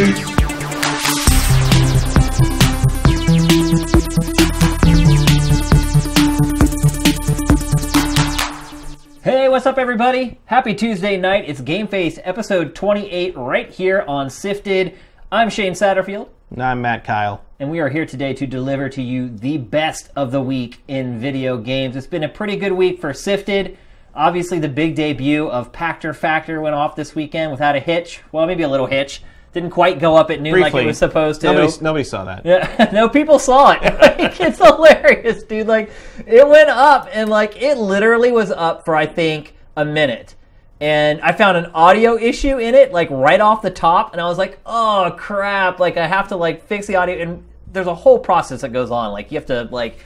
Hey, what's up, everybody? Happy Tuesday night. It's Game Face episode 28 right here on Sifted. I'm Shane Satterfield, And I'm Matt Kyle. and we are here today to deliver to you the best of the week in video games. It's been a pretty good week for Sifted. Obviously, the big debut of Pachter Factor went off this weekend without a hitch. Well, maybe a little hitch. Didn't quite go up at noon like it was supposed to. Nobody, nobody saw that. Yeah, no, people saw it. Like, it's hilarious, dude. Like, it went up, and like, it literally was up for I think a minute. And I found an audio issue in it, like right off the top, and I was like, "Oh crap!" Like, I have to like fix the audio, and there's a whole process that goes on. Like, you have to like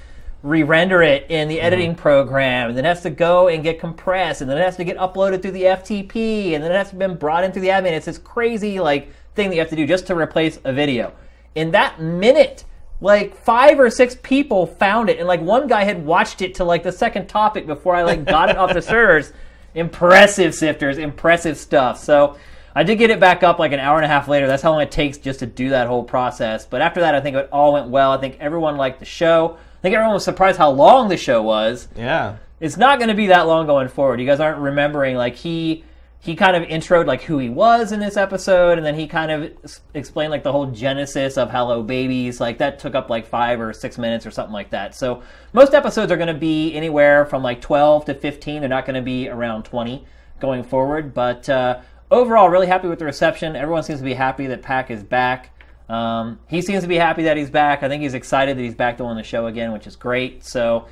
re-render it in the mm-hmm. editing program, and then it has to go and get compressed, and then it has to get uploaded through the FTP, and then it has to be brought in through the admin. It's this crazy like thing that you have to do just to replace a video. In that minute, like five or six people found it, and like one guy had watched it to like the second topic before I like got it off the servers. Impressive sifters, impressive stuff. So I did get it back up like an hour and a half later. That's how long it takes just to do that whole process. But after that, I think it all went well. I think everyone liked the show. I think everyone was surprised how long the show was. Yeah. It's not going to be that long going forward. You guys aren't remembering like he he kind of introed like who he was in this episode, and then he kind of explained like the whole genesis of Hello Babies. Like that took up like five or six minutes or something like that. So most episodes are going to be anywhere from like twelve to fifteen. They're not going to be around twenty going forward. But uh, overall, really happy with the reception. Everyone seems to be happy that Pack is back. Um, he seems to be happy that he's back. I think he's excited that he's back to doing the show again, which is great. So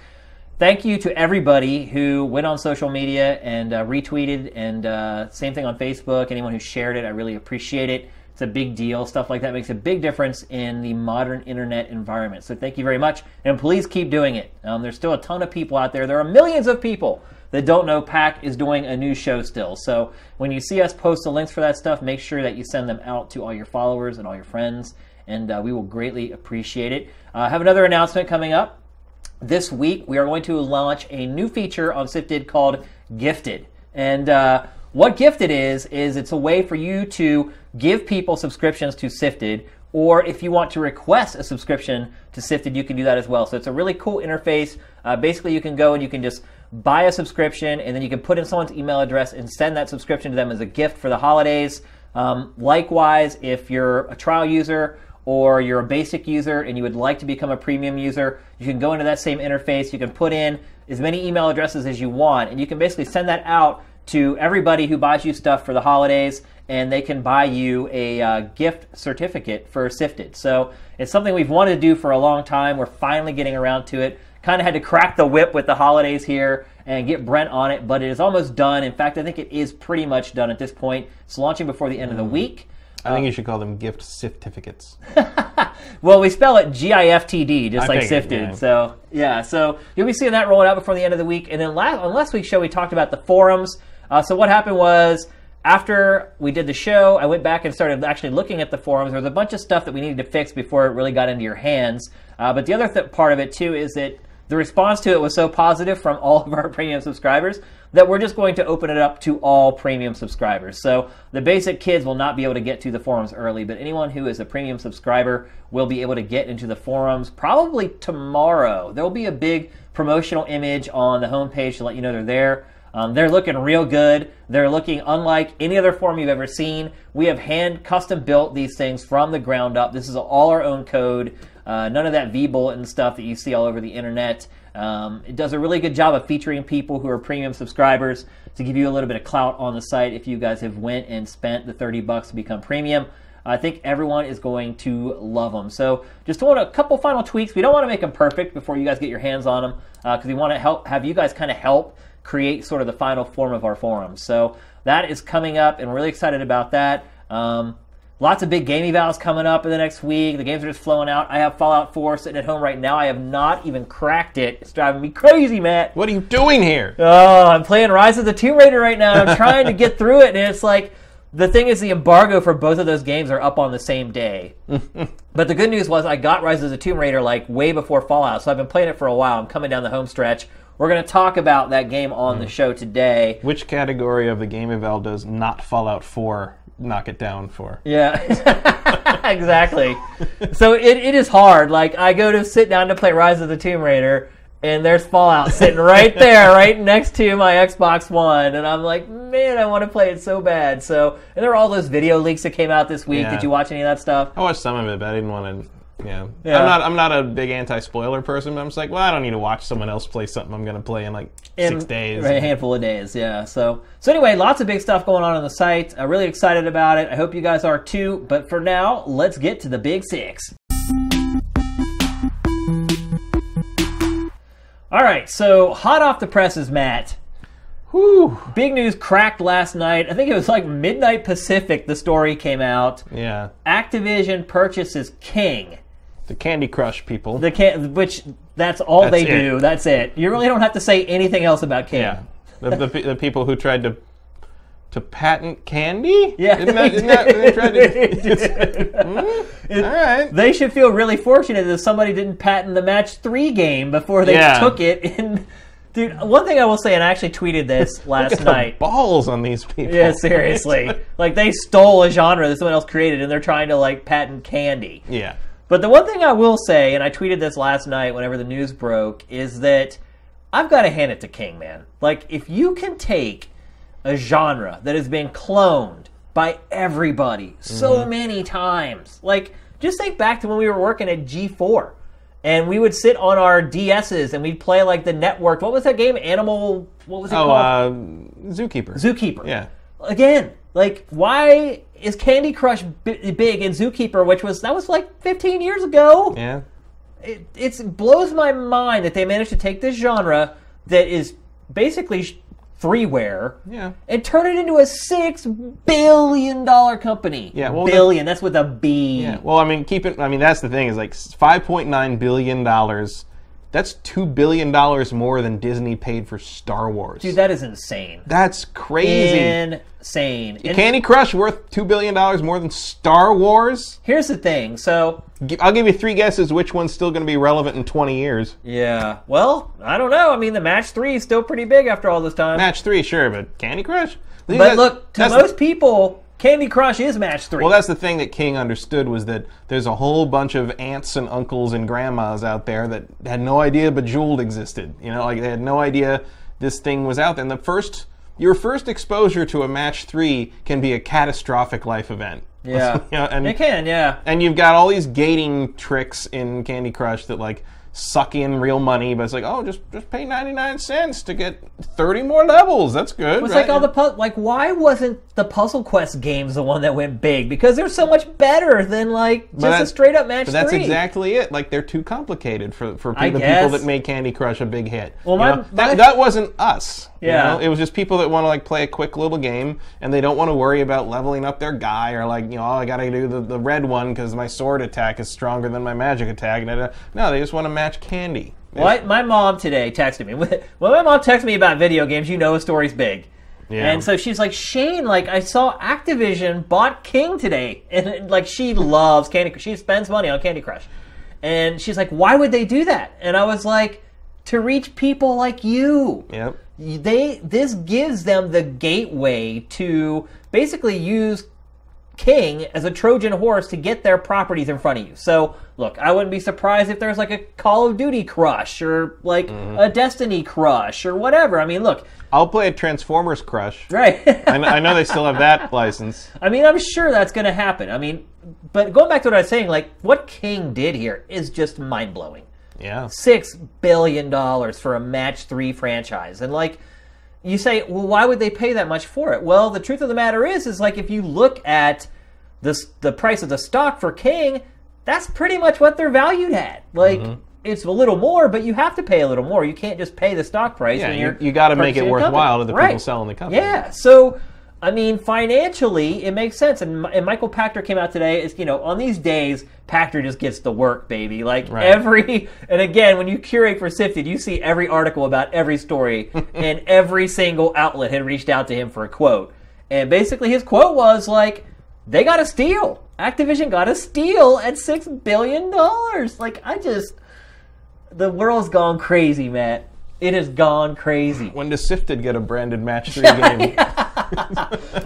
thank you to everybody who went on social media and uh, retweeted and uh, same thing on facebook. Anyone who shared it i really appreciate it. It's a big deal. Stuff like that makes a big difference in the modern internet environment. So thank you very much. And please keep doing it. Um, there's still a ton of people out there. There are millions of people that don't know pack is doing a new show still. So when you see us post the links for that stuff make sure that you send them out to all your followers and all your friends. And uh, we will greatly appreciate it. Uh, i have another announcement coming up this week we are going to launch a new feature on Sifted called Gifted. And uh, what Gifted is, is it's a way for you to give people subscriptions to Sifted, or if you want to request a subscription to Sifted, you can do that as well. So it's a really cool interface. Uh, basically, you can go and you can just buy a subscription, and then you can put in someone's email address and send that subscription to them as a gift for the holidays. Um, likewise, if you're a trial user or you're a basic user and you would like to become a premium user, you can go into that same interface. You can put in as many email addresses as you want, and you can basically send that out to everybody who buys you stuff for the holidays, and they can buy you a uh, gift certificate for Sifted. So it's something we've wanted to do for a long time. We're finally getting around to it. Kind of had to crack the whip with the holidays here and get Brent on it, but it is almost done. In fact, I think it is pretty much done at this point. It's launching before the end of the week. I think you should call them gift certificates. Well, we spell it G I F T D, just I like figured, sifted. yeah. So yeah, so you'll be seeing that rolling out before the end of the week. And then last, on last week's show, we talked about the forums. Uh, so what happened was after we did the show, I went back and started actually looking at the forums. There was a bunch of stuff that we needed to fix before it really got into your hands. Uh, but the other th- part of it too is that the response to it was so positive from all of our premium subscribers that we're just going to open it up to all premium subscribers. So the basic kids will not be able to get to the forums early, but anyone who is a premium subscriber will be able to get into the forums probably tomorrow. There will be a big promotional image on the homepage to let you know they're there. Um, they're looking real good. They're looking unlike any other forum you've ever seen. We have hand custom built these things from the ground up. This is all our own code. Uh, none of that vBulletin stuff that you see all over the internet. Um, it does a really good job of featuring people who are premium subscribers to give you a little bit of clout on the site if you guys have went and spent the 30 bucks to become premium. I think everyone is going to love them. So just want a couple final tweaks. We don't want to make them perfect before you guys get your hands on them because we want to help have you guys kind of help create sort of the final form of our forum. So that is coming up, and we're really excited about that. Um, lots of big game evals coming up in the next week. The games are just flowing out. I have Fallout 4 sitting at home right now. I have not even cracked it. It's driving me crazy, Matt. What are you doing here? Oh, I'm playing Rise of the Tomb Raider right now. I'm trying to get through it, and it's like the thing is the embargo for both of those games are up on the same day. but the good news was I got Rise of the Tomb Raider like way before Fallout, so I've been playing it for a while. I'm coming down the home stretch. We're going to talk about that game on the hmm. show today. Which category of the game eval does not Fallout 4 knock it down for. Yeah, exactly. so it, it is hard. Like I go to sit down to play Rise of the Tomb Raider, and there's Fallout sitting right there, right next to my Xbox One, and I'm like, man, I want to play it so bad. So, and there are all those video leaks that came out this week. Yeah. Did you watch any of that stuff? I watched some of it, but I didn't want to. Yeah. Yeah. I'm not. I'm not a big anti-spoiler person. But I'm just like, well, I don't need to watch someone else play something I'm going to play in like six days. Right, a handful of days, yeah. So, so anyway, lots of big stuff going on on the site. I'm really excited about it. I hope you guys are too. But for now, let's get to the big six. All right, so hot off the presses, Matt. Whew. Big news cracked last night. I think it was like midnight Pacific. The story came out. Yeah. Activision purchases King. The Candy Crush people. The can, which that's all That's they it. do. That's it. You really don't have to say anything else about candy. yeah. The, the, the people who tried to to patent candy. Yeah, Isn't that, they isn't that they tried to? Hmm? All right. They should feel really fortunate that somebody didn't patent the match three game before they Yeah. took it. And dude, one thing I will say, and I actually tweeted this last night. balls on these people. Yeah, seriously. like they stole a genre that someone else created, and they're trying to like patent candy. yeah. But the one thing I will say, and I tweeted this last night whenever the news broke, is that I've got to hand it to King, man. Like, if you can take a genre that has been cloned by everybody so many times, like, just think back to when we were working at G4 and we would sit on our DSs and we'd play like the network. What was that game? Animal. What was it Oh, called? uh, Zookeeper. Zookeeper Yeah. again, like why is Candy Crush bi- big in Zookeeper, which was that was like 15 years ago? Yeah. It it's, it blows my mind that they managed to take this genre that is basically freeware Yeah. and turn it into a six billion dollar company. Yeah, well, the- billion. That's with a B. Yeah. Well, I mean, keep it. I mean, that's the thing is like five point nine billion dollars. That's two billion dollars more than Disney paid for Star Wars. Dude, that is insane. that's crazy. Insane. And Candy Crush worth two billion dollars more than Star Wars. here's the thing. So I'll give you three guesses. Which one's still going to be relevant in twenty years? yeah, well, I don't know. I mean, the match three is still pretty big after all this time. Match three, sure, but Candy Crush. But look, to that's most people, Candy Crush is match three. Well, that's the thing that King understood was that there's a whole bunch of aunts and uncles and grandmas out there that had no idea Bejeweled existed. You know, like they had no idea this thing was out there. And the first, your first exposure to a match three can be a catastrophic life event. yeah, You know, and it can. Yeah, and you've got all these gating tricks in Candy Crush that like suck in real money, but it's like, oh, just just pay ninety nine cents to get thirty more levels. That's good. it's right? like all the pu- like. Why wasn't the Puzzle Quest games the one that went big? Because they're so much better than like just a straight up match But that's three. exactly it. Like they're too complicated for for the people that made Candy Crush a big hit. Well, You my- know, my- that, that wasn't us. You Yeah. know? it was just people that want to like play a quick little game and they don't want to worry about leveling up their guy or like you know oh, I got to do the, the red one because my sword attack is stronger than my magic attack. No, they just want to match Candy. What my mom today texted me. When my mom texted me about video games, you know a story's big. Yeah. And so she's like, Shane, like I saw Activision bought King today, and like she loves Candy Crush. She spends money on Candy Crush, and she's like, why would they do that? And I was like, to reach people like you. Yep. They this gives them the gateway to basically use King as a Trojan horse to get their properties in front of you. So, look, I wouldn't be surprised if there's like a Call of Duty crush or like mm-hmm. a Destiny crush or whatever. I mean, look, I'll play a Transformers Crush. right? I, I know they still have that license. I mean, I'm sure that's going to happen. I mean, but going back to what I was saying, like what King did here is just mind blowing. Yeah. Six billion dollars for a match three franchise, and like you say, well, why would they pay that much for it? Well, the truth of the matter is, is like if you look at this, the price of the stock for King, that's pretty much what they're valued at. Like. Mm-hmm. It's a little more, but you have to pay a little more. You can't just pay the stock price. Yeah, you- you gotta make it company. worthwhile to the people Right. selling the company. Yeah, so I mean, financially, it makes sense. And, and Michael Pachter came out today. Is you know, on these days, Pachter just gets the work, baby. Like Right. every, and again, when you curate for Sifted, you see every article about every story, and every single outlet had reached out to him for a quote. And basically, his quote was like, "They got a steal. Activision got a steal at six billion dollars." Like, I just, the world's gone crazy, Matt. It has gone crazy. When does Sifted get a branded match three game?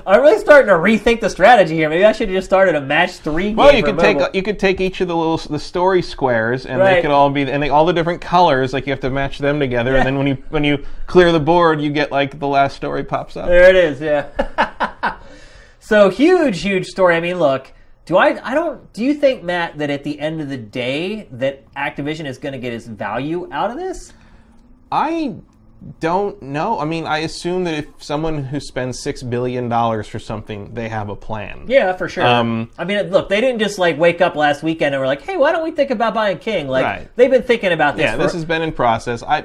I'm really starting to rethink the strategy here. Maybe I should have just started a match three. Well, game you could take you could take each of the little the story squares, and they could all be and they, all the different colors. Like you have to match them together, Yeah. and then when you when you clear the board, you get like the last story pops up. There it is. Yeah. so huge, huge story. I mean, look. Do I? I don't. Do you think Matt that at the end of the day that Activision is going to get its value out of this? I don't know. I mean, I assume that if someone who spends six billion dollars for something, they have a plan. Yeah, for sure. Um, I mean, look, they didn't just like wake up last weekend and were like, "Hey, why don't we think about buying King?" Like Right. they've been thinking about this. Yeah, for, this has been in process. I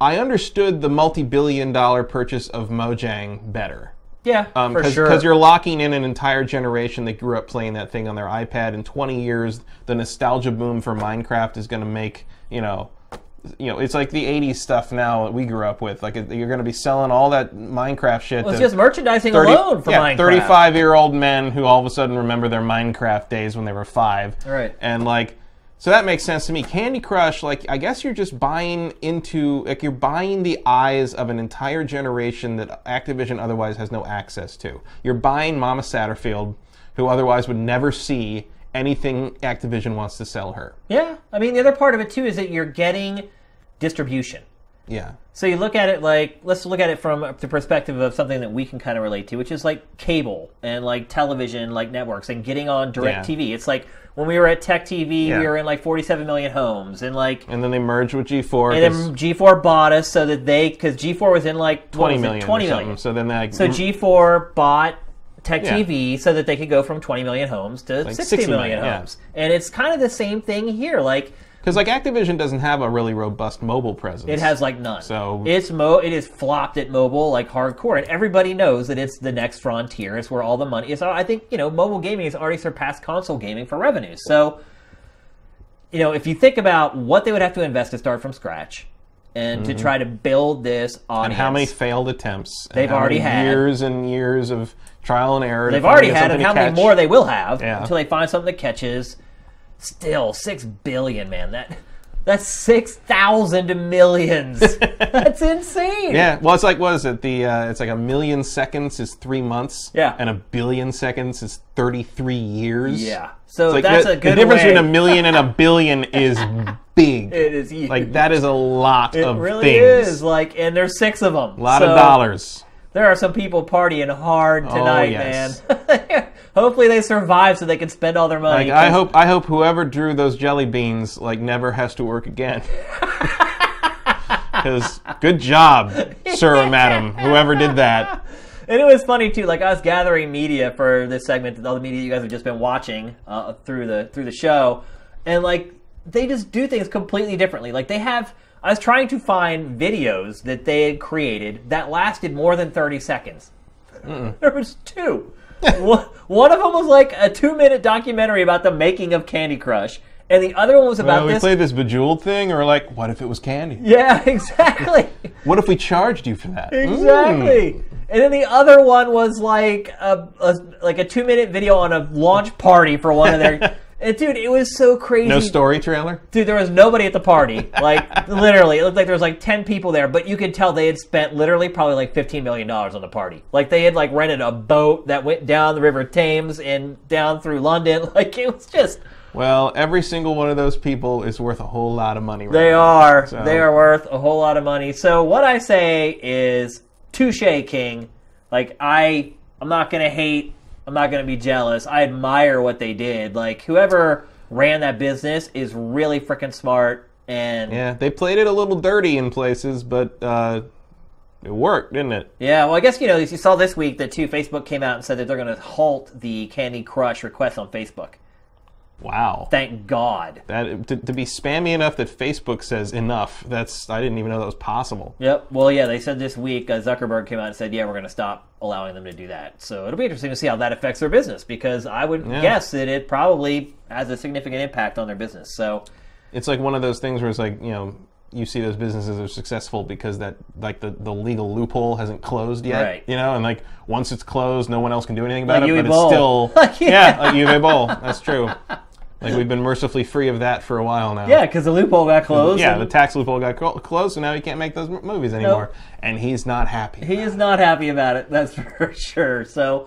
I understood the multi-billion-dollar purchase of Mojang better. yeah, Um, for cause, sure. 'cause you're locking in an entire generation that grew up playing that thing on their iPad. In 20 years, the nostalgia boom for Minecraft is going to make you know, you know, it's like the 80s stuff now that we grew up with. Like you're going to be selling all that Minecraft shit. Well, it's just merchandising 30 alone for yeah, Minecraft. 35 year old men who all of a sudden remember their Minecraft days when they were five. Right. And like, so that makes sense to me. Candy Crush, like, I guess you're just buying into, like, you're buying the eyes of an entire generation that Activision otherwise has no access to. You're buying Mama Satterfield, who otherwise would never see anything Activision wants to sell her. Yeah, I mean, the other part of it too is that you're getting distribution. Yeah. So you look at it like let's look at it from the perspective of something that we can kind of relate to, which is like cable and like television, like networks, and getting on direct Yeah. TV. It's like when we were at Tech TV, Yeah. we were in like 47 million homes, and like And then they merged with G4. And then G4 bought us so that they because G4 was in like what 20 was it? million. 20 or million. So then they, So G4 bought Tech Yeah. TV so that they could go from 20 million homes to 60, 60 million, million, yeah. homes. And it's kind of the same thing here. Like Because like Activision doesn't have a really robust mobile presence. it has like none. So- it's mo it is flopped at mobile like hardcore, and everybody knows that it's the next frontier. It's where all the money is. I think you know mobile gaming has already surpassed console gaming for revenues. So you know if you think about what they would have to invest to start from scratch and to try to build this audience, Mm-hmm. and how many failed attempts? They've already had. years and years of trial and error. They've already had, and how many more they will have Yeah. until they find something that catches. Still, six billion, man. That that's six thousand millions. that's insane. Yeah, well, it's like what is it? The uh, it's like a million seconds is three months. Yeah. and a billion seconds is thirty-three years. Yeah. So like that's a good the difference way. between a million and a billion is big. It is huge. like that is a lot It of really things. It really is. Like, and there's six of them. a lot of dollars. There are some people partying hard tonight, Oh, yes. man. Hopefully they survive so they can spend all their money. Like I hope I hope whoever drew those jelly beans like never has to work again. Because good job, sir or madam, whoever did that. And it was funny too. Like I was gathering media for this segment, all the media you guys have just been watching uh, through the through the show, and like they just do things completely differently. Like they have. I was trying to find videos that they had created that lasted more than thirty seconds. There was two. one of them was like a two-minute documentary about the making of Candy Crush, and the other one was about Well, we this. played this bejeweled thing, or like, what if it was candy? yeah, exactly. What if we charged you for that? Mm. Exactly. And then the other one was like a, a like a two minute video on a launch party for one of their. and dude, it was so crazy. No story trailer. Dude, there was nobody at the party. Like literally, it looked like there was like ten people there, but you could tell they had spent literally probably like fifteen million dollars on the party. Like they had like rented a boat that went down the River Thames and down through London. Like it was just. Well, every single one of those people is worth a whole lot of money. Right They now. are. So- They are worth a whole lot of money. So what I say is touche, King. Like I, I'm not gonna hate. I'm not gonna be jealous. I admire what they did. Like whoever ran that business is really freaking smart. And yeah. They played it a little dirty in places, but uh, it worked, didn't it? Yeah. Well, I guess you know you saw this week that too. Facebook came out and said that they're gonna halt the Candy Crush requests on Facebook. Wow. Thank God. That to, to be spammy enough that Facebook says enough. That's I didn't even know that was possible. Yep. Well, yeah, they said this week uh, Zuckerberg came out and said, "Yeah, we're going to stop allowing them to do that." So it'll be interesting to see how that affects their business because I would Yeah. guess that it probably has a significant impact on their business. So It's like one of those things where it's like you know you see those businesses are successful because that like the, the legal loophole hasn't closed yet. Right. You know, and like once it's closed, no one else can do anything about Like it. Uwe but Boll. it's still Like, yeah, like Uwe Boll. That's true. Like we've been mercifully free of that for a while now. Yeah, because the loophole got closed. Yeah, the tax loophole got clo- closed, so now he can't make those m- movies anymore, and he's not happy. he is not happy about it. That's for sure. So,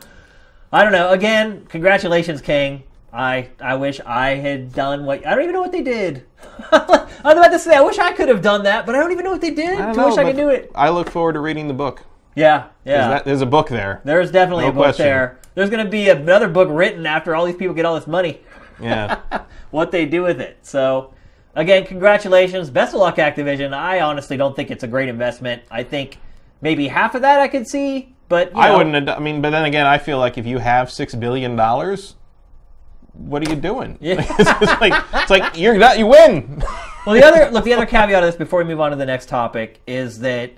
I don't know. Again, congratulations, King. I I wish I had done what I don't even know what they did. I was about to say I wish I could have done that, but I don't even know what they did. I wish I could do it. I look forward to reading the book. Yeah, 'Cause yeah. that- there's a book there. There's definitely No a book question. there. There's going to be another book written after all these people get all this money. Yeah. what they do with it. So, again, congratulations. Best of luck, Activision. I honestly don't think it's a great investment. I think maybe half of that I could see, but you I wouldn't. I mean, but then again, I feel like if you have six billion dollars, what are you doing? Yeah. it's, like it's like you're not. You win. Well, the other look, the other caveat of this before we move on to the next topic is that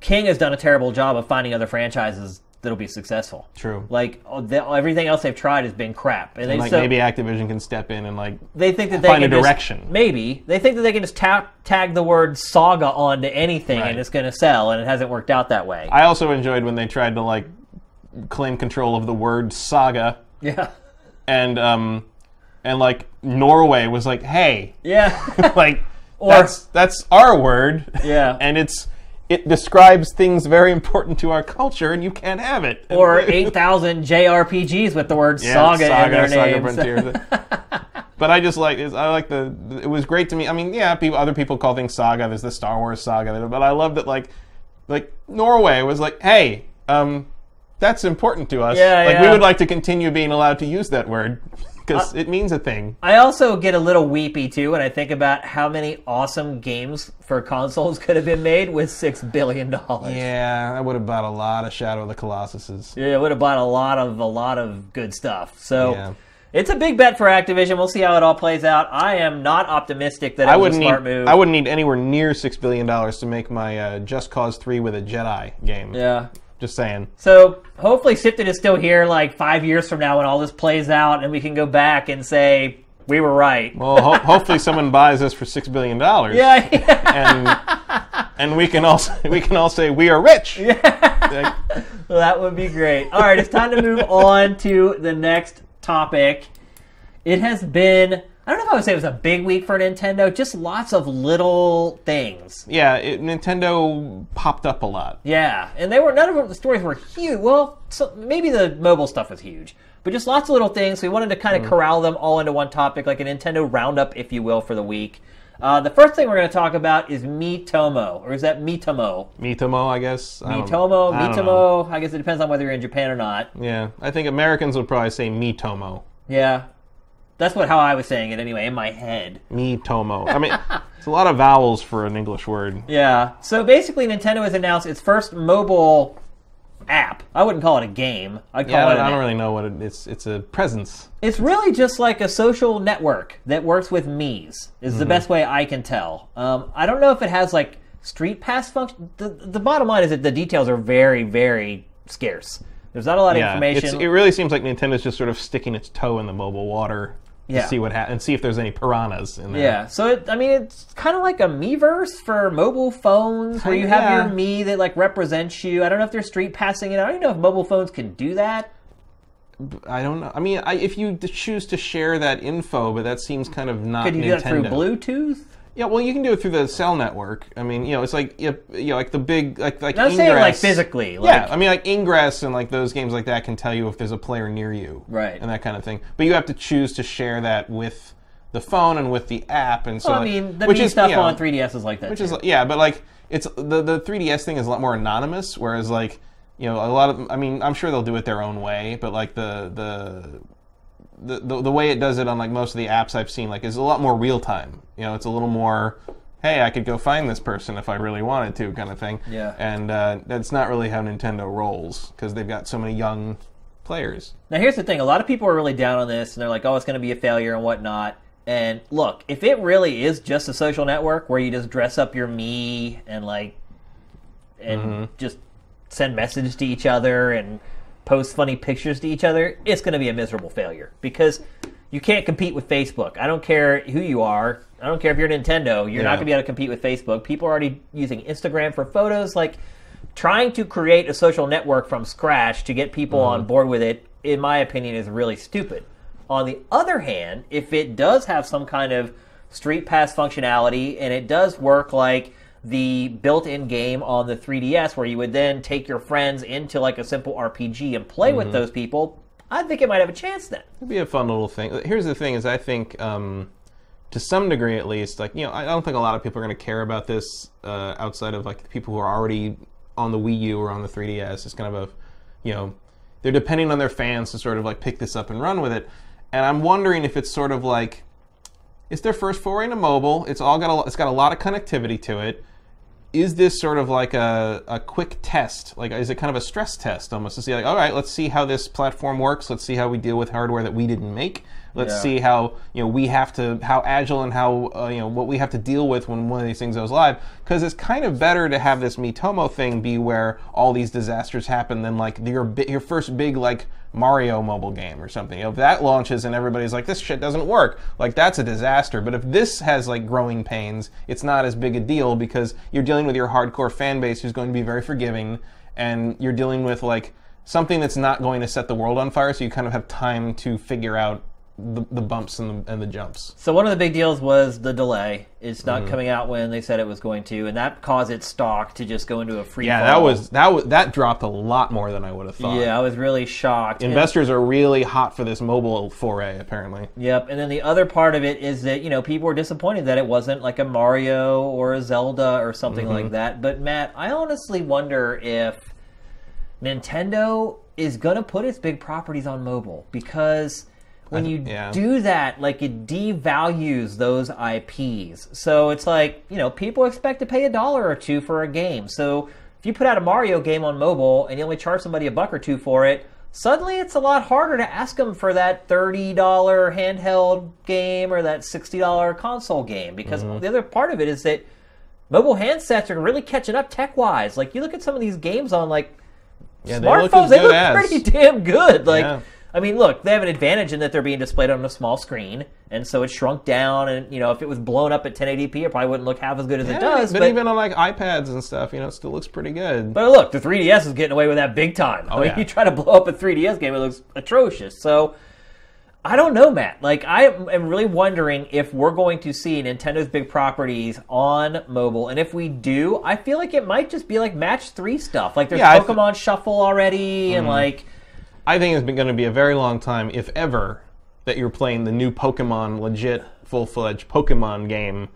King has done a terrible job of finding other franchises that'll be successful. True. Like oh, the, everything else they've tried has been crap, and they like so maybe Activision can step in and like they think that they find can a just- direction. maybe they think that they can just tap, tag the word saga onto anything Right. and it's going to sell, and it hasn't worked out that way. I also enjoyed when they tried to like claim control of the word saga yeah, and um and like Norway was like, hey, yeah, like Or- that's that's our word. Yeah. and it's it describes things very important to our culture, and you can't have it. or eight thousand JRPGs with the word Yeah, saga, in their Saga names. Frontier. but I just like I like the it was great to me. I mean, yeah, people other people call things saga. There's the Star Wars saga, but I love that like like Norway was like, hey, um, that's important to us. Yeah, like we would like to continue being allowed to use that word because it means a thing. I also get a little weepy too when I think about how many awesome games for consoles could have been made with six billion dollars. Yeah, I would have bought a lot of Shadow of the Colossuses. Yeah, I would have bought a lot of a lot of good stuff. So Yeah. it's a big bet for Activision. We'll see how it all plays out. I am not optimistic that it I was a smart need move. I wouldn't need anywhere near six billion dollars to make my uh, Just Cause Three with a Jedi game. yeah. Just saying. So hopefully Sifted is still here like five years from now when all this plays out and we can go back and say we were right. Well, ho- hopefully someone buys us for six billion dollars. yeah. and and we can also we can all say we are rich. Like, Well, that would be great. All right, it's time to move on to the next topic. It has been, I don't know if I would say it was a big week for Nintendo, just lots of little things. yeah, it, Nintendo popped up a lot. Yeah, and they were none of them, the stories were huge. Well, so maybe the mobile stuff was huge, but just lots of little things. So we wanted to kind of corral them all into one topic, like a Nintendo roundup, if you will, for the week. Uh, the first thing we're going to talk about is Miitomo, or is that Miitomo? Miitomo, I guess. I Miitomo, I. Miitomo. I guess it depends on whether you're in Japan or not. Yeah, I think Americans would probably say Miitomo. Yeah, that's what how I was saying it anyway in my head. Me tomo. I mean, it's a lot of vowels for an English word. Yeah. So basically, Nintendo has announced its first mobile app. I wouldn't call it a game. I'd call Yeah, I it. don't, I don't really know what it, it's. It's a presence. It's really just like a social network that works with Mii's. Is Mm-hmm. the best way I can tell. Um, I don't know if it has like Street Pass function. The, the bottom line is that the details are very, very scarce. There's not a lot of Yeah, it's, information. it really seems like Nintendo's just sort of sticking its toe in the mobile water Yeah. to see what ha- and see if there's any piranhas in there. yeah, so it, I mean, it's kind of like a Miiverse for mobile phones, where you have Yeah. your Mii that like represents you. I don't know if they're street passing it. I don't even know if mobile phones can do that. I don't know. I mean, I, if you choose to share that info, but that seems kind of not Could you do that through Bluetooth? Yeah, well, you can do it through the cell network. I mean, you know, it's like you know, like the big like like I'm saying like physically. Like, yeah, I mean, like Ingress and like those games like that can tell you if there's a player near you, Right. and that kind of thing. But you have to choose to share that with the phone and with the app, and so Well, I mean, the which is stuff you know, on 3DS is like that. which too. is yeah, but like it's the the 3DS thing is a lot more anonymous, whereas like you know a lot of I mean I'm sure they'll do it their own way, but like the the the, the, the way it does it on like most of the apps I've seen like is a lot more real time. You know, it's a little more hey, I could go find this person if I really wanted to kind of thing. Yeah. And uh, that's not really how Nintendo rolls because they've got so many young players. Now, here's the thing: a lot of people are really down on this, and they're like, "Oh, it's going to be a failure and whatnot." And look, if it really is just a social network where you just dress up your Mii and like, and Mm-hmm. just send messages to each other and post funny pictures to each other, it's going to be a miserable failure because you can't compete with Facebook. I don't care who you are. I don't care if you're Nintendo. You're not going to be able to compete with Facebook. People are already using Instagram for photos. Like, trying to create a social network from scratch to get people Mm-hmm. on board with it, in my opinion, is really stupid. On the other hand, if it does have some kind of Street Pass functionality and it does work like the built-in game on the 3DS where you would then take your friends into like a simple RPG and play with those people, I think it might have a chance then. It'd be a fun little thing. Here's the thing: is I think, um, to some degree at least, like you know, I don't think a lot of people are going to care about this uh, outside of like the people who are already on the Wii U or on the 3DS. It's kind of a, you know, they're depending on their fans to sort of like pick this up and run with it. And I'm wondering if it's sort of like, it's their first foray into mobile. It's all got a, it's got a lot of connectivity to it. Is this sort of like a, a quick test? Like, is it kind of a stress test almost to see, like, all right, let's see how this platform works. Let's see how we deal with hardware that we didn't make. Let's Yeah. see how you know we have to how agile and how uh, you know what we have to deal with when one of these things goes live. Because it's kind of better to have this Miitomo thing be where all these disasters happen than like your your first big like Mario mobile game or something. If that launches and everybody's like this shit doesn't work, like that's a disaster. But if this has like growing pains, it's not as big a deal because you're dealing with your hardcore fan base who's going to be very forgiving, and you're dealing with like something that's not going to set the world on fire. So you kind of have time to figure out the, the bumps and the, and the jumps. So one of the big deals was the delay. It's not Mm-hmm. coming out when they said it was going to, and that caused its stock to just go into a free Yeah, fall. that was that was that dropped a lot more than I would have thought. Yeah, I was really shocked. And- Investors are really hot for this mobile foray, apparently. Yep, and then the other part of it is that you know people were disappointed that it wasn't like a Mario or a Zelda or something Mm-hmm. like that. But Matt, I honestly wonder if Nintendo is gonna put its big properties on mobile because when you yeah. do that, like it devalues those IPs. So it's like you know people expect to pay a dollar or two for a game. So if you put out a Mario game on mobile and you only charge somebody a buck or two for it, suddenly it's a lot harder to ask them for that $30 handheld game or that $60 console game because Mm-hmm. the other part of it is that mobile handsets are really catching up tech wise. Like you look at some of these games on like Yeah, they look smartphones, they look pretty damn good. Like, Yeah. I mean, look, they have an advantage in that they're being displayed on a small screen, and so it's shrunk down. And you know, if it was blown up at 1080p, it probably wouldn't look half as good as it does. but, But, even on like iPads and stuff, you know, it still looks pretty good. but look, the 3DS is getting away with that big time. I mean, Oh, yeah. you try to blow up a 3DS game, it looks atrocious. So. I don't know, Matt. Like, I am really wondering if we're going to see Nintendo's big properties on mobile, and if we do, I feel like it might just be like Match Three stuff. Like, there's Yeah, th- Pokemon Shuffle already, Mm-hmm. and like, I think it's going to be a very long time, if ever, that you're playing the new Pokemon, legit, full-fledged Pokemon game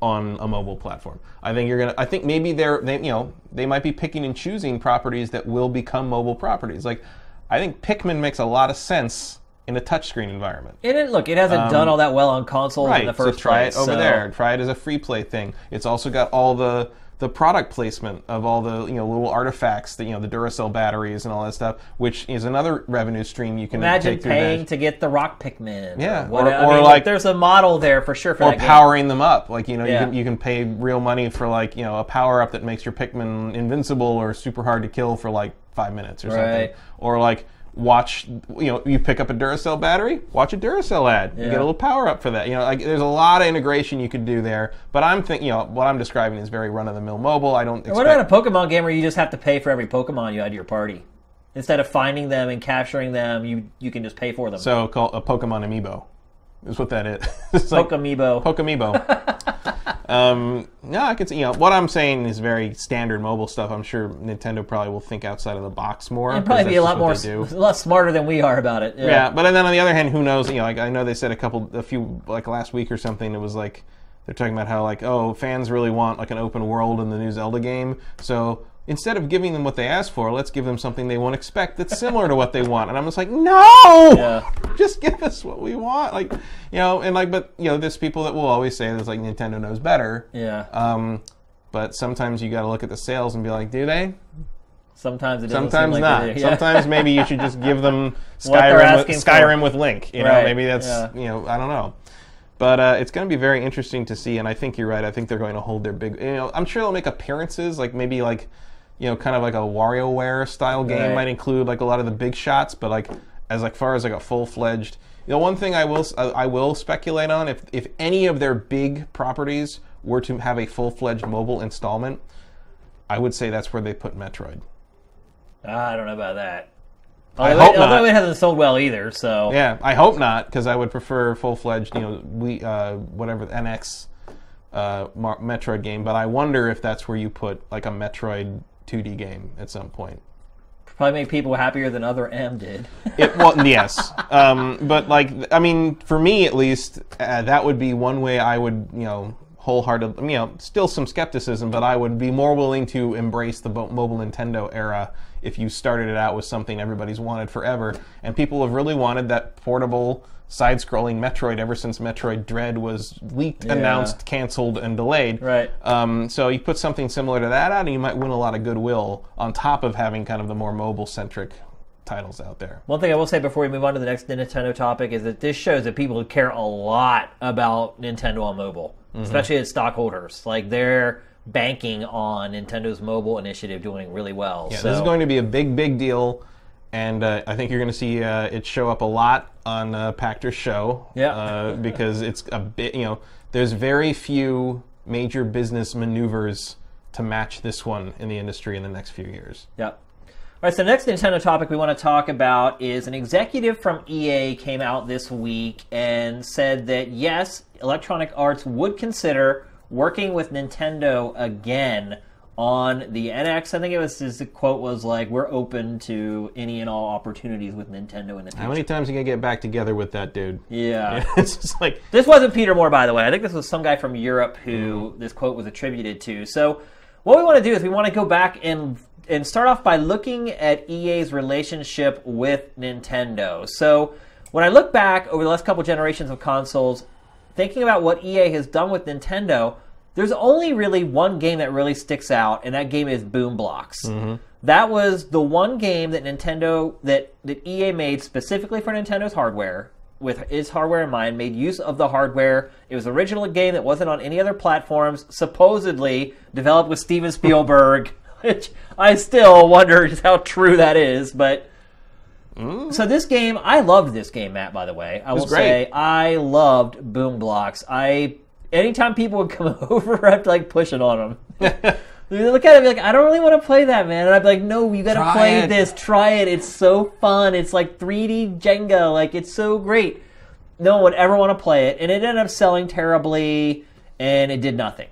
on a mobile platform. I think you're gonna. I think maybe they're, they, you know, they might be picking and choosing properties that will become mobile properties. Like, I think Pikmin makes a lot of sense in a touchscreen environment. And it, look, it hasn't done all that well on consoles Um, Right. in the first so try place. it over so- there. Try it as a free play thing. It's also got all the the product placement of all the you know little artifacts that you know the Duracell batteries and all that stuff, which is another revenue stream you can Imagine take paying to get the Rock Pikmin. Yeah, or, what, or- I or mean, like- there's a model there for sure for or that game. powering them up. Like you know, Yeah. you, can, you can pay real money for like you know a power up that makes your Pikmin invincible or super hard to kill for like five minutes or Right. something. Or like watch you know you pick up a Duracell battery, watch a Duracell ad. You get a little power up for that. You know, like there's a lot of integration you could do there. But I'm thinking, you know, what I'm describing is very run of the mill mobile. I don't. Expect, What about a Pokemon game where you just have to pay for every Pokemon you add to your party? Instead of finding them and capturing them, you you can just pay for them. so call a Pokemon amiibo? Is what that is. it's like Pokemiibo. Pokemiibo. um, no, I could see. You know, what I'm saying is very standard mobile stuff. I'm sure Nintendo probably will think outside of the box more. It'd probably be a lot more, a lot smarter than we are about it. Yeah. Yeah, but then on the other hand, who knows? You know, like I know they said a couple, a few, like last week or something. It was like they're talking about how like oh, fans really want like an open world in the new Zelda game. So instead of giving them what they asked for, let's give them something they won't expect that's similar to what they want. And I'm just like, no, Yeah. just give us what we want. Like you know, and like, but you know, there's people that will always say there's like Nintendo knows better. Yeah. Um, but sometimes you got to look at the sales and be like, do they? Sometimes it doesn't Sometimes seem not. Yeah. Sometimes maybe you should just give them Skyrim with. Skyrim with Link. You know, Right, maybe that's yeah. you know, I don't know. But uh, it's going to be very interesting to see, and I think you're right. I think they're going to hold their big. You know, I'm sure they'll make appearances, like maybe like, you know, kind of like a WarioWare style game Right. might include like a lot of the big shots, but like as like far as like a full fledged. You know, one thing I will I I will speculate on if if any of their big properties were to have a full fledged mobile installment, I would say that's where they put Metroid. Ah, I don't know about that. I Although, hope it, although it hasn't sold well either. So Yeah, I hope not, because I would prefer full fledged, you know, we uh, whatever NX uh, Mar- Metroid game. But I wonder if that's where you put like a Metroid 2D game at some point. probably make people happier than other M did. It, well, yes, um, but like, I mean, for me at least, uh, that would be one way I would, you know, wholehearted. You know, still some skepticism, but I would be more willing to embrace the mobile Nintendo era if you started it out with something everybody's wanted forever, and people have really wanted that portable. Side-scrolling Metroid ever since Metroid Dread was leaked, announced, canceled, and delayed. Right. Um, so you put something similar to that out, and you might win a lot of goodwill on top of having kind of the more mobile-centric titles out there. One thing I will say before we move on to the next Nintendo topic is that this shows that people care a lot about Nintendo on mobile, Mm-hmm. especially as stockholders. Like they're banking on Nintendo's mobile initiative doing really well. Yeah, so this is going to be a big, big deal, and uh, I think you're going to see uh, it show up a lot on uh, Pachter's show. Yeah. uh, because it's a bit, you know, there's very few major business maneuvers to match this one in the industry in the next few years. Yep. All right, so the next Nintendo topic we want to talk about is an executive from EA came out this week and said that yes, Electronic Arts would consider working with Nintendo again on the NX. I think it was his quote was like, "We're open to any and all opportunities with Nintendo in the How many times are you going to get back together with that dude? Yeah. it's just like, This wasn't Peter Moore, by the way. I think this was some guy from Europe who this quote was attributed to. So, what we want to do is we want to go back and and start off by looking at EA's relationship with Nintendo. So, when I look back over the last couple generations of consoles, thinking about what EA has done with Nintendo, there's only really one game that really sticks out, and that game is Boom Blox. Mm-hmm. That was the one game that Nintendo that that EA made specifically for Nintendo's hardware with its hardware in mind, made use of the hardware. It was original game that wasn't on any other platforms, supposedly developed with Steven Spielberg, which I still wonder just how true that is, but mm. so this game, I loved this game, Matt. By the way, I will great. say I loved Boom Blox. I anytime people would come over, I'd like push it on them. They look at it be like, I don't really want to play that, man. And I'd be like, No, you got to Try play it. this. Try it. It's so fun. It's like 3D Jenga. Like it's so great. No one would ever want to play it, and it ended up selling terribly, and it did nothing.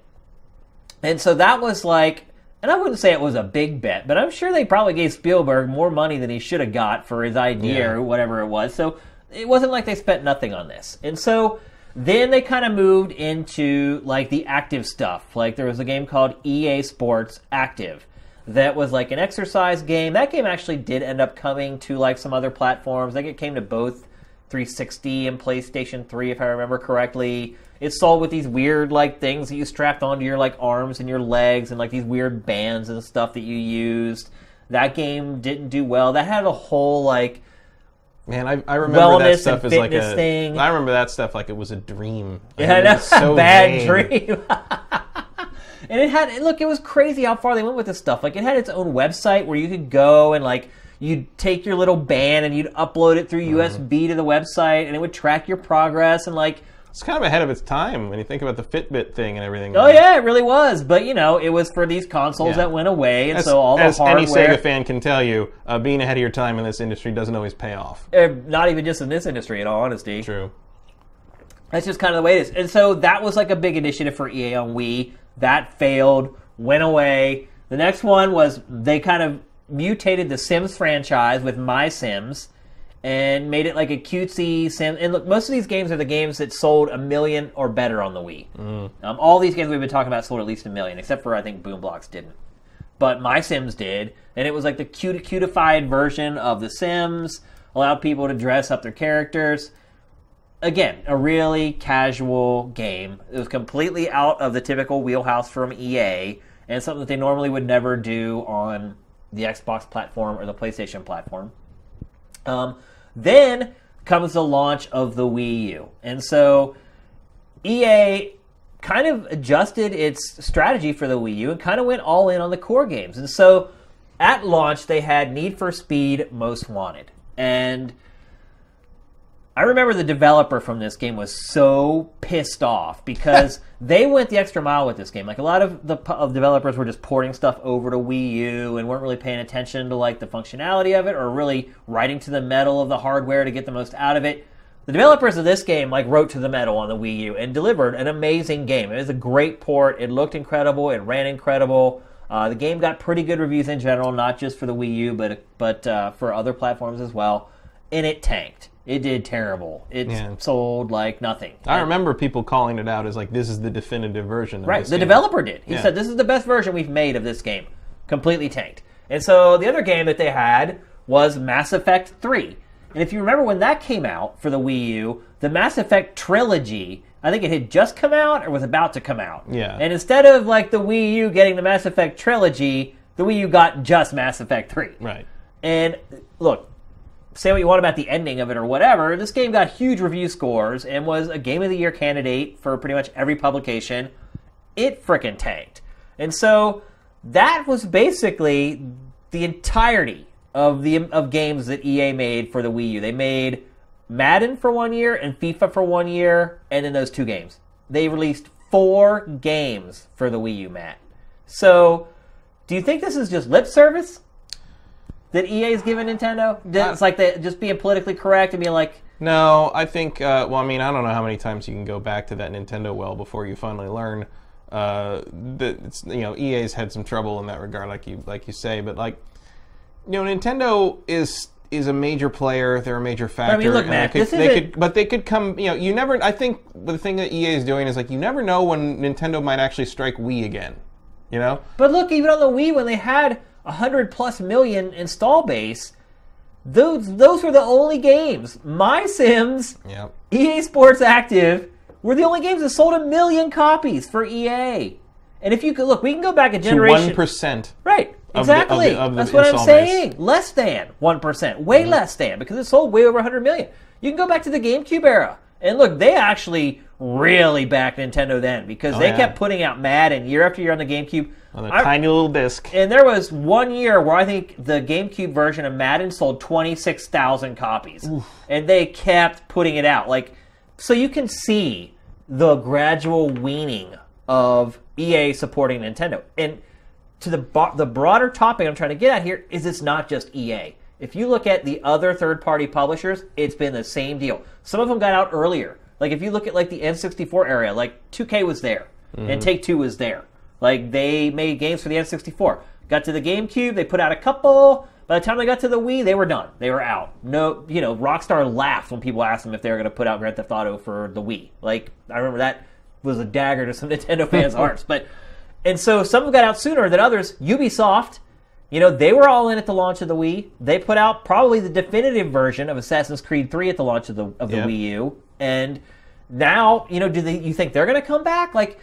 And so that was like, and I wouldn't say it was a big bet, but I'm sure they probably gave Spielberg more money than he should have got for his idea Yeah. or whatever it was. So it wasn't like they spent nothing on this. And so then they kind of moved into like the active stuff. Like there was a game called EA Sports Active that was like an exercise game. That game actually did end up coming to like some other platforms. I think it came to both 360 and PlayStation 3 if I remember correctly. It's sold with these weird like things that you strapped onto your like arms and your legs and like these weird bands and stuff that you used. That game didn't do well. That had a whole like man, I, I remember that stuff as like a. thing. I remember that stuff like it was a dream. Yeah, I it know. was so Bad vain. dream. and it had look, it was crazy how far they went with this stuff. Like it had its own website where you could go and like you'd take your little band and you'd upload it through Mm-hmm. USB to the website and it would track your progress and like It's kind of ahead of its time when you think about the Fitbit thing and everything. oh yeah, it really was. But you know, it was for these consoles Yeah. that went away and As, so all the as hardware any Sega fan can tell you, uh, being ahead of your time in this industry doesn't always pay off. eh, not even just in this industry in all honesty. True. That's just kind of the way it is. And so that was like a big initiative for EA on Wii. That failed, went away. The next one was they kind of mutated the Sims franchise with My Sims and made it like a cutesy Sim. And look, most of these games are the games that sold a million or better on the Wii. Um, all these games we've been talking about sold at least a million, except for I think Boom Blox didn't. But My Sims did, and it was like the cute, cutified version of The Sims. Allowed people to dress up their characters again, a really casual game. It was completely out of the typical wheelhouse from EA, and something that they normally would never do on the Xbox platform or the PlayStation platform. Um, then comes the launch of the Wii U, and so EA kind of adjusted its strategy for the Wii U and kind of went all in on the core games. And so at launch, they had Need for Speed Most Wanted. And I remember the developer from this game was so pissed off because they went the extra mile with this game. Like a lot of the of developers were just porting stuff over to Wii U and weren't really paying attention to like the functionality of it or really writing to the metal of the hardware to get the most out of it. The developers of this game like wrote to the metal on the Wii U and delivered an amazing game. It was a great port. It looked incredible. It ran incredible. Uh, the game got pretty good reviews in general, not just for the Wii U, but but uh, for other platforms as well. And it tanked. It did terrible. It Yeah. sold like nothing. I remember people calling it out as like this is the definitive version. Right. The game. developer did. He Yeah. said this is the best version we've made of this game. Completely tanked. And so the other game that they had was Mass Effect 3. And if you remember when that came out for the Wii U, the Mass Effect trilogy, I think it had just come out or was about to come out. Yeah. And instead of like the Wii U getting the Mass Effect trilogy, the Wii U got just Mass Effect 3. Right. And look, say what you want about the ending of it or whatever, this game got huge review scores and was a Game of the Year candidate for pretty much every publication. It frickin' tanked. And so that was basically the entirety of the of games that EA made for the Wii U. They made Madden for one year and FIFA for one year, and then those two games. They released four games for the Wii U, Matt. So, do you think this is just lip service that EA is giving Nintendo? It's like they just being politically correct and being like, No, I think. Uh, well, I mean, I don't know how many times you can go back to that Nintendo well before you finally learn uh, that it's you know EA's had some trouble in that regard, like you like you say. But like, you know, Nintendo is is a major player. They're a major factor. I mean, look, Matt, they could, this they isn't- could, but they could come. You know, you never. I think the thing that EA is doing is like you never know when Nintendo might actually strike Wii again. You know, But look, even on the Wii, when they had a hundred plus million install base, those those were the only games. My Sims, yeah. EA Sports Active, were the only games that sold a million copies for EA. And if you could look, we can go back a generation. one percent. Right. of the- of Exactly. the- of the That's what I'm install base. saying. Less than 1%. Way Mm-hmm. less than because it sold way over 100 million. You can go back to the GameCube era. And look, they actually really backed Nintendo then because they Oh, yeah. kept putting out Madden year after year on the GameCube. On a I- tiny little disc. and there was one year where I think the GameCube version of Madden sold 26,000 copies. And they kept putting it out. Like, so you can see the gradual weaning of EA supporting Nintendo. And to the, bo- the broader topic I'm trying to get at here is it's not just EA. If you look at the other third party publishers, it's been the same deal. Some of them got out earlier. Like if you look at like the N64 area, like 2K was there and mm-hmm. Take Two was there. Like they made games for the N64. Got to the GameCube, they put out a couple. By the time they got to the Wii, they were done. They were out. No, you know, Rockstar laughed when people asked them if they were going to put out Grand Theft Auto for the Wii. Like I remember that was a dagger to some Nintendo fans' hearts. But and so some got out sooner than others. Ubisoft, you know, they were all in at the launch of the Wii. They put out probably the definitive version of Assassin's Creed 3 at the launch of the of the Yep. Wii U. And now, you know, do they you think they're going to come back? Like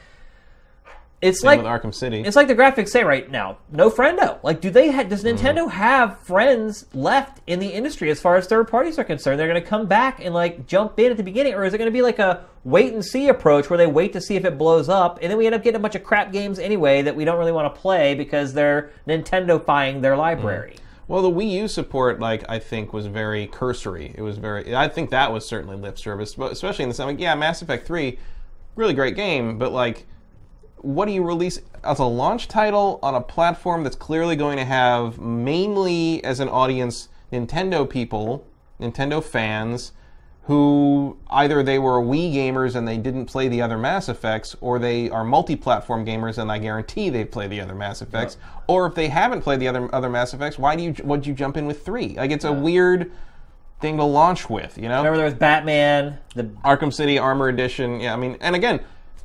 it's Same like with Arkham City. it's like the graphics say right now, no friendo. Like, do they ha- does mm-hmm. Nintendo have friends left in the industry as far as third parties are concerned? They're going to come back and like jump in at the beginning, or is it going to be like a wait and see approach where they wait to see if it blows up, and then we end up getting a bunch of crap games anyway that we don't really want to play because they're Nintendo-fying their library? Mm-hmm. Well, the Wii U support, like I think, was very cursory. It was very. I think that was certainly lip service, but especially in the like, yeah, Mass Effect Three, really great game, but like, what do you release as a launch title on a platform that's clearly going to have mainly as an audience Nintendo people, Nintendo fans, who either they were Wii gamers and they didn't play the other Mass Effects, or they are multi-platform gamers and I guarantee they play the other Mass Effects. Or if they haven't played the other other Mass Effects, why do you what'd you jump in with three? Like it's a weird thing to launch with, you know? Remember there was Batman, the Arkham City Armor Edition. Yeah, I mean, and again,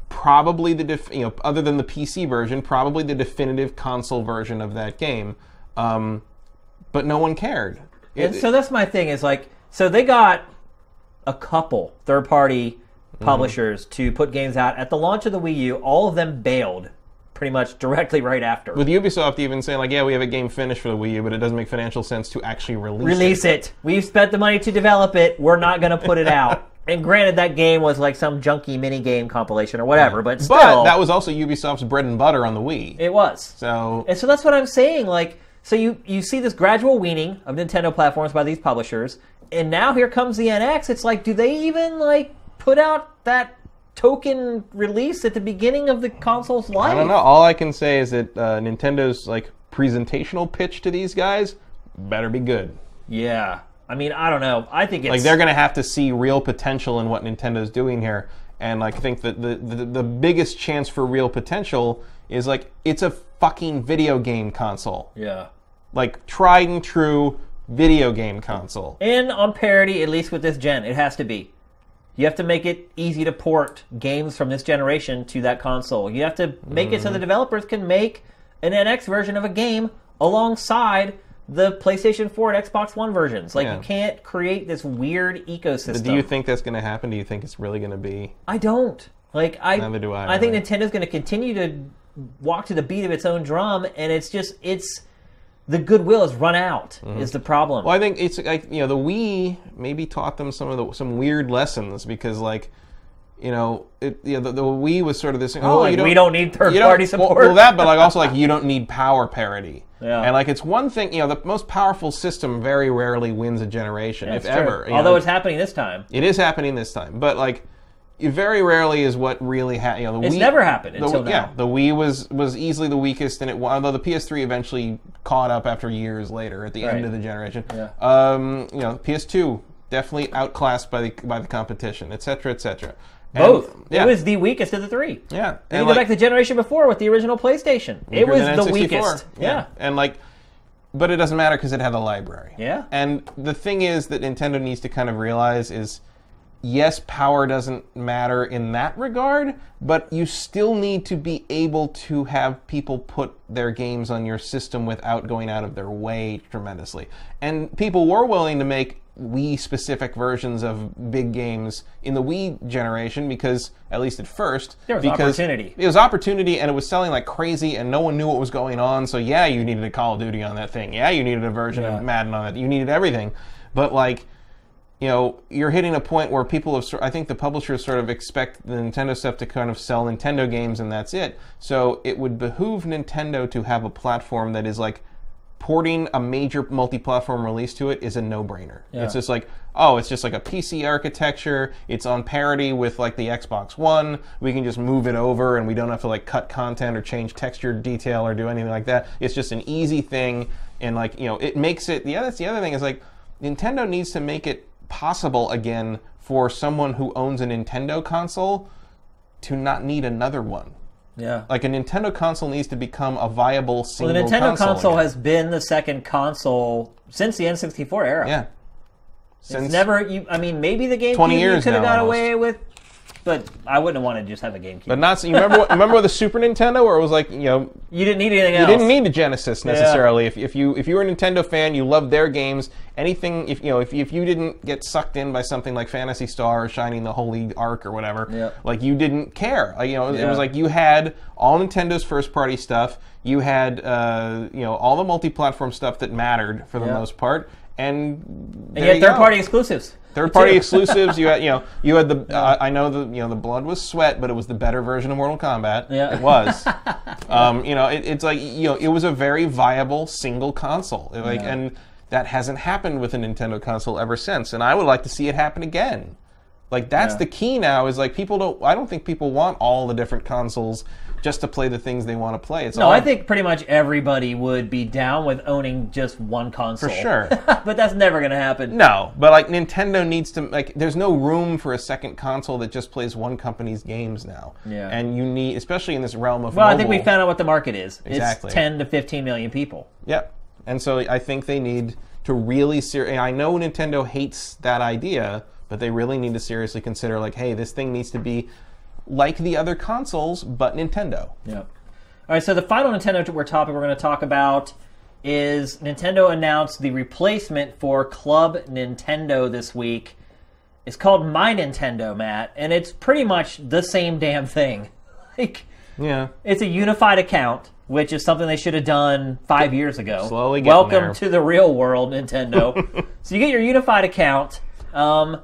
probably the def- you know other than the PC version, probably the definitive console version of that game. Um, but no one cared. And It- so that's my thing is like, so they got a couple third party publishers to put games out at the launch of the Wii U. All of them bailed pretty much directly right after. with Ubisoft even saying like, yeah, we have a game finished for the Wii U, but it doesn't make financial sense to actually release, Release it. it. We've spent the money to develop it. We're not going to put it out. and granted, that game was like some junky mini game compilation or whatever, but still, But that was also Ubisoft's bread and butter on the Wii. it was. so And so that's what I'm saying. Like, so you you see this gradual weaning of Nintendo platforms by these publishers, and now here comes the NX. It's like, do they even like put out that token release at the beginning of the console's life? I don't know. All I can say is that uh, Nintendo's like presentational pitch to these guys better be good. Yeah. I mean, I don't know. I think it's Like they're going to have to see real potential in what Nintendo's doing here, and like I think that the, the the biggest chance for real potential is like it's a fucking video game console, yeah. like tried and true video game console. And on parity, at least with this gen, it has to be. You have to make it easy to port games from this generation to that console. You have to make it so Mm-hmm. the developers can make an NX version of a game alongside the PlayStation 4 and Xbox One versions. Like Yeah. you can't create this weird ecosystem. But do you think that's going to happen? Do you think it's really going to be? I don't. Like I Neither do I, I think. Nintendo's going to continue to walk to the beat of its own drum and it's just it's the goodwill has run out mm-hmm. is the problem. Well, I think it's like you know the Wii maybe taught them some of the some weird lessons because like you know it you know, the, the Wii was sort of this Oh, like, you we don't need third you don't- party support. Well, that, but like also like you don't need power parity. Yeah. And like it's one thing, you know, the most powerful system very rarely wins a generation, if true. ever. Although know. it's happening this time. it is happening this time, but like it very rarely is what really ha- you know the It's Wii, never happened the, until now. Yeah, the Wii was was easily the weakest, and it although the PS3 eventually caught up after years later at the Right. end of the generation. Yeah. Um, you know, PS2 definitely outclassed by the by the competition, et cetera, et cetera. And- Both. Yeah. It was the weakest of the three. yeah. And And you like, go back to the generation before with the original PlayStation. It was the weakest. Yeah. And like, but it doesn't matter because it had a library. Yeah. And the thing is that Nintendo needs to kind of realize is, yes, power doesn't matter in that regard, but you still need to be able to have people put their games on your system without going out of their way tremendously. And people were willing to make Wii specific versions of big games in the Wii generation because, at least at first, There was because opportunity. it was opportunity and it was selling like crazy and no one knew what was going on. So yeah, you needed a Call of Duty on that thing. Yeah, you needed a version Yeah. of Madden on it. You needed everything. But like, you know, you're hitting a point where people have. I think the publishers sort of expect the Nintendo stuff to kind of sell Nintendo games and that's it. So it would behoove Nintendo to have a platform that is like porting a major multi-platform release to it is a no-brainer. It's just like, oh, it's just like a PC architecture. It's on parity with like the Xbox One. We can just move it over, and we don't have to like cut content or change texture detail or do anything like that. It's just an easy thing, and like you know, it makes it. Yeah, that's the other thing is like Nintendo needs to make it possible again for someone who owns a Nintendo console to not need another one. Yeah. Like a Nintendo console needs to become a viable Well, the Nintendo console. console has been the second console since the N64 era. yeah. It's never. You, I mean, maybe the GameCube 20 you years could have got almost. away with, but I wouldn't want to just have a GameCube. But not. You remember? Remember with the Super Nintendo, where it was like you know you didn't need anything else. you else. didn't need a Genesis necessarily. If, if you if you were a Nintendo fan, you loved their games. Anything if you know if if you didn't get sucked in by something like Phantasy Star or Shining the Holy Ark or whatever, Yeah. like you didn't care. Like, you know, it was like you had all Nintendo's first party stuff. You had uh, you know all the multi platform stuff that mattered for the Yeah. most part, and and you had third party exclusives. Third party exclusives. You had, you know, you had the. Uh, I know the, you know, the blood was sweat, but it was the better version of Mortal Kombat. Yeah. it was. um, you know, it, it's like you know, it was a very viable single console. Like, Yeah. and that hasn't happened with a Nintendo console ever since. And I would like to see it happen again. Like that's Yeah. the key now. Is like people don't. I don't think people want all the different consoles just to play the things they want to play. It's No, I think pretty much everybody would be down with owning just one console. for sure. but that's never going to happen. No, but like Nintendo needs to like. There's no room for a second console that just plays one company's games now. Yeah. and you need, especially in this realm of. Well, I think we found out what the market is. Exactly. It's 10 to 15 million people. Yep, and so I think they need to really ser- and I know Nintendo hates that idea, but they really need to seriously consider like, hey, this thing needs to be like the other consoles, but Nintendo. Yep. All right, so the final Nintendo topic we're going to talk about is Nintendo announced the replacement for Club Nintendo this week. It's called My Nintendo, Matt, and it's pretty much the same damn thing. Like, Yeah, it's a unified account, which is something they should have done five years ago. Slowly getting Welcome there. to the real world, Nintendo. so you get your unified account. Um,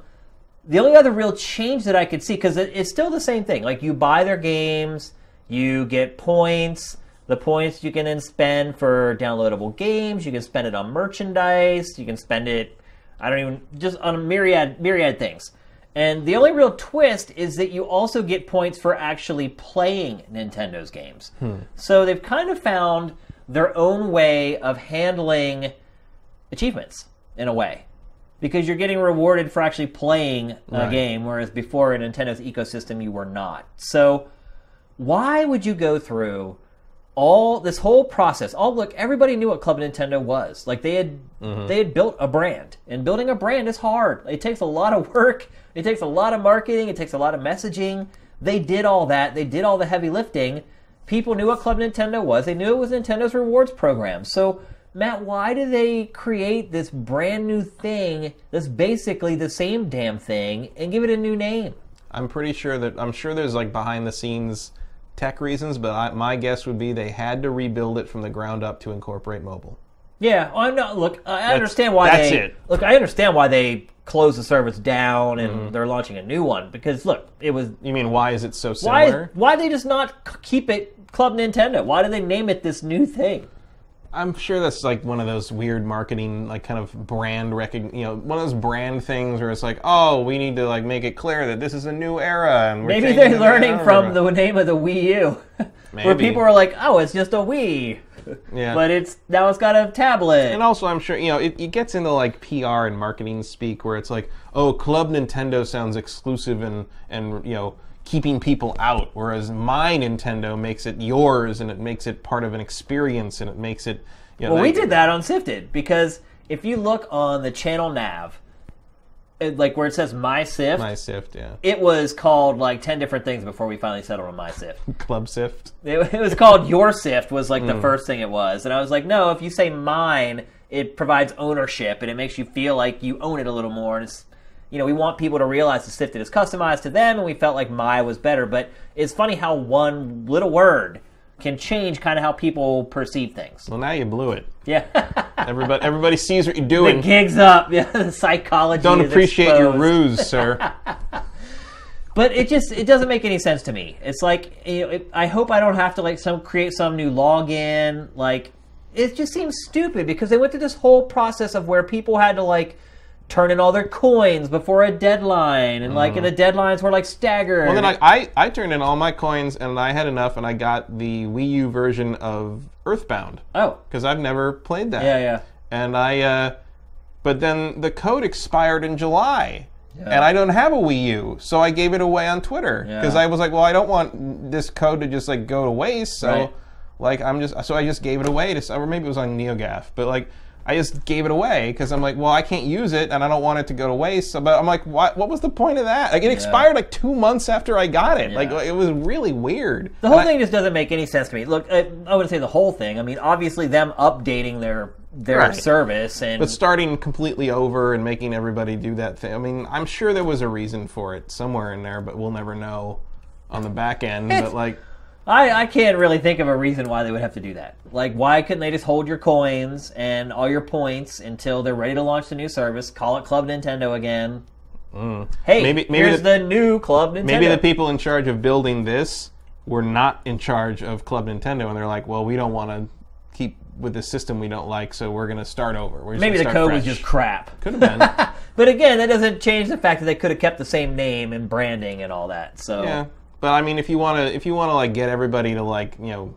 the only other real change that I could see, because it, it's still the same thing. Like you buy their games, you get points. The points you can then spend for downloadable games. You can spend it on merchandise. You can spend it, I don't even, just on a myriad myriad things. And the only real twist is that you also get points for actually playing Nintendo's games. Hmm. So they've kind of found their own way of handling achievements in a way. Because you're getting rewarded for actually playing a game, whereas before in Nintendo's ecosystem you were not. So why would you go through all this whole process? All look, everybody knew what Club Nintendo was. Like they had mm-hmm. they had built a brand, and building a brand is hard. It takes a lot of work. It takes a lot of marketing. It takes a lot of messaging. They did all that. They did all the heavy lifting. People knew what Club Nintendo was. They knew it was Nintendo's rewards program. So. Matt, why do they create this brand new thing that's basically the same damn thing and give it a new name? I'm pretty sure that I'm sure there's like behind the scenes tech reasons, but I, my guess would be they had to rebuild it from the ground up to incorporate mobile. Yeah, I'm not. Look, I understand why that's they it. look. I understand why they closed the service down and Mm-hmm. they're launching a new one because look, it was You mean why is it so why similar? why why they just not keep it Club Nintendo? Why do they name it this new thing? I'm sure that's like one of those weird marketing, like kind of brand recogn you know, one of those brand things where it's like, oh, we need to like make it clear that this is a new era, and we're Maybe they're the learning from the name of the Wii U, where people are like, "Oh, it's just a Wii," yeah. but it's now it's got a tablet. And also, I'm sure you know it, it gets into like PR and marketing speak, where it's like, oh, Club Nintendo sounds exclusive and and you know keeping people out, whereas my Nintendo makes it yours and it makes it part of an experience and it makes it. You know, Well, we did that on Sifted because if you look on the channel nav, it, like where it says My Sift, My Sift, yeah. it was called like 10 different things before we finally settled on my sift Club Sift. it, it was called your sift was like Hmm. the first thing it was and i was like no if you say mine it provides ownership and it makes you feel like you own it a little more and it's you know we want people to realize the sifted is customized to them and we felt like my was better but it's funny how one little word can change kind of how people perceive things Well, now you blew it. yeah Everybody, everybody sees what you're doing. the gigs up yeah the psychology Don't appreciate your ruse, sir. But it just it doesn't make any sense to me. It's like you know, it, I hope I don't have to like some create some new login. Like it just seems stupid because they went through this whole process of where people had to like turn in all their coins before a deadline, and like and the deadlines were like staggered. Well, then I, I, I turned in all my coins and I had enough, and I got the Wii U version of Earthbound oh because I've never played that. yeah yeah and I, uh, but then the code expired in July, and I don't have a Wii U, so I gave it away on Twitter because Yeah. I was like, well, I don't want this code to just like go to waste, so Right. like I'm just, so I just gave it away to, or maybe it was on NeoGaf, but like. I just gave it away because I'm like, well, I can't use it, and I don't want it to go to waste. So, but I'm like, what? What was the point of that? Like, it expired like two months after I got it. Like, it was really weird. The whole And I- thing just doesn't make any sense to me. Look, I, I wouldn't say the whole thing. I mean, obviously them updating their their Right. service and But starting completely over and making everybody do that thing. I mean, I'm sure there was a reason for it somewhere in there, but we'll never know on the back end. It's- but like, I, I can't really think of a reason why they would have to do that. Like, why couldn't they just hold your coins and all your points until they're ready to launch the new service? Call it Club Nintendo again. Hey, Mm. Maybe- maybe here's the- the, new Club Nintendo. maybe the people in charge of building this were not in charge of Club Nintendo, and they're like, well, we don't want to keep with this system we don't like, so we're going to start over. Maybe the code start was just crap. Could have been. But again, that doesn't change the fact that they could have kept the same name and branding and all that. So Yeah, but I mean, if you want to, if you want to like get everybody to like you know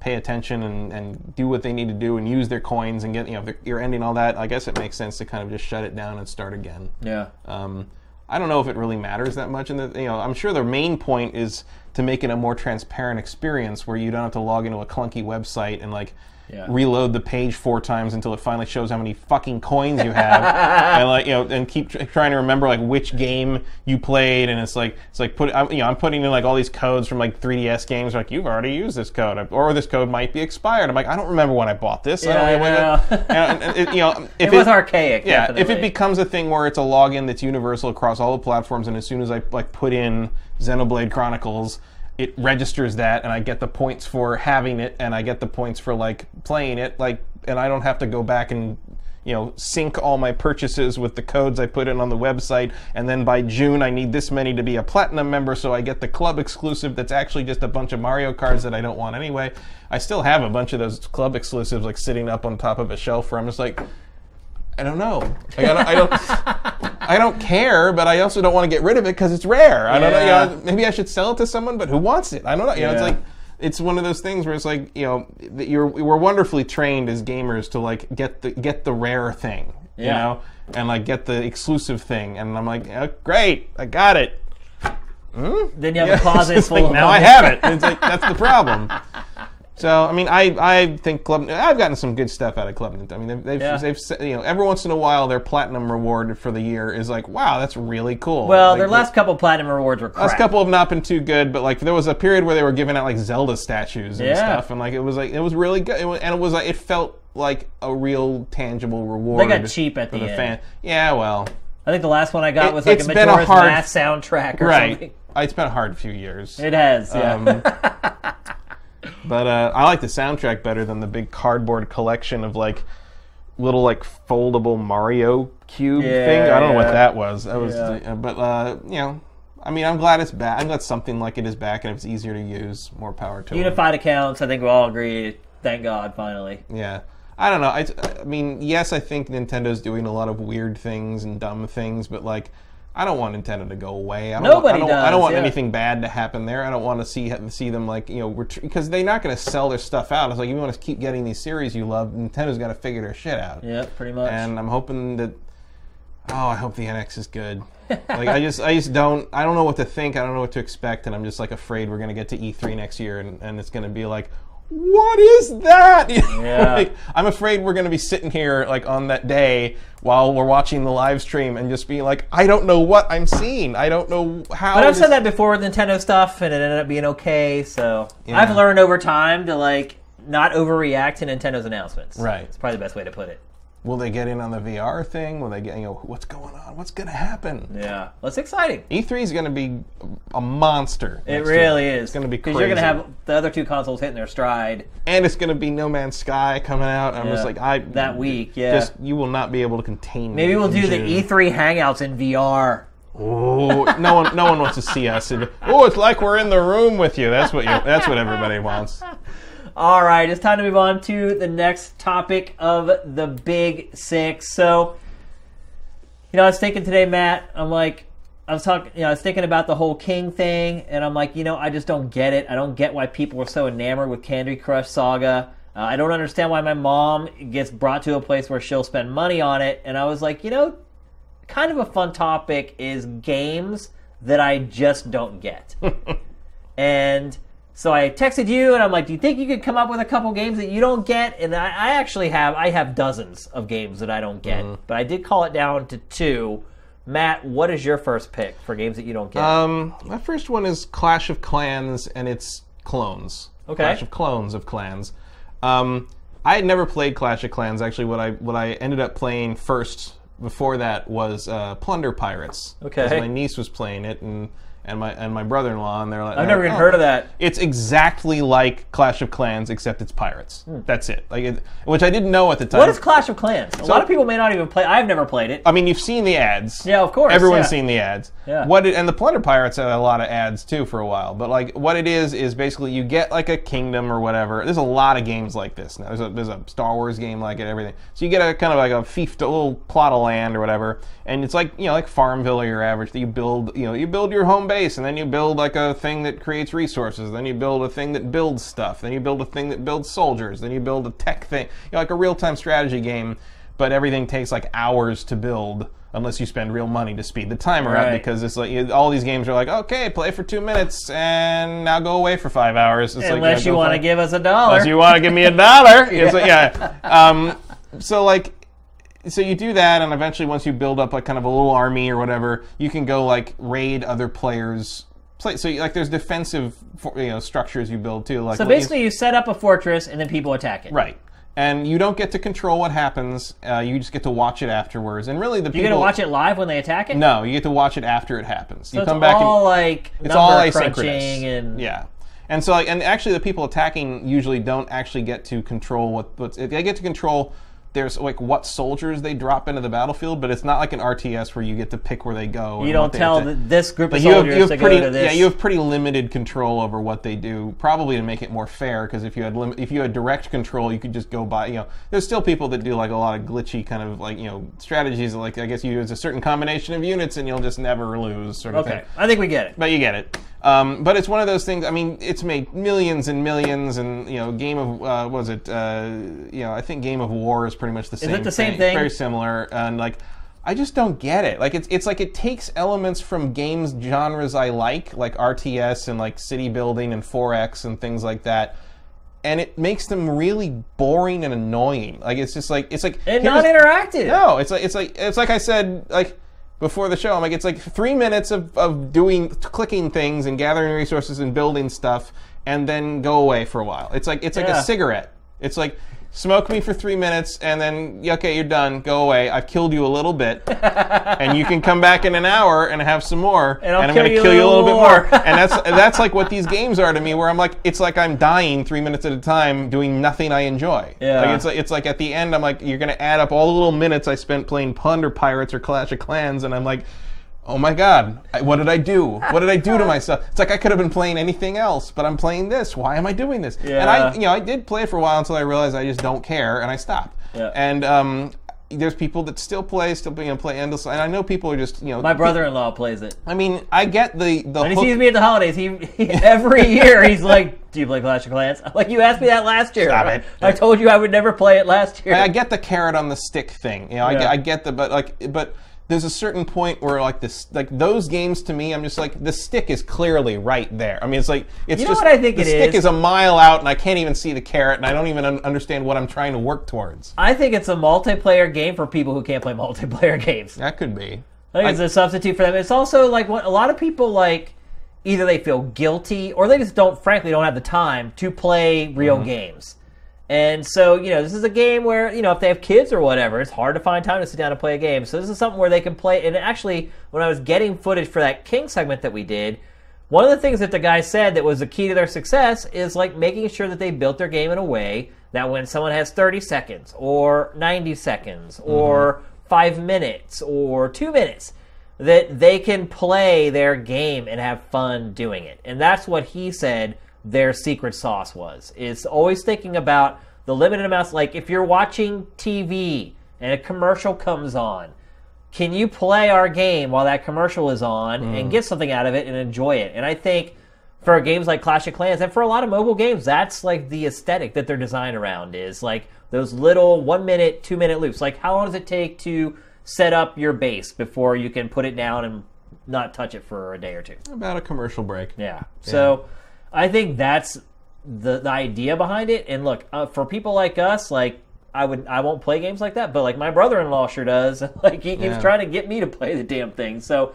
pay attention and, and do what they need to do and use their coins and get you know if you're ending all that, I guess it makes sense to kind of just shut it down and start again. yeah. Um, I don't know if it really matters that much, and you know I'm sure the main point is to make it a more transparent experience where you don't have to log into a clunky website and like. Yeah. Reload the page four times until it finally shows how many fucking coins you have, and like you know, and keep tr- trying to remember like which game you played, and it's like it's like put I'm, you know I'm putting in like all these codes from like 3ds games, like you've already used this code, or this code might be expired. I'm like I don't remember when I bought this. I don't Yeah, I know. it- you know, if It was archaic. yeah, if it becomes a thing where it's a login that's universal across all the platforms, and as soon as I like put in Xenoblade Chronicles, it registers that, and I get the points for having it, and I get the points for like playing it, like, and I don't have to go back and you know sync all my purchases with the codes I put in on the website, and then by June I need this many to be a platinum member, so I get the club exclusive that's actually just a bunch of Mario cards that I don't want anyway. I still have a bunch of those club exclusives like sitting up on top of a shelf where I'm just like. I don't know. Like, I don't. I don't, I don't care, but I also don't want to get rid of it because it's rare. I don't know. You know. Maybe I should sell it to someone, but who wants it? I don't know. You know, it's like it's one of those things where it's like you know that you're we're wonderfully trained as gamers to like get the get the rare thing, you know, and like get the exclusive thing, and I'm like, oh, great, I got it. Hmm? Then you have Yeah, a closet full like, of now I have it. It's like that's the problem. So I mean, I I think Club. I've gotten some good stuff out of Club Nintendo. I mean, they've, they've, Yeah. they've you know every once in a while their platinum reward for the year is like, wow, that's really cool. Well, Like, their last couple platinum rewards were crap. Last couple have not been too good, but like there was a period where they were giving out like Zelda statues and Yeah. stuff, and like it was like it was really good, it was, and it was like it felt like a real tangible reward. They got cheap at the the end. fan. Yeah, well, I think the last one I got It- was like a been a hard- Mask soundtrack or right. something. It's been a hard few years. It has, yeah. Um, but uh, I like the soundtrack better than the big cardboard collection of like little like foldable Mario cube Yeah, thing. I don't know what that was. That was, Yeah. uh, but uh, you know, I mean, I'm glad it's back. I'm glad something like it is back, and if it's easier to use, more power to it. Unified accounts, I think we all agree. Thank God, finally. Yeah. I don't know. I, I mean, yes, I think Nintendo's doing a lot of weird things and dumb things, but like, I don't want Nintendo to go away. I don't Nobody want, I don't, I don't want yeah. anything bad to happen there. I don't want to see see them like you know because they're not going to sell their stuff out. It's like you want to keep getting these series you love. Nintendo's got to figure their shit out. Yeah, pretty much. And I'm hoping that. Oh, I hope the NX is good. like I just, I just don't, I don't know what to think. I don't know what to expect, and I'm just like afraid we're gonna get to E3 next year, and, and it's gonna be like, what is that? You know, Yeah. like, I'm afraid we're gonna be sitting here like on that day while we're watching the live stream and just being like, I don't know what I'm seeing. I don't know how. But I've this- said that before with Nintendo stuff, and it ended up being okay. So Yeah. I've learned over time to like not overreact to Nintendo's announcements. Right. It's probably the best way to put it. Will they get in on the VR thing? Will they get, you know, what's going on? What's gonna happen? Yeah. Well, it's exciting. E3 is gonna be a monster. It next year. really is. It's gonna be because crazy. you're gonna have the other two consoles hitting their stride. and it's going to be No Man's Sky coming out. I'm just like, I That week, yeah. Just you will not be able to contain. me Maybe we'll do the E3 hangouts in VR. Oh, no one, no one wants to see us. And, oh, it's like we're in the room with you. That's what you. That's what everybody wants. All right, it's time to move on to the next topic of the Big Six. So, you know, I was thinking today, Matt. I'm like, I was talking, you know, I was thinking about the whole King thing, and I'm like, you know, I just don't get it. I don't get why people are so enamored with Candy Crush Saga. Uh, I don't understand why my mom gets brought to a place where she'll spend money on it. And I was like, you know, kind of a fun topic is games that I just don't get. and so I texted you and I'm like, do you think you could come up with a couple games that you don't get? And I, I actually have, I have dozens of games that I don't get, but I did call it down to two. Matt, what is your first pick for games that you don't get? Um, my first one is Clash of Clans and its clones. Okay. Clash of Clones of Clans. Um, I had never played Clash of Clans. Actually, what I what I ended up playing first before that was uh, Plunder Pirates. Okay. My niece was playing it, and and my and my brother-in-law, and they're like, I've never even "Oh, heard of that. It's exactly like Clash of Clans, except it's pirates. That's it. Like, it, which I didn't know at the time. Hmm. What is Clash of Clans? A lot of people may not even play. I've never played it. I mean, you've seen the ads. Yeah, of course, Everyone's yeah. seen the ads. Yeah. What it, and the Plunder Pirates had a lot of ads too for a while. But like, what it is is basically you get like a kingdom or whatever. There's a lot of games like this now. There's a there's a Star Wars game like it. Everything. So you get a kind of like a fief, a little plot of land or whatever, and it's like you know like Farmville or your average. That you build you know you build your home base, and then you build like a thing that creates resources. Then you build a thing that builds stuff. Then you build a thing that builds soldiers. Then you build a tech thing. You know, like a real time strategy game but everything takes like hours to build unless you spend real money to speed the timer up because it's like you- all these games are like okay play for two minutes and now go away for five hours it's like, Unless yeah, you want to give us a dollar. unless you want to give me a dollar like yeah um, so like so you do that and eventually once you build up like kind of a little army or whatever you can go like raid other players play so like there's defensive for- you know structures you build too like so basically, you set up a fortress and then people attack it. Right. And you don't get to control what happens. Uh, you just get to watch it afterwards. And really, the You people gonna watch it live when they attack it? No, you get to watch it after it happens. So you it's come back all and like it's all asynchronous. and yeah. And so, like, and actually, the people attacking usually don't actually get to control what. What's, they get to control there's like what soldiers they drop into the battlefield, but it's not like an RTS where you get to pick where they go. and You don't tell this group of but you have, soldiers you have to pretty, go to this. yeah, you have pretty limited control over what they do, probably to make it more fair. Because if you had lim- if you had direct control, you could just go by. You know, there's still people that do like a lot of glitchy kind of like you know strategies. Like I guess you use a certain combination of units and you'll just never lose, sort of okay, thing. I think we get it. But you get it. Um, but it's one of those things. I mean, it's made millions and millions, and you know, Game of uh, what was it? Uh, you know, I think Game of War is pretty much the same. it the same thing? Very similar, and like, I just don't get it. Like, it's it's like it takes elements from games genres I like, like RTS and like city building and 4X and things like that. And it makes them really boring and annoying. Like it's just like it's like and not interactive. no, it's like it's like it's like I said like before the show. I'm like it's like three minutes of, of doing clicking things and gathering resources and building stuff, and then go away for a while. It's like it's like Yeah. a cigarette. It's like smoke me for three minutes and then okay, you're done. Go away. I've killed you a little bit, and you can come back in an hour and have some more, And I'll I'm gonna kill you a little bit more. and that's that's like what these games are to me. Where I'm like, it's like I'm dying three minutes at a time doing nothing I enjoy. Yeah. Like it's like it's like at the end, I'm like, you're gonna add up all the little minutes I spent playing Plunder Pirates or Clash of Clans, and I'm like, oh my god, I- what did I do? What did I do to myself? It's like I could have been playing anything else, but I'm playing this. Why am I doing this? yeah. And I, you know, I did play it for a while until I realized I just don't care, and I stopped. Yeah. And um, there's people that still play, still you know, play endlessly, and I know people are just you know. My brother-in-law plays it. I mean, I get the the When he hook- sees me at the holidays, he, he every year he's like, "Do you play Clash of Clans?" I'm like, you asked me that last year. Stop it. I told you I would never play it last year. I get the carrot on the stick thing. You know, I, Yeah. get, I get the but like but there's a certain point where like this like those games to me I'm just like the stick is clearly right there. I mean it's like it's You know just what I think the it stick is? is a mile out and I can't even see the carrot and I don't even un- understand what I'm trying to work towards. I think it's a multiplayer game for people who can't play multiplayer games. That could be. I think it's a substitute for them. It's also like what a lot of people like. Either they feel guilty or they just don't, frankly, don't have the time to play real mm-hmm. games. And so, you know, this is a game where, you know, if they have kids or whatever, it's hard to find time to sit down and play a game. So this is something where they can play. And actually, when I was getting footage for that King segment that we did, one of the things that the guy said that was the key to their success is like making sure that they built their game in a way that when someone has 30 seconds or 90 seconds mm-hmm. or five minutes or two minutes, that they can play their game and have fun doing it. And that's what he said their secret sauce was. Is always thinking about the limited amounts like if you're watching TV and a commercial comes on, can you play our game while that commercial is on and mm-hmm. get something out of it and enjoy it? And I think for games like Clash of Clans and for a lot of mobile games, that's like the aesthetic that they're designed around is like those little one minute, two minute loops. Like how long does it take to set up your base before you can put it down and not touch it for a day or two? About a commercial break. Yeah. So I think that's the, the idea behind it. And look, uh, for people like us, like I would, I won't play games like that, but like my brother-in-law sure does. like he keeps Yeah. trying to get me to play the damn thing. So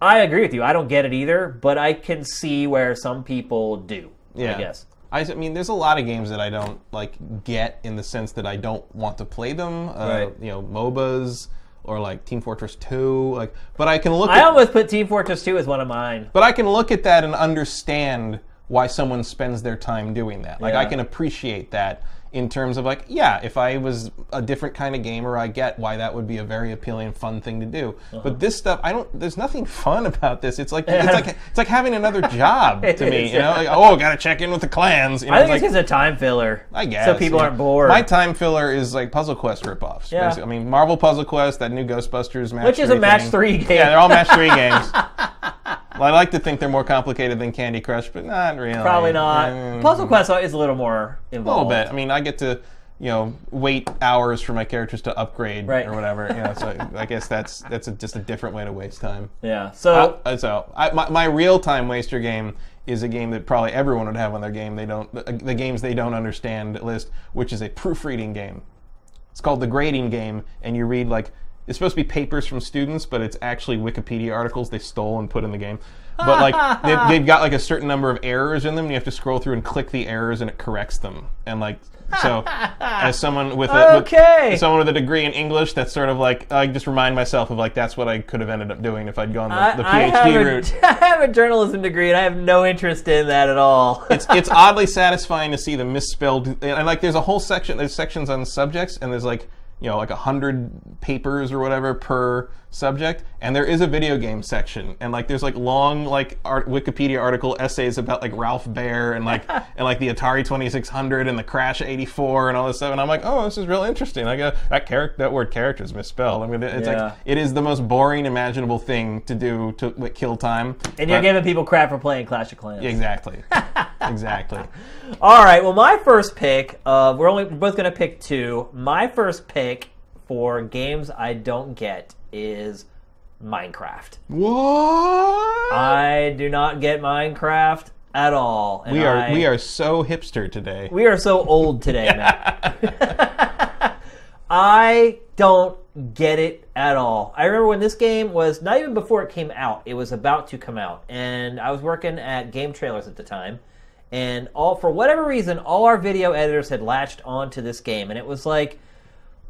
I agree with you. I don't get it either, but I can see where some people do. Yeah. I guess. I mean, there's a lot of games that I don't like get in the sense that I don't want to play them. Uh, Right. You know, MOBAs or like Team Fortress 2. Like, but I can look. I at, almost put Team Fortress 2 as one of mine. But I can look at that and understand why someone spends their time doing that. Like I can appreciate that in terms of like, yeah, if I was a different kind of gamer, I get why that would be a very appealing, fun thing to do. Uh-huh. But this stuff, I don't. There's nothing fun about this. It's like it's like it's like having another job to me. is, You know, yeah. like, oh, gotta check in with the clans. You know, I think it's it's like, just a time filler. I guess. So people yeah. aren't bored. My time filler is like Puzzle Quest ripoffs. Yeah. basically. I mean, Marvel Puzzle Quest, that new Ghostbusters match. Which is a match thing. three game. Yeah, they're all match three games. Well, I like to think they're more complicated than Candy Crush, but not really. Probably not. Mm, Puzzle Quest is a little more involved. A little bit. I mean, I get to, you know, wait hours for my characters to upgrade Right. or whatever. You know, so I guess that's that's a, just a different way to waste time. Yeah. So Uh, so I, my, my real time waster game is a game that probably everyone would have on their game. They don't the, the games they don't understand list, which is a proofreading game. It's called the grading game, and you read like it's supposed to be papers from students, but it's actually Wikipedia articles they stole and put in the game. But like they've, they've got like a certain number of errors in them, and you have to scroll through and click the errors, and it corrects them. And like so, as someone with a with- Okay. someone with a degree in English, that's sort of like I just remind myself of like that's what I could have ended up doing if I'd gone the, I, the I PhD have a, route. I have a journalism degree and I have no interest in that at all. it's it's oddly satisfying to see the misspelled and like there's a whole section there's sections on subjects and there's like you know like a hundred papers or whatever per subject, and there is a video game section, and like there's like long like art, Wikipedia article essays about like Ralph Baer and like and like the Atari 2600 and the Crash 84 and all this stuff, and I'm like, oh, this is real interesting. i uh, that character, that word character is misspelled. I mean, it's Yeah. like it is the most boring imaginable thing to do to like, kill time. And you're But- giving people crap for playing Clash of Clans. exactly, exactly. All right. Well, my first pick. Uh, we're only we're both going to pick two. My first pick for games I don't get is Minecraft. What? I do not get Minecraft at all. we are I- we are so hipster today. we are so old today, Matt. I don't get it at all. I remember when this game was not even before it came out; it was about to come out, and I was working at Game Trailers at the time, and all for whatever reason, all our video editors had latched onto this game, and it was like.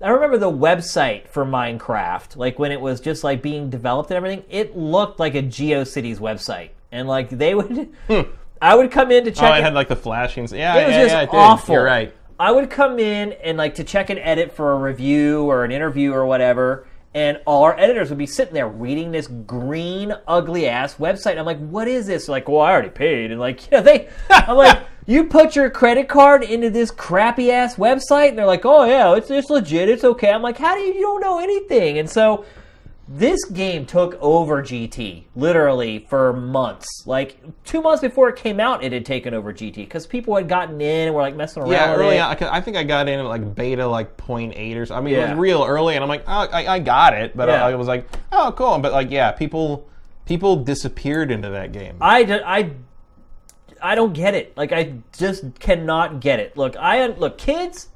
I remember the website for Minecraft, like when it was just like being developed and everything. It looked like a GeoCities website, and like they would, hmm. I would come in to oh, check. Oh, it- it had like the flashings. Yeah, it was yeah, just yeah, it did. awful. You're right. I would come in and like to check an edit for a review or an interview or whatever, and all our editors would be sitting there reading this green, ugly ass website. And I'm like, what is this? They're like, well, I already paid, and like, you know, they. I'm like, you put your credit card into this crappy ass website, and they're like, oh yeah, it's it's legit, it's okay. I'm like, how do you, you don't know anything? And so this game took over GT literally for months. Like two months before it came out, it had taken over GT because people had gotten in and were like messing around. Yeah, with early it. on, I think I got in at like beta like 0.8 or something. I mean, it Yeah. was real early, and I'm like, oh, I, I got it, but Yeah. I, I was like, oh, cool. But like, yeah, people people disappeared into that game. I I I don't get it. Like I just cannot get it. Look, I look kids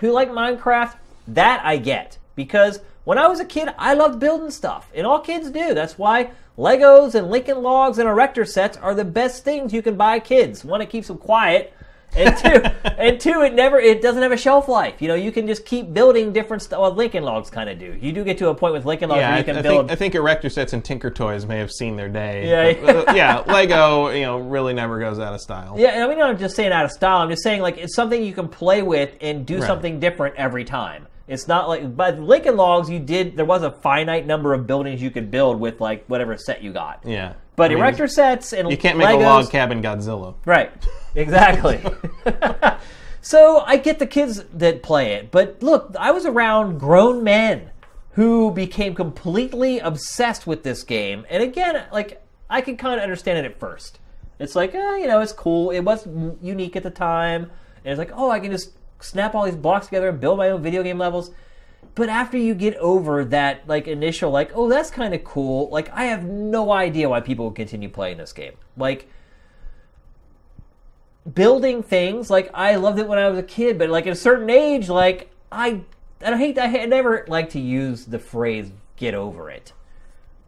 who like Minecraft. That I get because when I was a kid, I loved building stuff, and all kids do. That's why Legos and Lincoln Logs and erector sets are the best things you can buy kids. One, it keeps them quiet. and two, and two, it never, it doesn't have a shelf life. You know, you can just keep building different stuff. Well, Lincoln Logs kind of do. You do get to a point with Lincoln Logs yeah, where I, you can I build. think I think erector sets and Tinker Toys may have seen their day. Yeah, But, uh, yeah. Lego, you know, really never goes out of style. Yeah, I mean, I'm just saying out of style. I'm just saying like it's something you can play with and do Right. something different every time. It's not like, but Lincoln Logs, you did. There was a finite number of buildings you could build with like whatever set you got. Yeah. But I mean, erector sets and You can't make Legos, a log cabin Godzilla. Right. Exactly. so I get the kids that play it, but look, I was around grown men who became completely obsessed with this game. And again, like I can kind of understand it at first. It's like, eh, you know, it's cool. It was unique at the time. And it's like, oh, I can just snap all these blocks together and build my own video game levels. But after you get over that like initial like, oh, that's kind of cool. Like I have no idea why people will continue playing this game. Like building things like I loved it when I was a kid, but like at a certain age, like I I hate I, I never like to use the phrase "get over it,"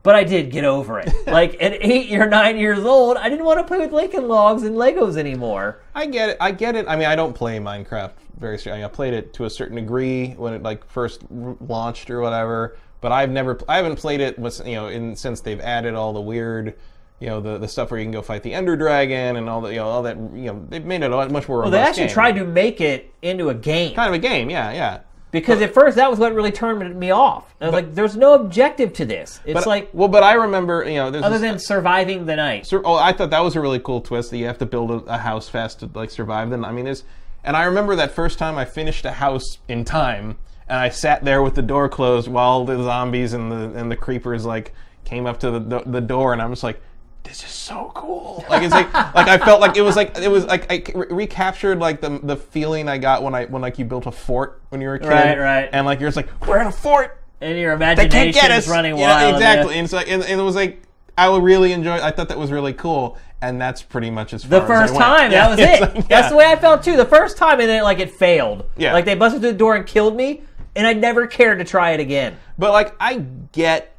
but I did get over it. like at eight or nine years old, I didn't want to play with Lincoln Logs and Legos anymore. I get it. I get it. I mean, I don't play Minecraft very. I, mean, I played it to a certain degree when it like first launched or whatever. But I've never. I haven't played it. Was you know, in since they've added all the weird. You know the, the stuff where you can go fight the Ender Dragon and all the you know all that you know they've made it a lot much more. Well, they actually game. tried to make it into a game kind of a game, yeah, yeah. Because at first that was what really turned me off. I was like, "There's no objective to this. It's But like well, but I remember you know there's other this- than surviving the night." Sur- oh, I thought that was a really cool twist that you have to build a, a house fast to like survive. Then I mean, there's, and I remember that first time I finished a house in time, and I sat there with the door closed while the zombies and the and the creepers like came up to the do- the door, and I was like. This is so cool. Like it's like like I felt like it was like it was like I re- recaptured like the the feeling I got when I when like you built a fort when you were a kid. Right, right. And like you're just like we're in a fort And your they can't get imagination us is running Yeah, wild. exactly. And, so, and, and it was like I would really enjoy. I thought that was really cool, and that's pretty much as far The as I first went. time, Yeah, that was it. like, yeah. That's the way I felt too. The first time, and then like it failed. Yeah. Like they busted through the door and killed me, and I never cared to try it again. But like I get.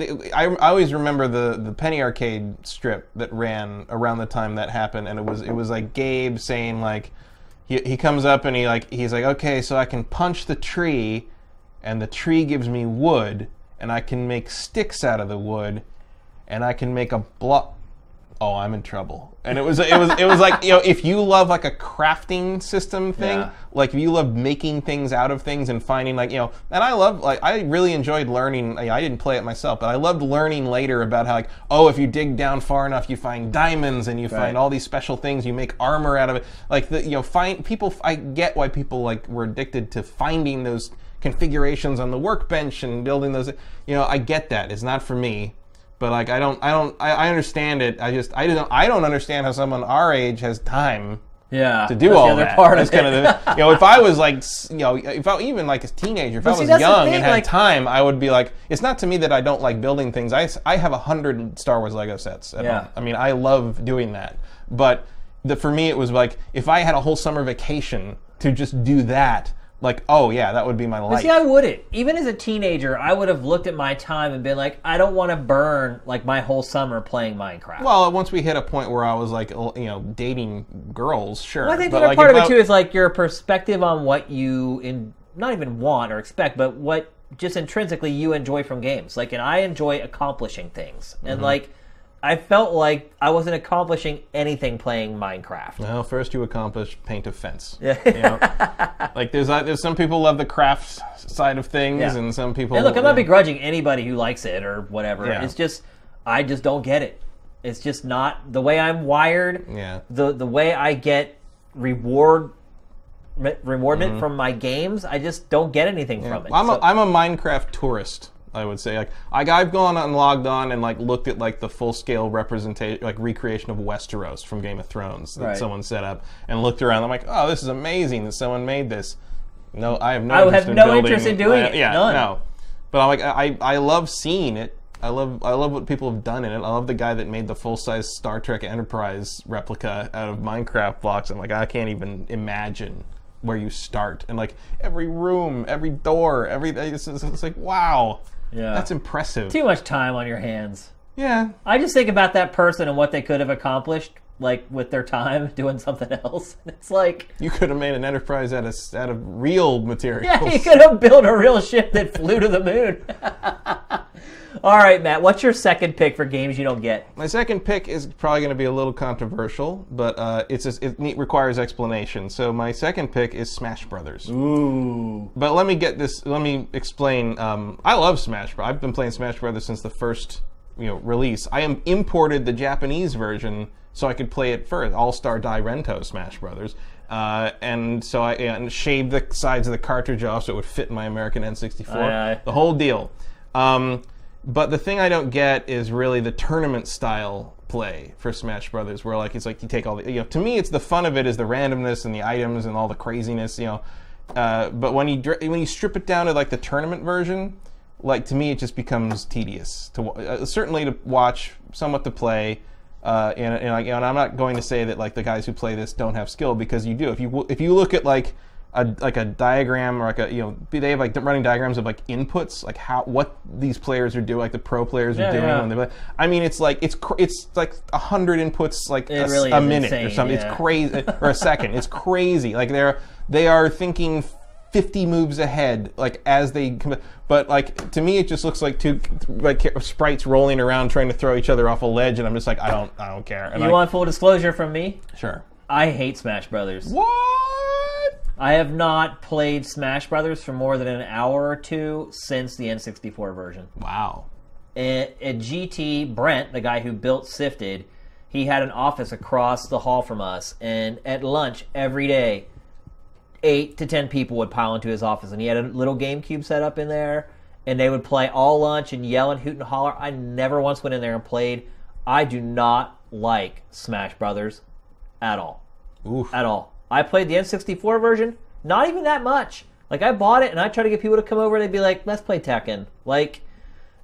I, I always remember the, the Penny Arcade strip that ran around the time that happened, and it was it was like Gabe saying like he, he comes up and he like he's like okay so I can punch the tree, and the tree gives me wood, and I can make sticks out of the wood, and I can make a block. Oh, I'm in trouble. And it was it was it was like you know if you love like a crafting system thing, Yeah. like if you love making things out of things and finding like you know, and I love like I really enjoyed learning. I didn't play it myself, but I loved learning later about how like oh if you dig down far enough you find diamonds and you Right. find all these special things. You make armor out of it. Like the you know find people. I get why people like were addicted to finding those configurations on the workbench and building those. You know I get that. It's not for me but like I don't, I don't, I, I understand it. I just, I don't, I don't understand how someone our age has time Yeah. to do that's all the other that. Part That's of it. kind of the, you know, if I was like, you know, if I even like a teenager, if I see, was young thing, and had like- time, I would be like, it's not to me that I don't like building things. I, I have a hundred Star Wars Lego sets. At Yeah. home. I mean, I love doing that, but the, for me, it was like if I had a whole summer vacation to just do that. Like, oh yeah, that would be my life. See, I wouldn't. Even as a teenager, I would have looked at my time and been like, I don't want to burn like my whole summer playing Minecraft. Well, once we hit a point where I was like, you know, dating girls, sure. I think the other like, part of it I- too is like your perspective on what you in not even want or expect, but what just intrinsically you enjoy from games. Like, and I enjoy accomplishing things, and Mm-hmm. like I felt like I wasn't accomplishing anything playing Minecraft. Well, first you accomplish paint a fence. Yeah. You know? like there's uh, there's some people love the craft side of things, Yeah. and some people. And look, I'm not begrudging anybody who likes it or whatever. Yeah. It's just I just don't get it. It's just not the way I'm wired. Yeah. The the way I get reward me- rewardment from my games, I just don't get anything from it. I'm So- a, I'm a Minecraft tourist. I would say like I, I've gone and logged on and like looked at like the full scale representation like recreation of Westeros from Game of Thrones that Right. someone set up and looked around. I'm like, oh, this is amazing that someone made this. No, I have no. I interest have in no building- interest in doing I- it. Yeah, None. no. But I'm like I I love seeing it. I love I love what people have done in it. I love the guy that made the full size Star Trek Enterprise replica out of Minecraft blocks. I'm like I can't even imagine where you start and like every room, every door, everything. It's, it's, it's like wow, Yeah. that's impressive. too much time on your hands. Yeah, I just think about that person and what they could have accomplished, like with their time doing something else. It's like, you could have made an Enterprise out of out of real materials. yeah, you could have built a real ship that flew to the moon. All right, Matt, what's your second pick for games you don't get? My second pick is probably going to be a little controversial, but uh, it's just, it requires explanation. So my second pick is Smash Brothers. Ooh. But let me get this. Let me explain. Um, I love Smash. Bros. I've been playing Smash Brothers since the first you know release. I am imported the Japanese version so I could play it first. All Star Dairanto Smash Brothers. Uh, and so I and shaved the sides of the cartridge off so it would fit in my American N64. Aye, aye. The whole deal. Um, but the thing I don't get is really the tournament style play for Smash Brothers, where like it's like you take all the you know. To me, it's the fun of it is the randomness and the items and all the craziness, you know. Uh, but when you when you strip it down to like the tournament version, like to me it just becomes tedious to uh, certainly to watch, somewhat to play. Uh, and, and, like, and I'm not going to say that like the guys who play this don't have skill because you do. If you if you look at like a like a diagram or like a you know they have like running diagrams of like inputs like how what these players are doing like the pro players Yeah, are doing yeah. when they play. I mean it's like it's cr- it's like a hundred inputs like a, really a minute or something. yeah. It's crazy or a second. It's crazy. Like they're they are thinking. 50 moves ahead like as they come but like to me it just looks like two like sprites rolling around trying to throw each other off a ledge and i'm just like i don't i don't care and You I, want full disclosure from me? sure I hate Smash Brothers. what I have not played Smash Brothers for more than an hour or two since the N64 version. wow at, at GT, Brent, the guy who built Sifted, he had an office across the hall from us, and at lunch every day, eight to ten people would pile into his office, and he had a little GameCube set up in there, and they would play all lunch and yell and hoot and holler. I never once went in there and played. I do not like Smash Brothers at all Oof. at all. I played the N64 version, not even that much. Like I bought it and I try to get people to come over. They'd be like, "Let's play Tekken." Like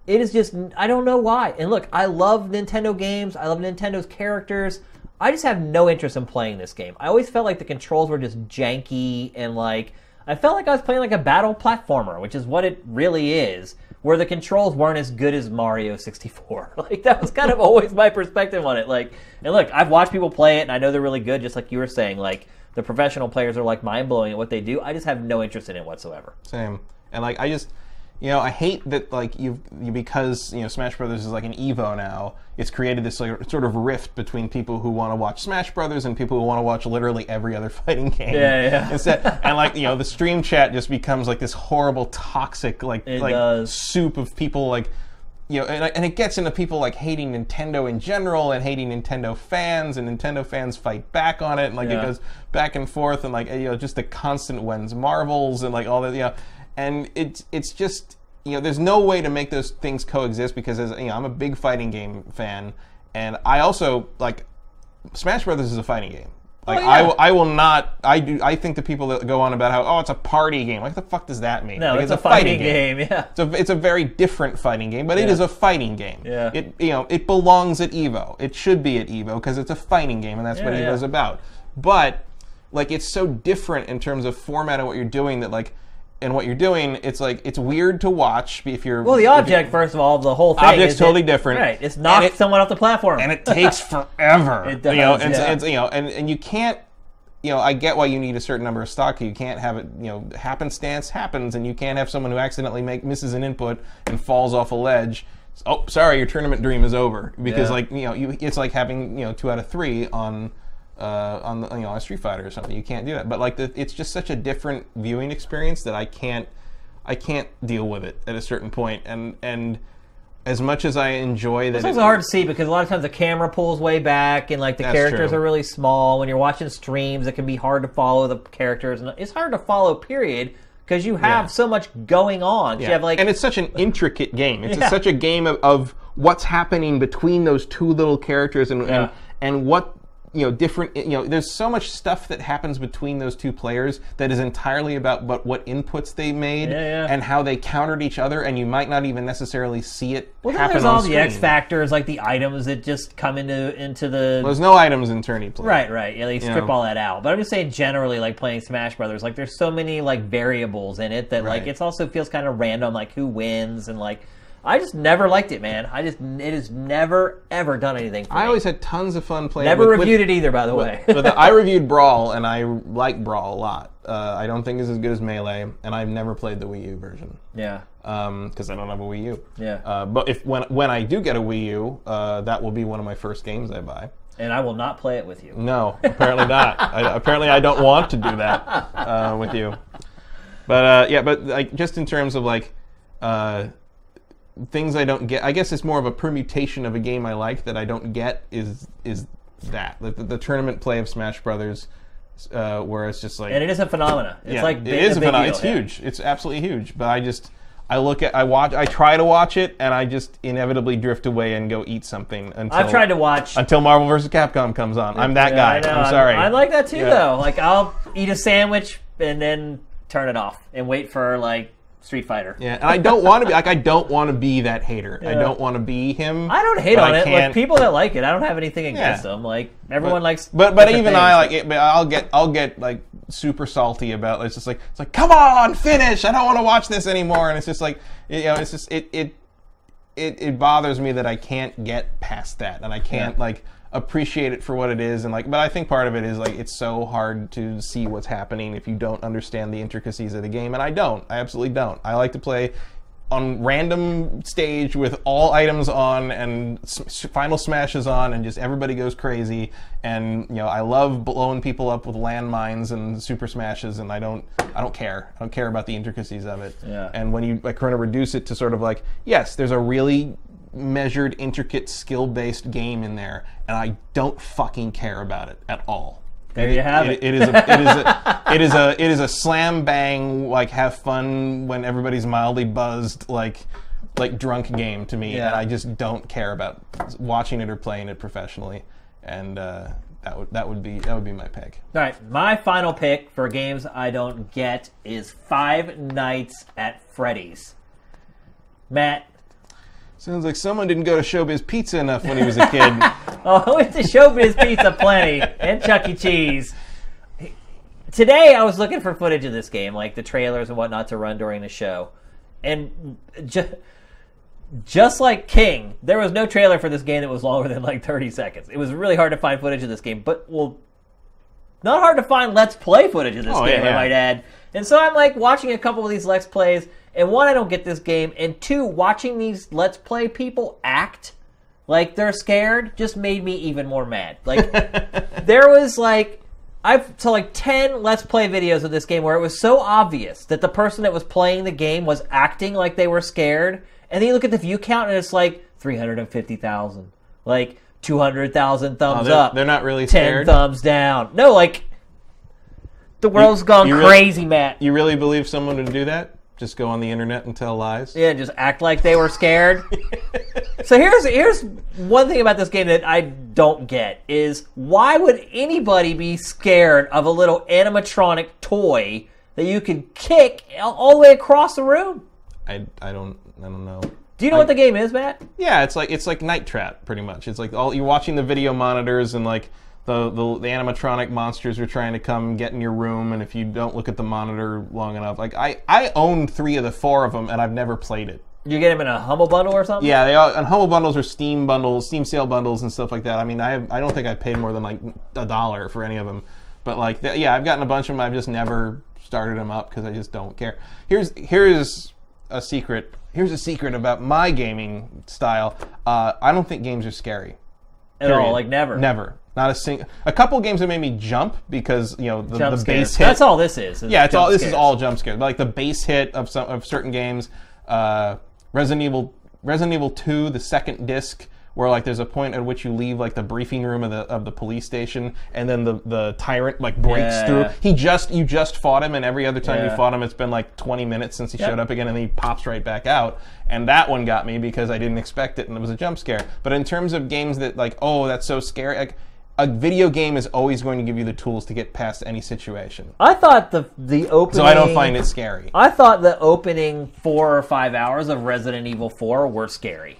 it is just I don't know why. And look, I love Nintendo games. I love Nintendo's characters. I just have no interest in playing this game. I always felt like the controls were just janky and like I felt like I was playing like a battle platformer, which is what it really is. Where the controls weren't as good as Mario 64. Like that was kind of always my perspective on it. Like, and look, I've watched people play it, and I know they're really good. Just like you were saying, like the professional players are like mind blowing at what they do. I just have no interest in it whatsoever. Same. And like I just you know, I hate that like you've you, because you know Smash Brothers is like an Evo now. It's created this like, sort of rift between people who want to watch Smash Brothers and people who want to watch literally every other fighting game. Yeah, yeah. Instead, and like you know, the stream chat just becomes like this horrible, toxic like It like does. soup of people like. You know, and, and it gets into people like hating Nintendo in general and hating Nintendo fans, and Nintendo fans fight back on it, and like Yeah. it goes back and forth, and like you know, just the constant when's marvels and like all that, you know, and it's it's just you know, there's no way to make those things coexist because as you know, I'm a big fighting game fan, and I also like Smash Brothers is a fighting game. Oh, like Oh, yeah. I, will, I will not. I do. I think the people that go on about how oh it's a party game. Like the fuck does that mean? No, Like, it's, a fighting, game. Yeah. It's a, it's a very different fighting game, but it Yeah. is a fighting game. Yeah. It you know it belongs at Evo. It should be at Evo because it's a fighting game, and that's what Yeah, Evo's yeah. about. But like it's so different in terms of format and what you're doing that like and what you're doing, it's like it's weird to watch if you're Well, the object, first of all, the whole thing. Object's is totally it- different. Right. It's knocked it- someone off the platform. and it takes forever. It You know, does, and, yeah. and, you know, and, and you can't. You know, I get why you need a certain number of stock. You can't have it. You know, happenstance happens, and you can't have someone who accidentally make misses an input and falls off a ledge. Oh, sorry, your tournament dream is over because, Yeah. like, you know, you, it's like having you know two out of three on. Uh, on the, you know a Street Fighter or something, you can't do that. But like, the, it's just such a different viewing experience that I can't, I can't deal with it at a certain point. And and as much as I enjoy that, It's hard to see because a lot of times the camera pulls way back and like the That's characters true. are really small. When you're watching streams, it can be hard to follow the characters, and it's hard to follow. Period, because you have Yeah. so much going on. 'Cause You have like and it's such an intricate game. It's Yeah. such a game of, of what's happening between those two little characters and, Yeah. and and what you know different you know there's so much stuff that happens between those two players that is entirely about but what inputs they made Yeah, yeah. and how they countered each other and you might not even necessarily see it well, then there's all the X factors, like the items that just come into into the There's no items in tourney play. Right, right. Yeah, they strip know. all that out. But I'm just saying, generally, like playing Smash Brothers, like there's so many like variables in it that like Right. it's also feels kind of random, like who wins and like I just never liked it, man. I just it has never ever done anything for I me. always had tons of fun playing. never with- with- reviewed it either, by the way. but the, I reviewed Brawl, and I like Brawl a lot. Uh, I don't think it's as good as Melee, and I've never played the Wii U version yeah, because I don't have a Wii U. yeah. Uh, but if when when I do get a Wii U, uh, that will be one of my first games I buy. and I will not play it with you. No, apparently not. I, apparently, I don't want to do that uh, with you. But uh, yeah, but like just in terms of like uh, things I don't get, I guess it's more of a permutation of a game I like that I don't get is is that the, the, the tournament play of Smash Brothers, uh, where it's just like And it is a phenomena. It's yeah, like it big, is a a big It's yeah. huge. It's absolutely huge. But I just I look at I watch I try to watch it and I just inevitably drift away and go eat something until I've tried to watch. until Marvel vs. Capcom comes on. I'm that Yeah, guy. I. I'm sorry. I like that too, though. Like I'll eat a sandwich and then turn it off and wait for like Street Fighter. Yeah, and I don't want to be like I don't want to be that hater. I don't want to be him. I don't hate on I it. Like people that like it, I don't have anything against Yeah. them. Like everyone likes. But but even I like it. But I'll get I'll get like super salty about. It's just like it's like come on, finish. I don't want to watch this anymore. And it's just like you know, it's just it it it, it bothers me that I can't get past that and I can't Yeah. like appreciate it for what it is and like but I think part of it is like it's so hard to see what's happening if you don't understand the intricacies of the game and I don't. I absolutely don't. I like to play on random stage with all items on and final smashes on and just everybody goes crazy. And you know I love blowing people up with landmines and super smashes and I don't I don't care. I don't care about the intricacies of it. Yeah. and when you like kind of reduce it to sort of like yes there's a really measured intricate skill based game in there and I don't fucking care about it at all There you have it. it is a, it is a it is a it is a slam bang like have fun when everybody's mildly buzzed like like drunk game to me Yeah. and I just don't care about watching it or playing it professionally and uh, that would that would be that would be my pick. All right, my final pick for games I don't get is Five Nights at Freddy's. Matt, Sounds like someone didn't go to Showbiz Pizza enough when he was a kid. oh, I went to Showbiz Pizza plenty and Chuck E. Cheese. Today I was looking for footage of this game, like the trailers and whatnot to run during the show, and just just like King, there was no trailer for this game that was longer than like 30 seconds. It was really hard to find footage of this game, but well, not hard to find Let's Play footage of this Oh, game, yeah, I might add. And so I'm like watching a couple of these Let's Plays, And one, I don't get this game, and two, watching these Let's Play people act like they're scared just made me even more mad. Like there was like I've saw like ten Let's Play videos of this game where it was so obvious that the person that was playing the game was acting like they were scared, and then you look at the view count and it's like three hundred and fifty thousand, like two hundred thousand oh, thumbs Oh, they're, up, they're not really ten scared. thumbs down. No, like the world's gone you really- crazy, Matt. You really believe someone would do that? Just go on the internet and tell lies? Yeah, just act like they were scared. so here's here's one thing about this game that I don't get is why would anybody be scared of a little animatronic toy that you could kick all, all the way across the room? I, I don't I don't know. Do you know what the game is, Matt? Yeah, it's like it's like Night Trap pretty much. It's like all you're watching the video monitors and like the, the the animatronic monsters are trying to come get in your room and if you don't look at the monitor long enough, like I I own 3 of the 4 of them and I've never played it. You get them in a humble bundle or something? Yeah, they all, and humble bundles are Steam bundles, Steam sale bundles and stuff like that. I mean, I have, I don't think I paid more than like a dollar for any of them. But like, th- yeah, I've gotten a bunch of them. I've just never started them up because I just don't care. Here's here's a secret. Here's a secret about my gaming style. Uh, I don't think games are scary. At all, like never. Never. Not a single. A couple games that made me jump because you know the, the base hit. That's all this is. is Yeah, it's all. This scares. is all jump scares. Like the base hit of some of certain games. Uh, Resident Evil, Resident Evil Two, the second disc, where like there's a point at which you leave like the briefing room of the of the police station, and then the the tyrant like breaks Yeah, through. He just you just fought him, and every other time Yeah. you fought him, it's been like 20 minutes since he Yep. showed up again, and then he pops right back out. And that one got me because I didn't expect it, and it was a jump scare. But in terms of games that like, oh, that's so scary. Like, a video game is always going to give you the tools to get past any situation. I thought the the opening. So I don't find it scary. I thought the opening four or five hours of Resident Evil 4 were scary.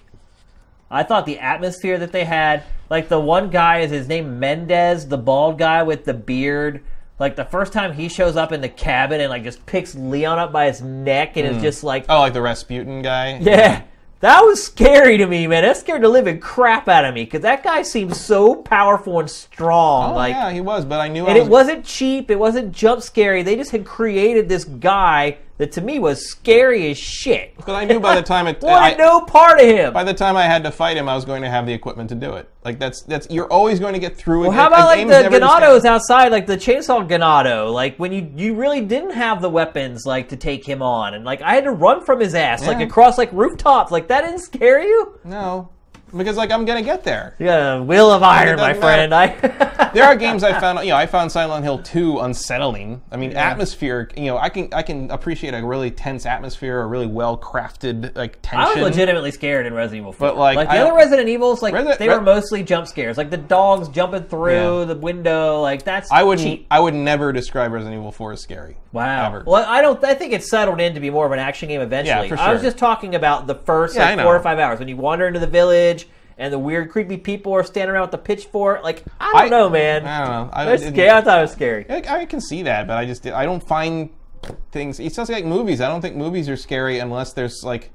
I thought the atmosphere that they had, like the one guy is his name Mendez, the bald guy with the beard. Like the first time he shows up in the cabin and like just picks Leon up by his neck and is hmm. just like, Oh, like the Rasputin guy? yeah, that was scary to me, man. That scared the living crap out of me because that guy seemed so powerful and strong. Oh, like, yeah, he was, but I knew and I was, it wasn't cheap. It wasn't jump scary. They just had created this guy that to me was scary as shit. Because I knew by the time it Wanted I- no part of him. by the time I had to fight him, I was going to have the equipment to do it. Like that's that's you're always going to get through it. well, how A about like the Ganados outside, like the chainsaw Ganado? Like when you you really didn't have the weapons like to take him on, and like I had to run from his ass like across like rooftops. Like that didn't scare you? No, because like I'm gonna get there. You got a will of iron, my friend. I There are games I found, you know, I found Silent Hill 2 unsettling. I mean, atmosphere, you know, I can I can appreciate a really tense atmosphere, a really well crafted like tension. I was legitimately scared in Resident Evil 4. But, like, the I other Resident Evils, like Resi- they Re- were mostly jump scares, like the dogs jumping through Yeah. the window. Like that's I would cheap. I would never describe Resident Evil 4 as scary. Wow. Ever. Well, I don't. I think it's settled in to be more of an action game eventually. Yeah, for sure. I was just talking about the first Yeah, like, four or five hours when you wander into the village and the weird, creepy people are standing around with the pitchfork. Like I don't I- know, man. I don't know. I scary. I thought it was scary. I, I can see that, but I just I don't find things. It sounds like movies. I don't think movies are scary unless there's like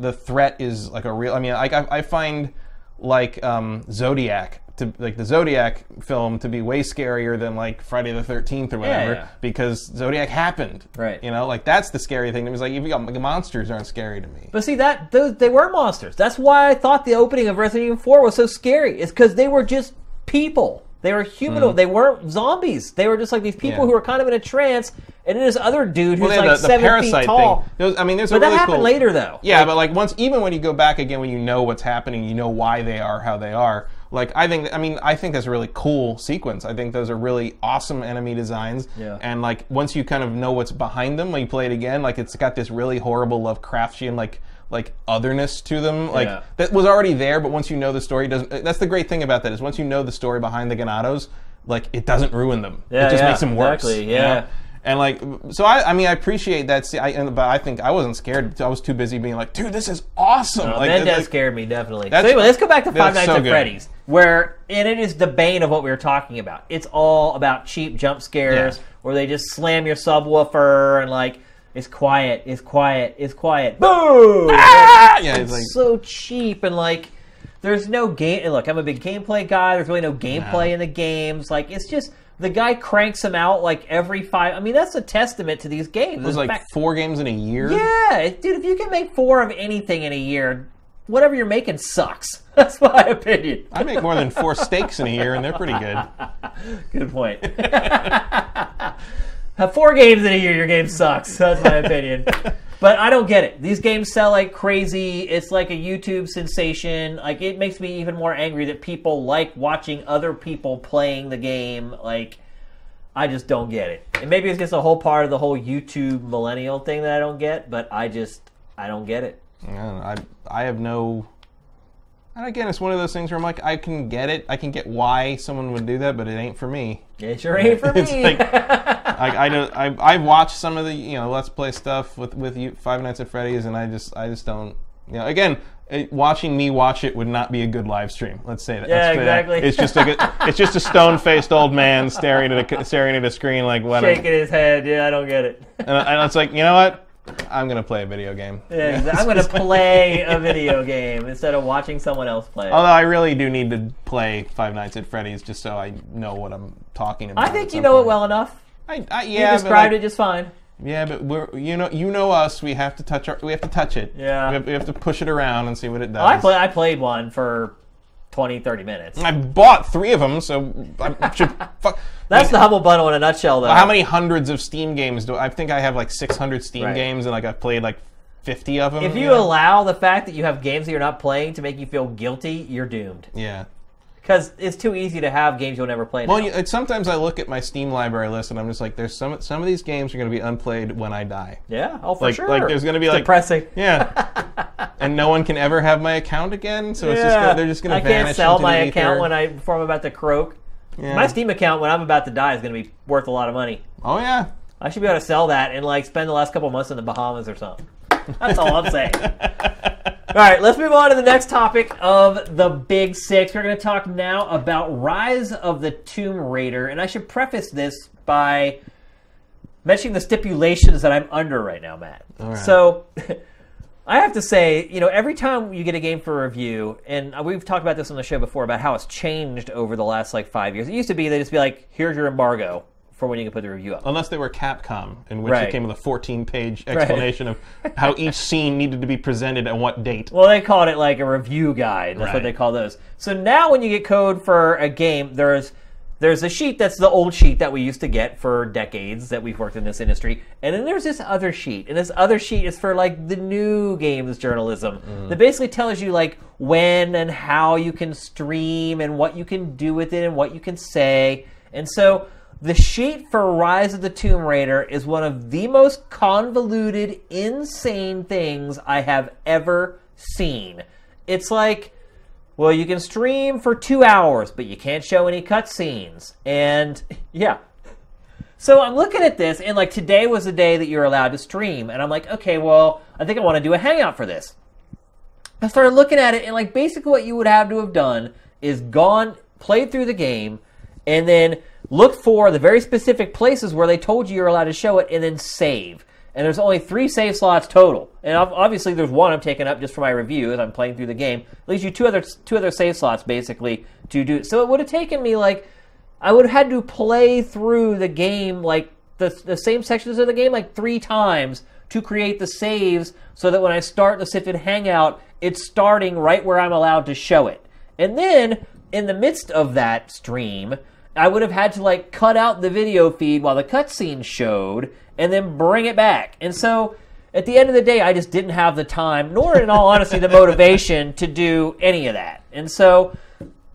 the threat is like a real. I mean, like I, I find like um, Zodiac to like the Zodiac film to be way scarier than like Friday the Thirteenth or whatever yeah. because Zodiac happened. Right. You know, like that's the scary thing. It was like got like, monsters aren't scary to me. But see that those they were monsters. That's why I thought the opening of Resident Evil 4 was so scary. It's because they were just people. They were humanoid. They weren't zombies. They were just like these people Mm. Yeah. who were kind of in a trance. And then this other dude who's Well, like the, the seven parasite feet tall. thing. Was- I mean, there's But a that really happened cool, later, though. Yeah, but like once, even when you go back again, when you know what's happening, you know why they are how they are. Like I think, I mean, I think that's a really cool sequence. I think those are really awesome enemy designs. Yeah. And like once you kind of know what's behind them when you play it again, like it's got this really horrible Lovecraftian like like otherness to them. Like Yeah. that was already there, but once you know the story, doesn't. That's the great thing about that is once you know the story behind the Ganados, like it doesn't ruin them. Yeah, it just yeah, makes them worse. exactly, you know? And like, so I, I mean, I appreciate that. See, I, and, but I think I wasn't scared. I was too busy being like, dude, this is awesome. Oh, like, Mendez like- scared me definitely. So anyway, let's go back to Five Nights so at good. Freddy's, where and it is the bane of what we were talking about. It's all about cheap jump scares, Yeah. where they just slam your subwoofer and like it's quiet, it's quiet, it's quiet. Boom! Ah! Yeah, it's like, so cheap and like there's no game. Look, I'm a big gameplay guy. There's really no gameplay in the games. Like it's just the guy cranks them out like every five. I mean, that's a testament to these games. It was like fact- four games in a year. yeah, dude. If you can make four of anything in a year, whatever you're making sucks. That's my opinion. I make more than four steaks in a year, and they're pretty good. Good point. Have four games in a year, your game sucks. That's my opinion. But I don't get it. These games sell like crazy. It's like a YouTube sensation. Like it makes me even more angry that people like watching other people playing the game. Like I just don't get it. And maybe it's just a whole part of the whole YouTube millennial thing that I don't get. But I just I don't get it. I, I, I have no. And again, it's one of those things where I'm like, I can get it. I can get why someone would do that, but it ain't for me. It sure ain't for me. It's like, I, I don't. I, I've watched some of the you know let's play stuff with with you Five Nights at Freddy's, and I just I just don't. You know, again, it, watching me watch it would not be a good live stream. Let's say that. Yeah, Let's that. exactly. It's just a it's just a stone faced old man staring at a staring at a screen like what. Shaking his head. Yeah, I don't get it. And, and it's like you know what. I'm gonna play a video game. Yeah, I'm going to play a video game instead of watching someone else play. Although I really do need to play Five Nights at Freddy's just so I know what I'm talking about. I think you know it well enough. I, I, yeah, but described like- it just fine. Yeah, but we're you know you know us. We have to touch our we have to touch it. Yeah. we have, we have to push it around and see what it does. I play. I played one for 20, 30 minutes. I bought three of them, so I should fuck. That's the Humble Bundle in a nutshell, though. How many hundreds of Steam games do I think I have like 600 Steam Right. games and like I've played like 50 of them. If you know? allow the fact that you have games that you're not playing to make you feel guilty, you're doomed. yeah. Because it's too easy to have games you'll never play. Well, now. you, it's- sometimes I look at my Steam library list and I'm just like, there's some some of these games are going to be unplayed when I die. yeah, oh for Like sure. like there's going to be It's like depressing. yeah, and no one can ever have my account again. So it's just gonna, they're just going to I can't sell my account ether. when I before I'm about to croak. Yeah. My Steam account when I'm about to die is going to be worth a lot of money. Oh yeah. I should be able to sell that and like spend the last couple months in the Bahamas or something. That's all I'm saying. All right, let's move on to the next topic of the Big Six. We're going to talk now about Rise of the Tomb Raider, and I should preface this by mentioning the stipulations that I'm under right now, Matt. right. So. I have to say, you know, every time you get a game for review, and we've talked about this on the show before about how it's changed over the last like five years. It used to be they just be like, "Here's your embargo for when you can put the review up." Unless they were Capcom, in which Right. it came with a 14-page explanation of how each scene needed to be presented and what date. Well, they called it like a review guide. That's what they call those. So now, when you get code for a game, there's there's a sheet that's the old sheet that we used to get for decades that we've worked in this industry, and then there's this other sheet, and this other sheet is for like the new games journalism mm. that basically tells you like when and how you can stream and what you can do with it and what you can say, and so. The sheet for Rise of the Tomb Raider is one of the most convoluted, insane things I have ever seen. It's like, well, you can stream for two hours, but you can't show any cutscenes. And yeah. So I'm looking at this, and like today was the day that you're allowed to stream. And I'm like, okay, well, I think I want to do a hangout for this. I started looking at it, and like basically what you would have to have done is gone, played through the game, and then look for the very specific places where they told you you're allowed to show it, and then save. And there's only three save slots total, and obviously there's one I'm taking up just for my review as I'm playing through the game. It Leaves you two other two other save slots basically to do. So it would have taken me like I would have had to play through the game like the, the same sections of the game like three times to create the saves so that when I start the Sifted Hangout, it's starting right where I'm allowed to show it. And then in the midst of that stream, I would have had to like cut out the video feed while the cutscene showed and then bring it back. And so at the end of the day, I just didn't have the time, nor in all honesty, the motivation to do any of that. And so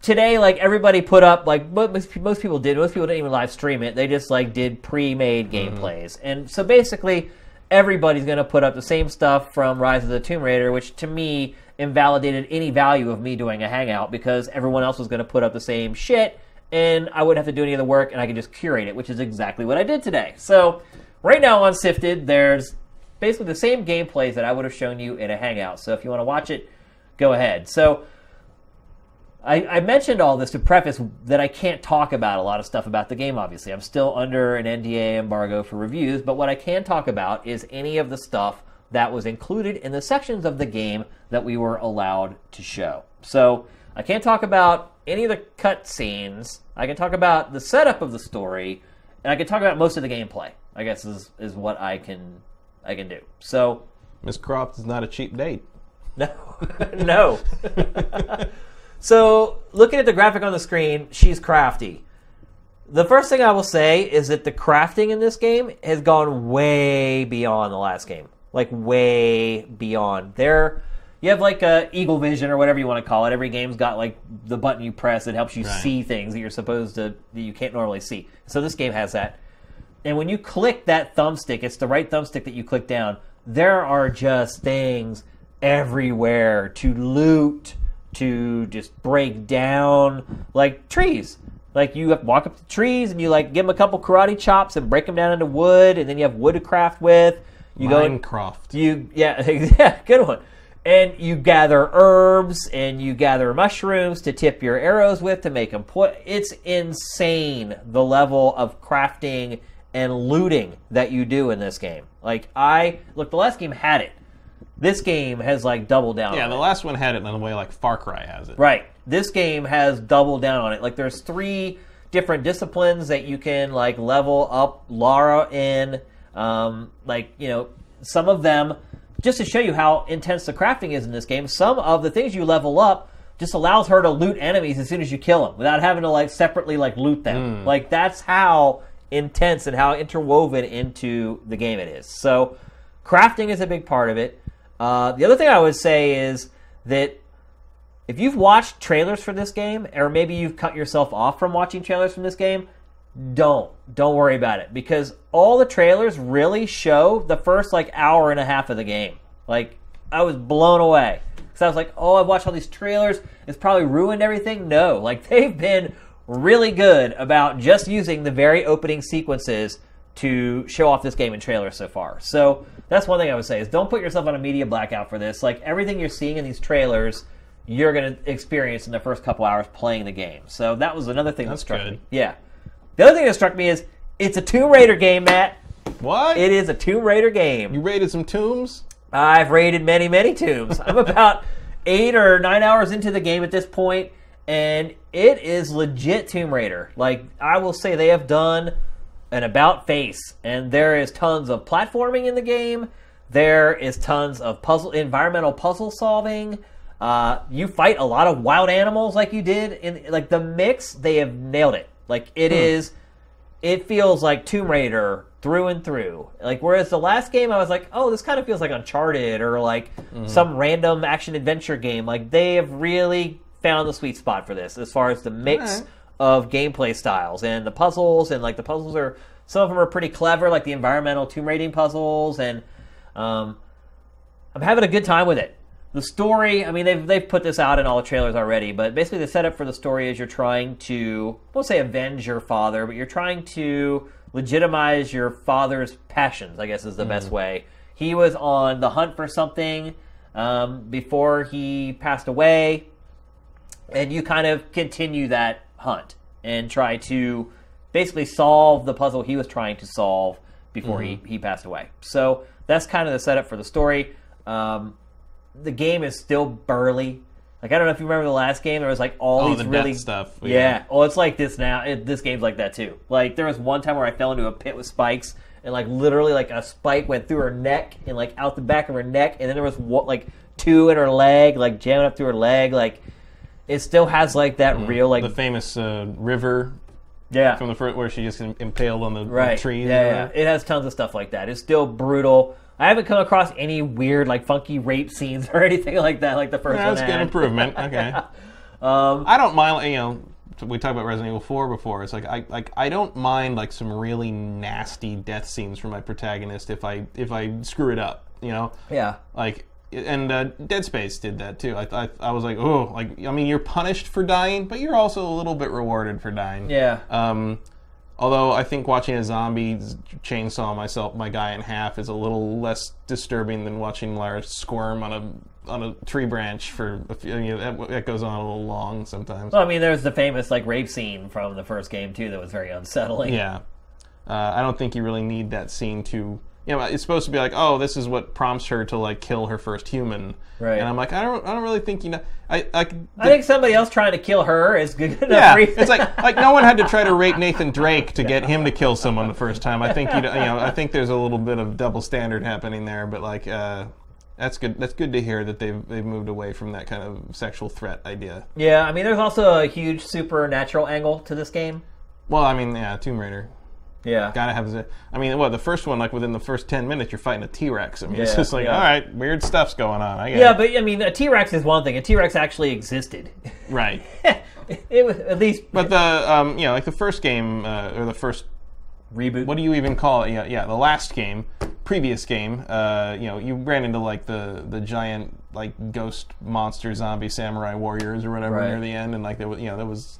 today like everybody put up like most, most people did most people didn't even live stream it they just like did pre-made mm-hmm. gameplays and so basically everybody's going to put up the same stuff from rise of the tomb raider which to me invalidated any value of me doing a hangout because everyone else was going to put up the same shit and i wouldn't have to do any of the work and i could just curate it which is exactly what i did today so right now on sifted there's basically the same gameplays that i would have shown you in a hangout so if you want to watch it go ahead so I, I mentioned all this to preface that I can't talk about a lot of stuff about the game, obviously. I'm still under an NDA embargo for reviews, but what I can talk about is any of the stuff that was included in the sections of the game that we were allowed to show. So I can't talk about any of the cutscenes. I can talk about the setup of the story, and I can talk about most of the gameplay. I guess is is what I can I can do. So Miss Croft is not a cheap date. no, no. so looking at the graphic on the screen, she's crafty. The first thing I will say is that the crafting in this game has gone way beyond the last game. Like way beyond. There you have like a eagle vision or whatever you want to call it. Every game's got like the button you press that helps you Right. see things that you're supposed to that you can't normally see. So this game has that. And when you click that thumbstick, it's the right thumbstick that you click down. There are just things everywhere to loot, to just break down, like trees. Like you walk up to trees and you like give them a couple karate chops and break them down into wood, and then you have wood to craft with. You go and Minecraft. you yeah yeah good one and you gather herbs and you gather mushrooms to tip your arrows with to make them put it's insane the level of crafting and looting that you do in this game like i look the last game had it this game has like doubled down Yeah, the it. last one had it in a way like Far Cry has it. Right. This game has doubled down on it. Like there's three different disciplines that you can like level up Lara in. Um, like you know, some of them just to show you how intense the crafting is in this game. Some of the things you level up just allows her to loot enemies as soon as you kill them without having to like separately like loot them. Like that's how intense and how interwoven into the game it is. So crafting is a big part of it. Uh, the other thing I would say is that if you've watched trailers for this game, or maybe you've cut yourself off from watching trailers from this game, don't don't worry about it because all the trailers really show the first like hour and a half of the game. Like I was blown away because I was like, oh, I've watched all these trailers. It's probably ruined everything. No, like they've been really good about just using the very opening sequences to show off this game in trailers so far. So that's one thing I would say is don't put yourself on a media blackout for this. Like everything you're seeing in these trailers, you're going to experience in the first couple hours playing the game. So that was another thing That's that struck good. me. Yeah. The other thing that struck me is it's a Tomb Raider game, Matt. What? It is a Tomb Raider game. you raided some tombs? I've raided many, many tombs. I'm about eight or nine hours into the game at this point, and it is legit Tomb Raider. Like, I will say they have done an about face, and there is tons of platforming in the game. There is tons of puzzle, environmental puzzle solving. Uh, you fight a lot of wild animals like you did in like the mix. They have nailed it. Like it is it feels like Tomb Raider through and through. Like whereas the last game I was like, oh, this kind of feels like Uncharted or like some random action adventure game. Like they have really found the sweet spot for this as far as the mix Alright. of gameplay styles and the puzzles and like the puzzles are some of them are pretty clever, like the environmental tomb raiding puzzles and um, I'm having a good time with it. The story, I mean, they've they've put this out in all the trailers already, but basically the setup for the story is you're trying to, I won't say avenge your father, but you're trying to legitimize your father's passions. I guess is the best way. He was on the hunt for something um, before he passed away, and you kind of continue that hunt and try to basically solve the puzzle he was trying to solve before he, he passed away. So that's kind of the setup for the story. Um, the game is still burly. Like I don't know if you remember the last game. There was like all Oh, these the really stuff, Yeah. yeah. Oh, it's like this now. It, this game's like that too. Like there was one time where I fell into a pit with spikes, and like literally like a spike went through her neck and like out the back of her neck, and then there was like two in her leg, like jamming up through her leg. Like it still has like that real like the famous uh, river yeah from the first where she just impaled on the, the trees. Yeah, yeah, it has tons of stuff like that. It's still brutal. I haven't come across any weird like funky rape scenes or anything like that. Like the first Yeah, one that's good improvement. Okay. Um, I don't mind. You know, we talked about Resident Evil 4 before. It's like I like I don't mind like some really nasty death scenes from my protagonist if I if I screw it up. You know, yeah. like and uh, Dead Space did that too. I, I I was like, oh, like I mean, you're punished for dying, but you're also a little bit rewarded for dying. Yeah. Um, although I think watching a zombie chainsaw myself my guy in half is a little less disturbing than watching Lara squirm on a on a tree branch for a few. You know, that, that goes on a little long sometimes. Well, I mean, there's the famous like rape scene from the first game too that was very unsettling. Yeah. Uh, I don't think you really need that scene to you know, it's supposed to be like, oh, this is what prompts her to like kill her first human. Right. And I'm like, I don't, I don't really think you know. I, I, I think somebody else trying to kill her is good enough yeah, reason. it's like like no one had to try to rape Nathan Drake to get him to kill someone the first time. I think you know, you know I think there's a little bit of double standard happening there, but like uh, that's good. That's good to hear that they've they've moved away from that kind of sexual threat idea. yeah, I mean, there's also a huge supernatural angle to this game. Well, I mean, yeah, Tomb Raider. Yeah. Gotta have. the- I mean, what the first one? Like within the first ten minutes, you're fighting a T Rex. I mean, it's Yeah, just like, yeah. all right, weird stuff's going on. I get Yeah, it. but I mean, a T Rex is one thing. A T Rex actually existed. right. it was at least But the um, you know, like the first game uh, or the first reboot. what do you even call it? Yeah, yeah, the last game, previous game. Uh, you know, you ran into like the the giant like ghost monster zombie samurai warriors or whatever Right. near the end, and like there was you know there was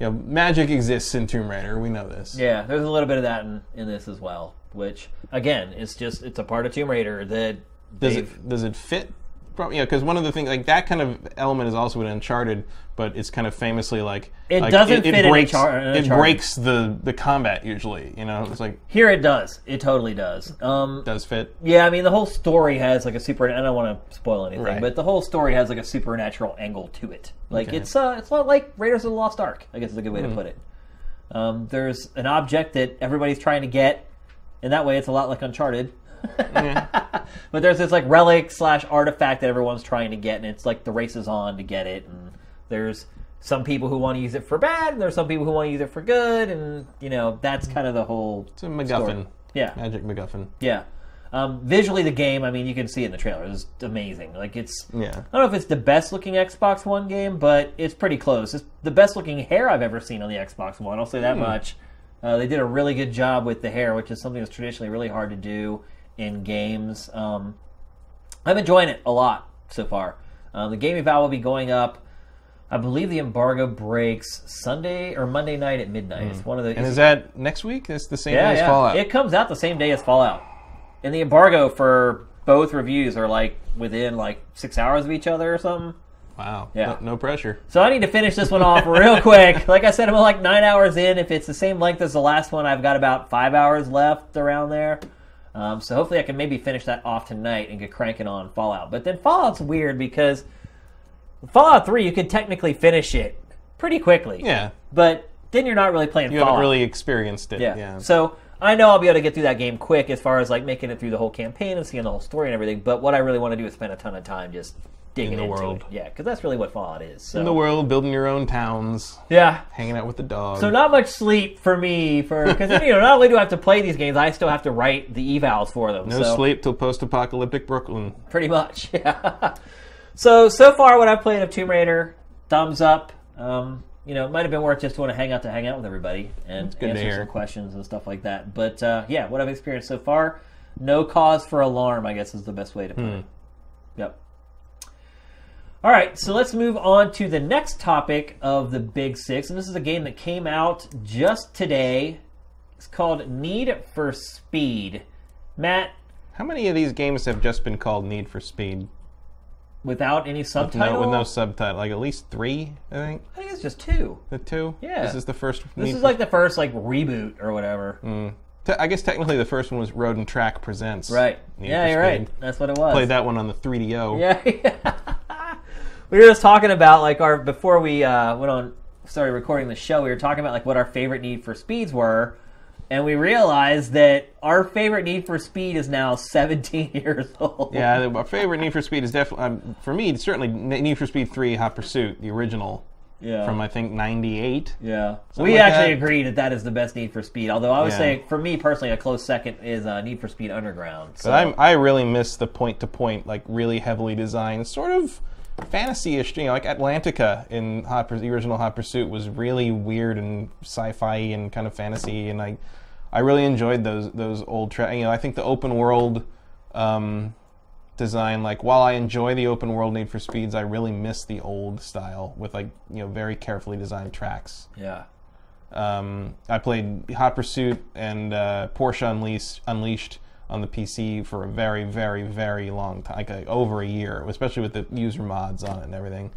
you know magic exists in Tomb Raider. We know this. Yeah, there's a little bit of that in, in this as well. Which again, it's just it's a part of Tomb Raider that Does they've- it does it fit? Probably, yeah, because one of the things like that kind of element is also in Uncharted, but it's kind of famously like It like, doesn't fit breaks, in It Uncharted. breaks the the combat usually. You know, it's like here it does. It totally does. Um, does fit. yeah, I mean the whole story has like a super. I don't want to spoil anything, Right. but the whole story has like a supernatural angle to it. Like Okay. it's uh, it's not like Raiders of the Lost Ark. I guess is a good way Hmm. to put it. Um, there's an object that everybody's trying to get, and that way it's a lot like Uncharted. but there's this like relic slash artifact that everyone's trying to get, and it's like the race is on to get it. And there's some people who want to use it for bad, and there's some people who want to use it for good, and you know that's kind of the whole. It's a MacGuffin. Yeah, Magic MacGuffin. yeah. Um, visually, the game, I mean, you can see it in the trailer. It's amazing. Like it's. Yeah. I don't know if it's the best looking Xbox One game, but it's pretty close. It's the best looking hair I've ever seen on the Xbox One. I'll say that much. Uh, they did a really good job with the hair, which is something that's traditionally really hard to do in games. Um, I'm enjoying it a lot so far. Uh, the game eval will be going up. I believe the embargo breaks Sunday or Monday night at midnight. It's one of the. And is that next week? It's the same yeah, day as yeah. Fallout. It comes out the same day as Fallout, and the embargo for both reviews are like within like six hours of each other or something. wow. Yeah. No, no pressure. So I need to finish this one off real quick. Like I said, I'm like nine hours in. If it's the same length as the last one, I've got about five hours left around there. Um, so hopefully I can maybe finish that off tonight and get cranking on Fallout. But then Fallout's weird because Fallout 3, you can technically finish it pretty quickly. Yeah. But then you're not really playing Fallout. You Fallout. haven't really experienced it. Yeah. Yeah. So I know I'll be able to get through that game quick as far as like making it through the whole campaign and seeing the whole story and everything. But what I really want to do is spend a ton of time just digging In the into world. it. Yeah, because that's really what Fallout is. So. In the world, building your own towns, Yeah. hanging out with the dog. So not much sleep for me for because you know not only do I have to play these games, I still have to write the evals for them. no so, sleep till post-apocalyptic Brooklyn. pretty much. Yeah. so so far, what I've played of Tomb Raider, thumbs up. Um, you know, it might have been worth just to want to hang out to hang out with everybody and answer some questions and stuff like that. But uh, yeah, what I've experienced so far, no cause for alarm. I guess is the best way to put Hmm. it. Yep. All right, so let's move on to the next topic of the Big Six, and this is a game that came out just today. It's called Need for Speed. Matt, How many of these games have just been called Need for Speed? without any subtitle, No, with no subtitle. Like at least three, I think. I think it's just two. The two. Yeah. This is the first. This Need is for- like the first like reboot or whatever. Mm. Te- I guess technically the first one was Road and Track Presents. Right. Need yeah, for you're Speed. right. That's what it was. Played that one on the 3DO. Yeah. yeah. We were just talking about like our before we uh, went on started recording the show. We were talking about like what our favorite Need for Speeds were, and we realized that our favorite Need for Speed is now 17 years old. Yeah, my favorite Need for Speed is definitely um, for me. It's certainly Need for Speed Three: Hot Pursuit, the original Yeah. from I think '98. yeah. We like actually that. agree that that is the best Need for Speed. Although I would Yeah. say for me personally, a close second is uh, Need for Speed Underground. So. But I'm, I really miss the point-to-point, like really heavily designed, sort of fantasy-ish. You know, like Atlantica in Hot, the original Hot Pursuit was really weird and sci-fi and kind of fantasy, and I, I really enjoyed those those old. Tra- you know, I think the open world. Um, design like while I enjoy the open world Need for Speeds, I really miss the old style with like you know very carefully designed tracks. yeah. Um, I played Hot Pursuit and uh, Porsche Unleashed, Unleashed on the PC for a very, very, very long time, like, like over a year, especially with the user mods on it and everything.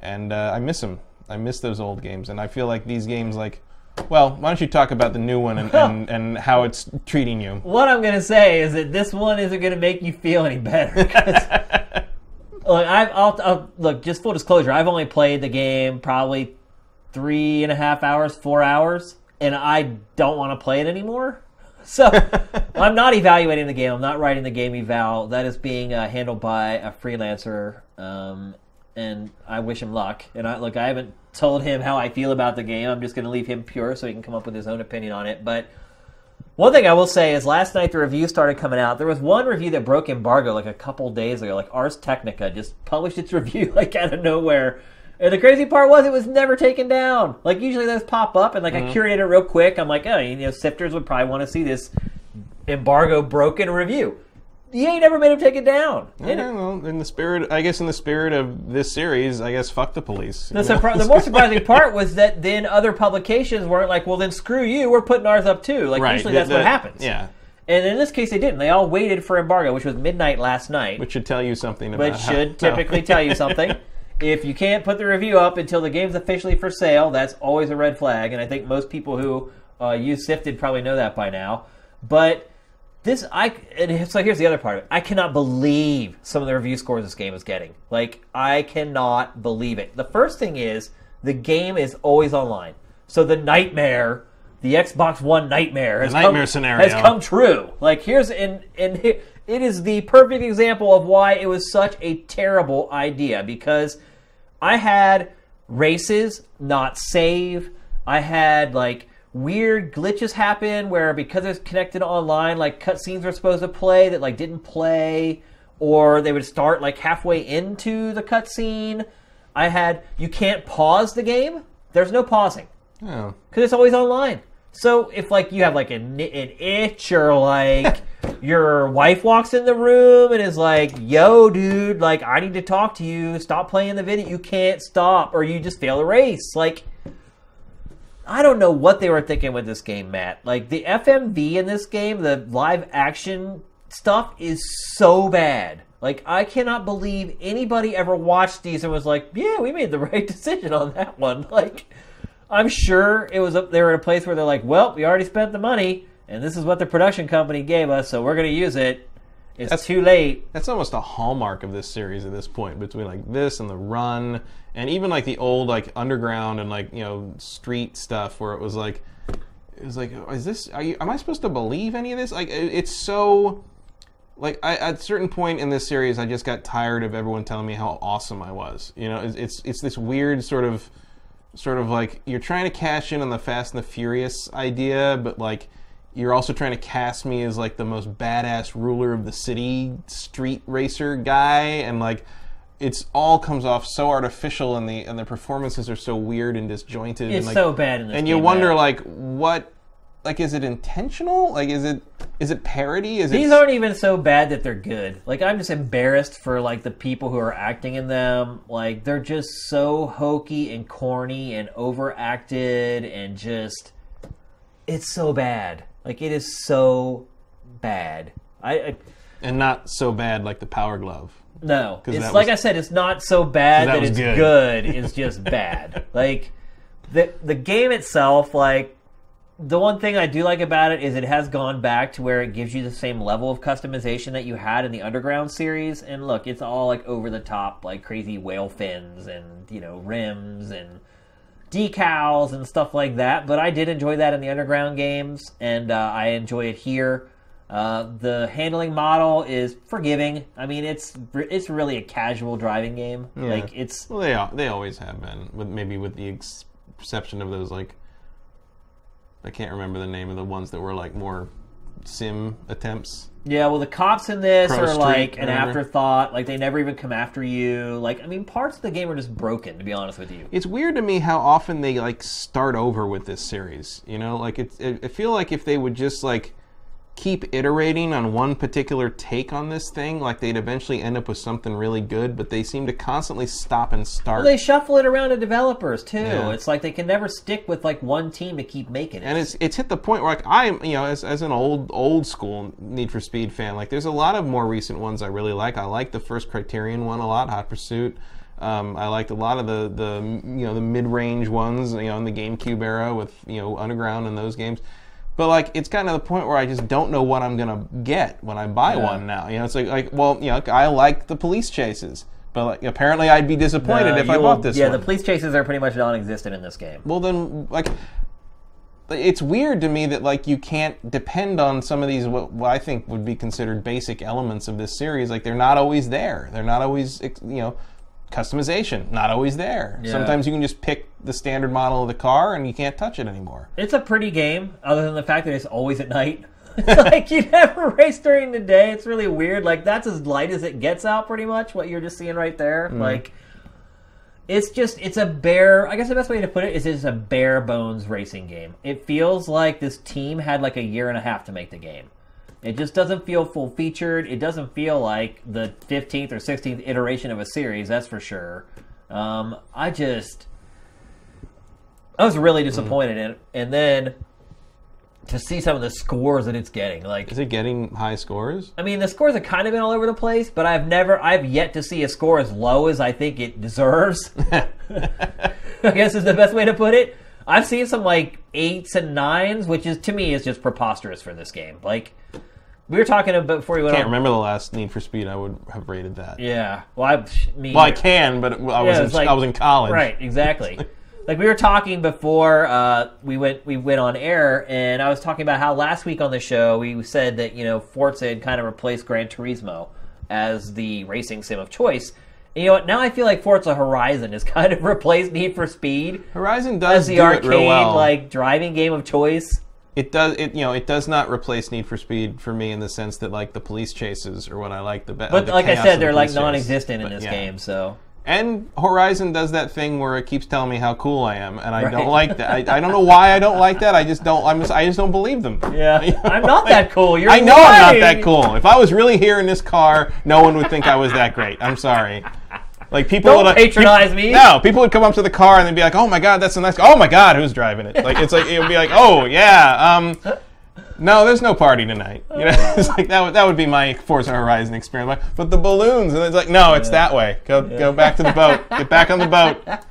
And uh, I miss them. I miss those old games, and I feel like these games, like Well, why don't you talk about the new one and, and, and how it's treating you? What I'm gonna say is that this one isn't gonna make you feel any better. look, I've, I'll, I'll, look. Just full disclosure, I've only played the game probably three and a half hours, four hours, and I don't want to play it anymore. So I'm not evaluating the game. I'm not writing the game eval. That is being uh, handled by a freelancer, um, and I wish him luck. And I look, I haven't told him how I feel about the game. I'm just going to leave him pure so he can come up with his own opinion on it. But one thing I will say is last night the reviews started coming out. There was one review that broke embargo like a couple days ago. Like Ars Technica just published its review like out of nowhere. And the crazy part was it was never taken down. Like usually those pop up and like I mm-hmm. curated it real quick. I'm like, oh, you know, sifters would probably want to see this embargo broken review. You ain't never made him take it down. And don't. In the spirit, I guess, in the spirit of this series, I guess, fuck the police. The, surpri- the more surprising part was that then other publications weren't like, well, then screw you, we're putting ours up too. Like, right. usually the- that's the- what happens. Yeah, And in this case, they didn't. They all waited for embargo, which was midnight last night, which should tell you something about. which should how- typically tell you something. If you can't put the review up until the game's officially for sale, that's always a red flag. And I think most people who uh, use Sifted probably know that by now. But this, I and so here's the other part of it. I cannot believe some of the review scores this game is getting. Like I cannot believe it. The first thing is the game is always online, so the nightmare, the Xbox One nightmare, has nightmare come, scenario. has come true. Like here's and and it is the perfect example of why it was such a terrible idea because I had races not save. I had like weird glitches happen where because it's connected online, like cutscenes were supposed to play that like didn't play, or they would start like halfway into the cutscene. I had you can't pause the game. There's no pausing Oh. because it's always online. So if like you have like an, an itch or like your wife walks in the room and is like, "Yo, dude, like I need to talk to you. Stop playing the video. You can't stop, or you just fail a race." Like, I don't know what they were thinking with this game, Matt. Like the FMV in this game, the live action stuff is so bad. Like I cannot believe anybody ever watched these and was like, "Yeah, we made the right decision on that one." Like. I'm sure it was up there at a place where they're like, well, we already spent the money, and this is what the production company gave us, so we're going to use it. It's That's- too late. That's almost a hallmark of this series at this point, between like this and the run, and even like the old like underground and like you know street stuff, where it was like, it was like, oh, is this? Are you? Am I supposed to believe any of this? Like, it- it's so. Like I, at a certain point in this series, I just got tired of everyone telling me how awesome I was. You know, it's it's, it's this weird sort of, sort of like you're trying to cash in on the Fast and the Furious idea, but like you're also trying to cast me as like the most badass ruler of the city street racer guy and like it's all comes off so artificial and the and the performances are so weird and disjointed It's and like, so bad in this and you wonder like what like is it intentional like is it is it parody is These it aren't even so bad that they're good. Like I'm just embarrassed for like the people who are acting in them. Like they're just so hokey and corny and overacted and just it's so bad. Like it is so bad. I, I and not so bad like the power glove No, it's that like was- I said. It's not so bad that that, it's good. good. It's just bad. Like the the game itself, like the one thing I do like about it is it has gone back to where it gives you the same level of customization that you had in the Underground series. And look, it's all like over the top, like crazy whale fins and you know rims and decals and stuff like that. But I did enjoy that in the Underground games, and uh, I enjoy it here. Uh, the handling model is forgiving. I mean, it's it's really a casual driving game. Like it's well they they always have been with maybe with the ex- exception of those like I can't remember the name of the ones that were like more sim attempts yeah. Well, the cops in this Pro are Street, like an remember? afterthought. Like they never even come after you. Like I mean, parts of the game are just broken. To be honest with you. it's weird to me how often they like start over with this series. You know, like it's. It, I feel like if they would just like keep iterating on one particular take on this thing, like they'd eventually end up with something really good. But they seem to constantly stop and start. Well, they shuffle it around to developers too. Yeah. It's like they can never stick with like one team to keep making it. and it's it's hit the point where like I'm you know as, as an old old school Need for Speed fan like there's a lot of more recent ones I really like I like the first Criterion one a lot Hot Pursuit Um, I liked a lot of the the you know the mid range ones, you know, in the GameCube era with you know Underground and those games. But like, it's kind of the point where I just don't know what I'm gonna get when I buy Yeah. one now. You know, it's like like well, you know, I like the police chases, but like apparently I'd be disappointed if I bought this Yeah, one. the police chases are pretty much non-existent in this game. Well, then, like, it's weird to me that like you can't depend on some of these what, what I think would be considered basic elements of this series. Like they're not always there. They're not always you know customization. Not always there. Yeah. Sometimes you can just pick the standard model of the car and you can't touch it anymore. It's a pretty game, other than the fact that it's always at night. like you never race during the day. It's really weird. Like that's as light as it gets out, pretty much. What you're just seeing right there. Mm-hmm. Like it's just it's a bare. I guess the best way to put it is it's a bare bones racing game. It feels like this team had like a year and a half to make the game. It just doesn't feel full featured. It doesn't feel like the 15th or 16th iteration of a series. That's for sure. Um, I just I was really disappointed in it. And then to see some of the scores that it's getting, like Is it getting high scores? I mean, the scores have kind of been all over the place, but I've never, I've yet to see a score as low as I think it deserves. I guess is the best way to put it. I've seen some like eights and nines, which is to me is just preposterous for this game. Like we were talking about before we went I Can't on. remember the last Need for Speed. I would have rated that. Yeah, well, I, me, Well, I can, but I was Yeah, in, like- I was in college. Right, exactly. like we were talking before uh, we went we went on air, and I was talking about how last week on the show we said that you know Forza had kind of replaced Gran Turismo as the racing sim of choice. And you know what? Now I feel like Forza Horizon has kind of replaced Need for Speed Horizon does as the do arcade well. like driving game of choice. It does. It you know it does not replace Need for Speed for me in the sense that like the police chases are what I like the best. But like I said, they're like non-existent in But, this yeah. game. So And Horizon does that thing where it keeps telling me how cool I am, and I Right. don't like that. I, I don't know why I don't like that. I just don't. I'm just, I just don't believe them. yeah, You know, I'm not like- that cool. You're I know I'm not that cool. If I was really here in this car, no one would think I was that great. I'm sorry. Like people Don't would patronize peop- me. No, people would come up to the car and they'd be like, "Oh my god, that's a nice. Oh my god, who's driving it?" Like it's like it would be like, "Oh yeah, um, no, there's no party tonight." You know, it's like that. Would, that would be my Forza Horizon experience. Like, but the balloons, and it's like, no, it's that way. Go go back to the boat. Get back on the boat.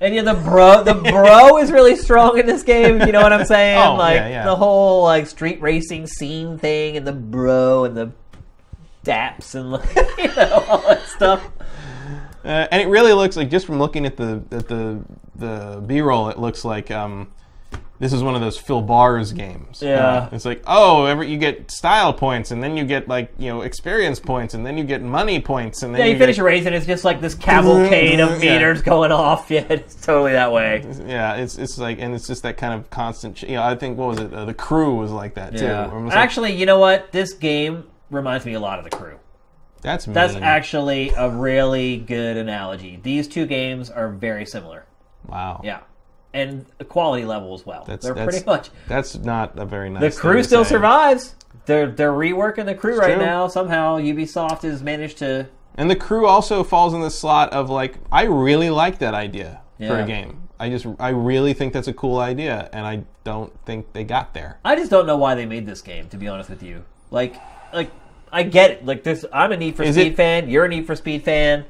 And yeah, the bro, the bro is really strong in this game. You know what I'm saying? Oh, like yeah, yeah. the whole like street racing scene thing, and the bro and the daps and like, you know all that stuff. Uh, and it really looks like just from looking at the at the the B-roll, it looks like um, this is one of those Phil Bars games. Yeah. Uh, it's like oh, every, you get style points, and then you get like you know experience points, and then you get money points, and then Yeah, you you finish get, a race and it's just like this cavalcade of Yeah. meters going off. Yeah, it's totally that way. Yeah, it's it's like and it's just that kind of constant. ch- You know, I think what was it? Uh, the crew was like that too. Yeah. Almost like, Actually, you know what? This game reminds me a lot of the crew. That's mean. That's actually a really good analogy. These two games are very similar. wow. Yeah. And the quality level as well. That's- They're that's pretty much That's not a very nice. The crew still say. survives. They're they're reworking the crew right true. now. Somehow Ubisoft has managed to. And the crew also falls in the slot of like, I really like that idea for a game. I just, I really think that's a cool idea, and I don't think they got there. I just don't know why they made this game. To be honest with you, like like I get it. Like this, I'm a Need for Is Speed it- fan. You're a Need for Speed fan.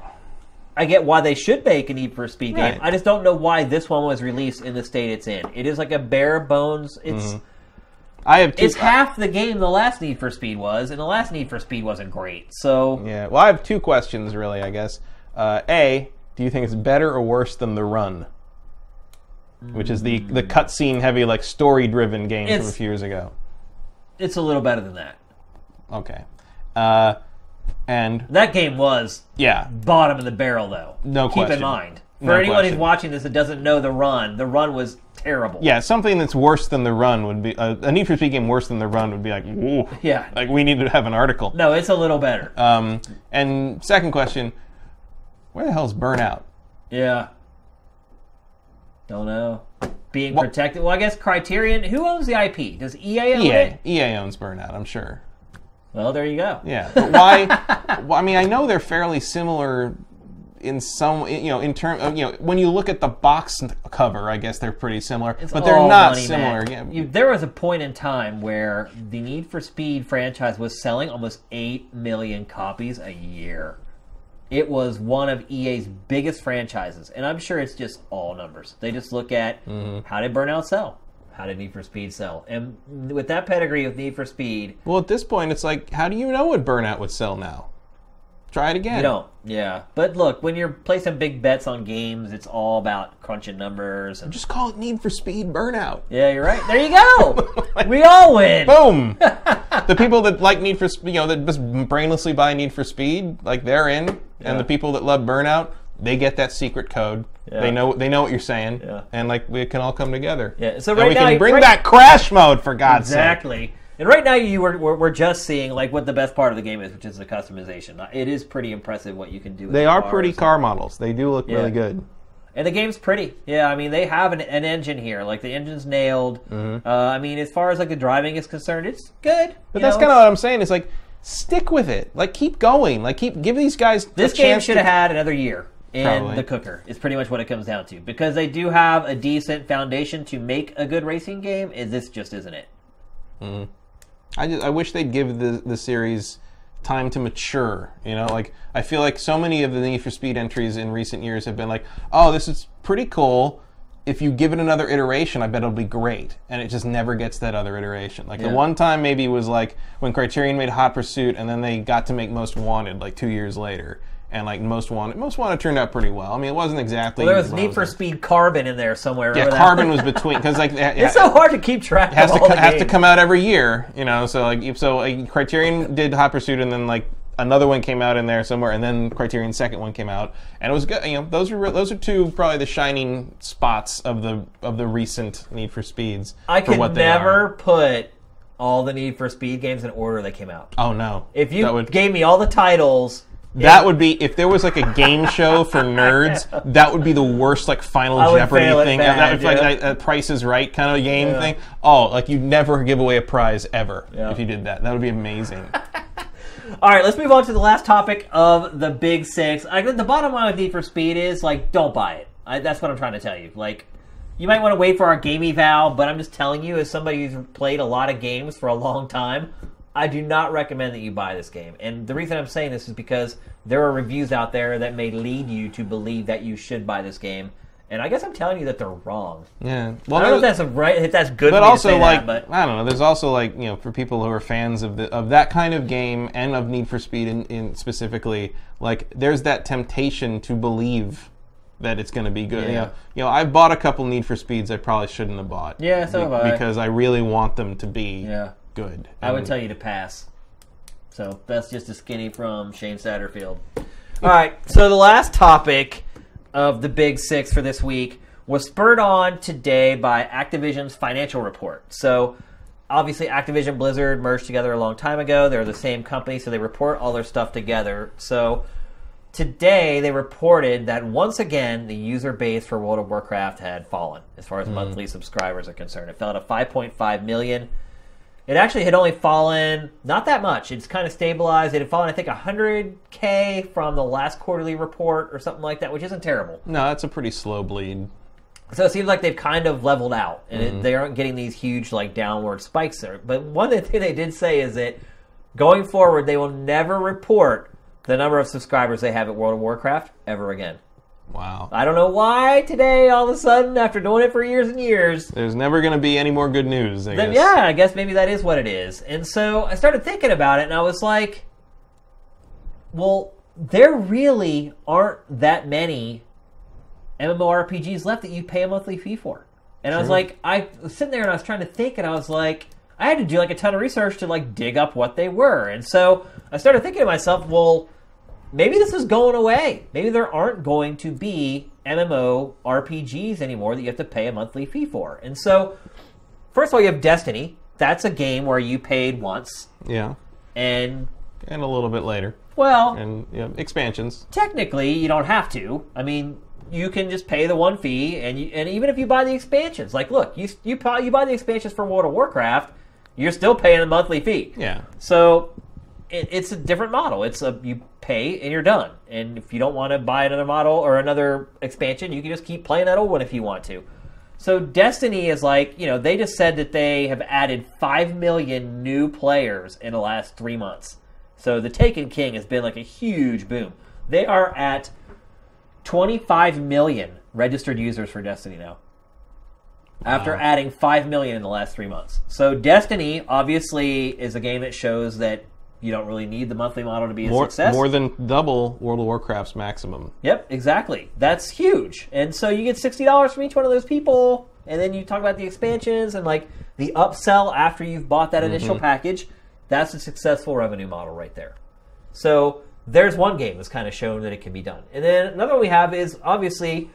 I get why they should make a Need for Speed game. I just don't know why this one was released in the state it's in. It is like a bare bones. It's Mm-hmm. I have two. it's half the game the last Need for Speed was, and the last Need for Speed wasn't great. So yeah. Well, I have two questions really. I guess. Uh, a, do you think it's better or worse than the Run? Which is the the cutscene heavy, like story driven game from a It's- few years ago. it's a little better than that. Okay. Uh, and That game was yeah, bottom of the barrel, though. No Keep in mind. For No anyone who's watching this that doesn't know the run, the run was terrible. yeah, something that's worse than the Run would be uh, a Need for Speed game worse than the Run would be like, ooh, Yeah. like we need to have an article. No, it's a little better. Um, and second question, where the hell is Burnout? yeah. Don't know. Being protected. Well, I guess Criterion. Who owns the IP? Does EA own EA. it? EA owns Burnout, I'm sure. Well, there you go. Yeah, but why? well, I mean, I know they're fairly similar in some, you know, in term of, you know, when you look at the box cover, I guess they're pretty similar, It's but they're not money, similar. Yeah, You- there was a point in time where the Need for Speed franchise was selling almost 8 million copies a year. it was one of EA's biggest franchises, and I'm sure it's just all numbers. They just look at Mm-hmm. how did Burnout sell, how did Need for Speed sell, and with that pedigree of Need for Speed, Well, at this point, it's like, how do you know what Burnout would sell now? Try it again. you don't. Yeah, but look, when you're placing big bets on games, it's all about crunching numbers. And Just call it Need for Speed Burnout. yeah, you're right. There you go. we all win. Boom! the people that like Need for Speed, you know, that just brainlessly buy Need for Speed, like they're in, Yeah. and the people that love Burnout, they get that secret code. Yeah. They know they know what you're saying, Yeah. and like we can all come together. Yeah, so And we now- can bring right- back crash mode for God's sake. Exactly. And right now, you were we're, we're just seeing like what the best part of the game is, which is the customization. It is pretty impressive what you can do. With They the are pretty car models. They do look Yeah. really good. and the game's pretty. Yeah, I mean they have an, an engine here. Like the engine's nailed. Uh, I mean, as far as like the driving is concerned, it's good. Mm-hmm. But that's kind of what I'm saying. It's like stick with it. Like keep going. Like keep give these guys this game should to- have had another year in Probably. the cooker. Is pretty much what it comes down to because they do have a decent foundation to make a good racing game. Is this just isn't it? Mm-hmm. I just I wish they'd give the the series time to mature. You know, like I feel like so many of the Need for Speed entries in recent years have been like, oh, this is pretty cool. If you give it another iteration, I bet it'll be great. And it just never gets that other iteration. Like Yeah. the one time maybe was like when Criterion made Hot Pursuit, and then they got to make Most Wanted like two years later. And like Most Wanted, Most Wanted turned out pretty well. I mean, it wasn't exactly. Well, there was Need for Speed Carbon in there somewhere. Yeah, that? Carbon was between because like It's so hard to keep track has of to co- have to come out every year, you know. So like so like, Criterion did Hot Pursuit, and then like another one came out in there somewhere, and then Criterion's second one came out, and it was good. You know, those are those are two probably the shining spots of the of the recent Need for Speeds. I for could never put all the Need for Speed games in order they came out. Oh no! If you would gave me all the titles, that would be if there was like a game show for nerds, that would be the worst like Final I would Jeopardy thing. bad, that would be like yeah. that, that Price is Right kind of game thing. Oh, like you'd never give away a prize ever Yeah. if you did that. That would be amazing. All right, let's move on to the last topic of the Big Six. I the bottom line with Need for Speed is like, don't buy it. I, that's what I'm trying to tell you. Like, you might want to wait for our game eval, but I'm just telling you, as somebody who's played a lot of games for a long time, I do not recommend that you buy this game. And the reason I'm saying this is because there are reviews out there that may lead you to believe that you should buy this game. And I guess I'm telling you that they're wrong. Yeah. Well, I don't know if that's a right, if that's good. but also like that, but I don't know. There's also like you know for people who are fans of the of that kind of game and of Need for Speed in, in specifically, like there's that temptation to believe that it's going to be good. You, Yeah. know, you know, I've bought a couple Need for Speeds I probably shouldn't have bought. Yeah, so have I. Because I really want them to be yeah. Good. I would tell you to pass. So that's just a skinny from Shane Satterfield. All right. So the last topic of the Big Six for this week was spurred on today by Activision's financial report. So obviously, Activision Blizzard merged together a long time ago. They're the same company, so they report all their stuff together. So today they reported that once again the user base for World of Warcraft had fallen as far as mm-hmm. monthly subscribers are concerned. It fell to 5.5 million. It actually had only fallen not that much. It's kind of stabilized. It had fallen, I think, 100k from the last quarterly report or something like that, which isn't terrible. No, that's a pretty slow bleed. So it seems like they've kind of leveled out, and it, mm-hmm. they aren't getting these huge like downward spikes there. But one thing they did say is that going forward, they will never report the number of subscribers they have at World of Warcraft ever again. Wow. I don't know why today, all of a sudden, after doing it for years and years, There's never going to be any more good news. I then, guess. yeah, I guess maybe that is what it is. And so I started thinking about it, and I was like, well, there really aren't that many MMORPGs left that you pay a monthly fee for. And I was like, I was sitting there and I was trying to think, and I was like, I had to do like a ton of research to like dig up what they were. And so I started thinking to myself, well, maybe this is going away. Maybe there aren't going to be MMO RPGs anymore that you have to pay a monthly fee for. And so, first of all, you have Destiny. That's a game where you paid once, Yeah. and And a little bit later. well, And you know, expansions. technically you don't have to. I mean, you can just pay the one fee, and you, and even if you buy the expansions, like look, you you buy, you buy the expansions for World of Warcraft, you're still paying a monthly fee. Yeah. So it, it's a different model. It's a you pay and you're done. And if you don't want to buy another model or another expansion, you can just keep playing that old one if you want to. So Destiny is like, you know, they just said that they have added 5 million new players in the last 3 months. So the Taken King has been like a huge boom. They are at 25 million registered users for Destiny now. After Wow. adding 5 million in the last three months. So, Destiny obviously is a game that shows that you don't really need the monthly model to be a More, success. more than double World of Warcraft's maximum. Yep, exactly. That's huge. And so you get sixty dollars from each one of those people, and then you talk about the expansions and like the upsell after you've bought that initial mm-hmm. package. That's a successful revenue model right there. So there's one game that's kind of shown that it can be done. And then another one we have is obviously,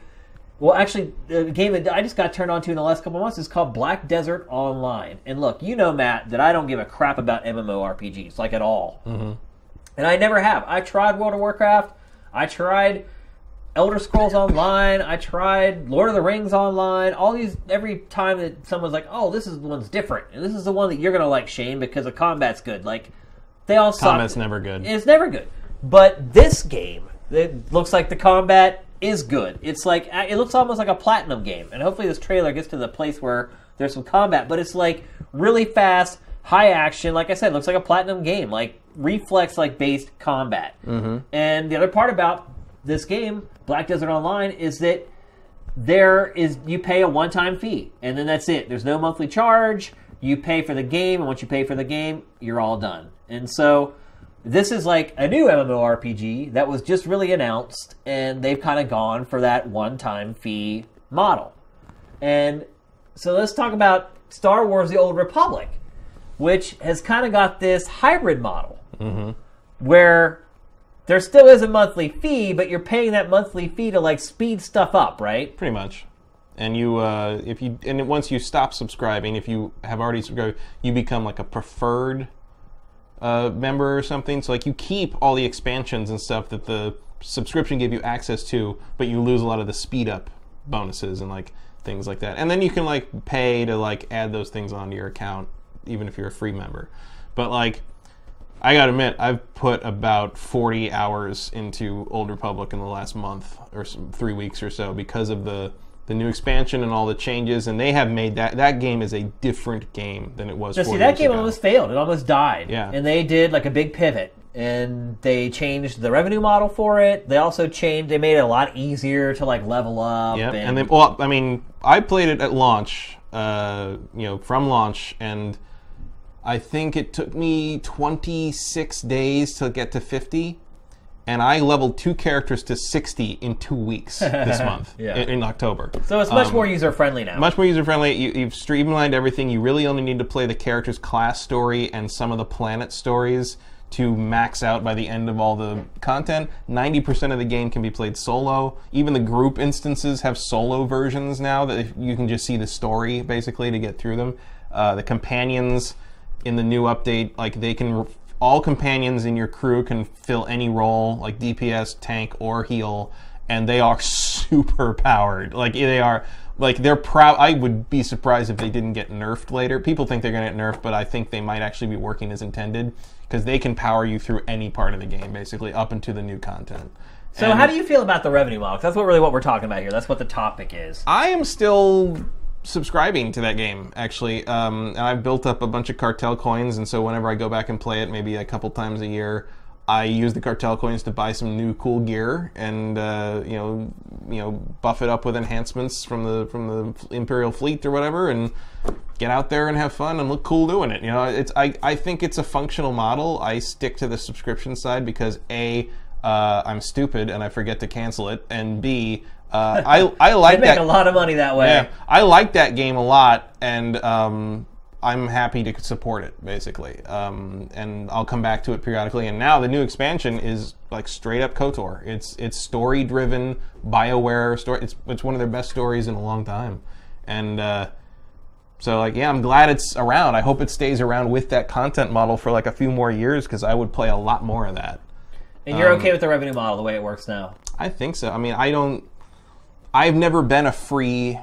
well, actually, the game that I just got turned on to in the last couple months is called Black Desert Online. And look, you know, Matt, that I don't give a crap about MMORPGs, like at all. Mm-hmm. And I never have. I tried World of Warcraft. I tried Elder Scrolls Online. I tried Lord of the Rings Online. All these, every time that someone's like, "Oh, this is the one's different," and this is the one that you're gonna like, Shane, because the combat's good. Like, they all suck. Combat's never good. It's never good. But this game, it looks like the combat is good. It's like it looks almost like a platinum game, and hopefully this trailer gets to the place where there's some combat. But it's like really fast, high action. Like I said, it looks like a platinum game, like reflex like based combat. Mm-hmm. And the other part about this game, Black Desert Online, is that there is you pay a one-time fee and then that's it there's no monthly charge you pay for the game and once you pay for the game you're all done and so this is like a new mmorpg that was just really announced and they've kind of gone for that one-time fee model and so let's talk about star wars the old republic which has kind of got this hybrid model where there still is a monthly fee, but you're paying that monthly fee to like speed stuff up, right? pretty much. And you, uh, if you, and once you stop subscribing, if you have already subscribed, you become like a preferred uh, member or something. So like you keep all the expansions and stuff that the subscription gave you access to, but you lose a lot of the speed up bonuses and like things like that. And then you can like pay to like add those things onto your account, even if you're a free member. But like. I gotta admit, I've put about 40 hours into Old Republic in the last month or some, three weeks or so because of the the new expansion and all the changes, and they have made that that game is a different game than it was. Four see, that game ago. almost failed. It almost died. Yeah. And they did like a big pivot. And they changed the revenue model for it. They also changed. They made it a lot easier to like level up. Yeah, and, and then well, I mean, I played it at launch, uh, you know, from launch, and I think it took me 26 days to get to 50, and I leveled two characters to 60 in two weeks this month Yeah. in, in October. so it's much Um, more user friendly now. Much more user friendly. You, you've streamlined everything. You really only need to play the character's class story and some of the planet stories to max out by the end of all the content. 90% of the game can be played solo. Even the group instances have solo versions now that you can just see the story basically to get through them. Uh, the companions in the new update, like they can. All companions in your crew can fill any role, like DPS, tank, or heal, and they are super powered. Like they are, like they're proud. I would be surprised if they didn't get nerfed later. People think they're going to get nerfed, but I think they might actually be working as intended because they can power you through any part of the game, basically up into the new content. so how do you feel about the revenue model? 'Cause that's what really what we're talking about here. That's what the topic is. I am still subscribing to that game actually. Um, and i've built up a bunch of cartel coins and so whenever i go back and play it maybe a couple times a year i use the cartel coins to buy some new cool gear and uh, you know you know buff it up with enhancements from the from the imperial fleet or whatever and get out there and have fun and look cool doing it you know? It's i, I think it's a functional model. I stick to the subscription side because a uh, i'm stupid and i forget to cancel it and b uh, I, I like make that a lot of money that way. yeah, I like that game a lot, and um, I'm happy to support it basically. Um, and I'll come back to it periodically. And now the new expansion is like straight up Kotor. It's it's story driven, Bioware story. It's it's one of their best stories in a long time, and. Uh, so like yeah, I'm glad it's around. I hope it stays around with that content model for like a few more years because I would play a lot more of that. And you're Um, okay with the revenue model the way it works now. I think so. I mean, I don't. I've never been a free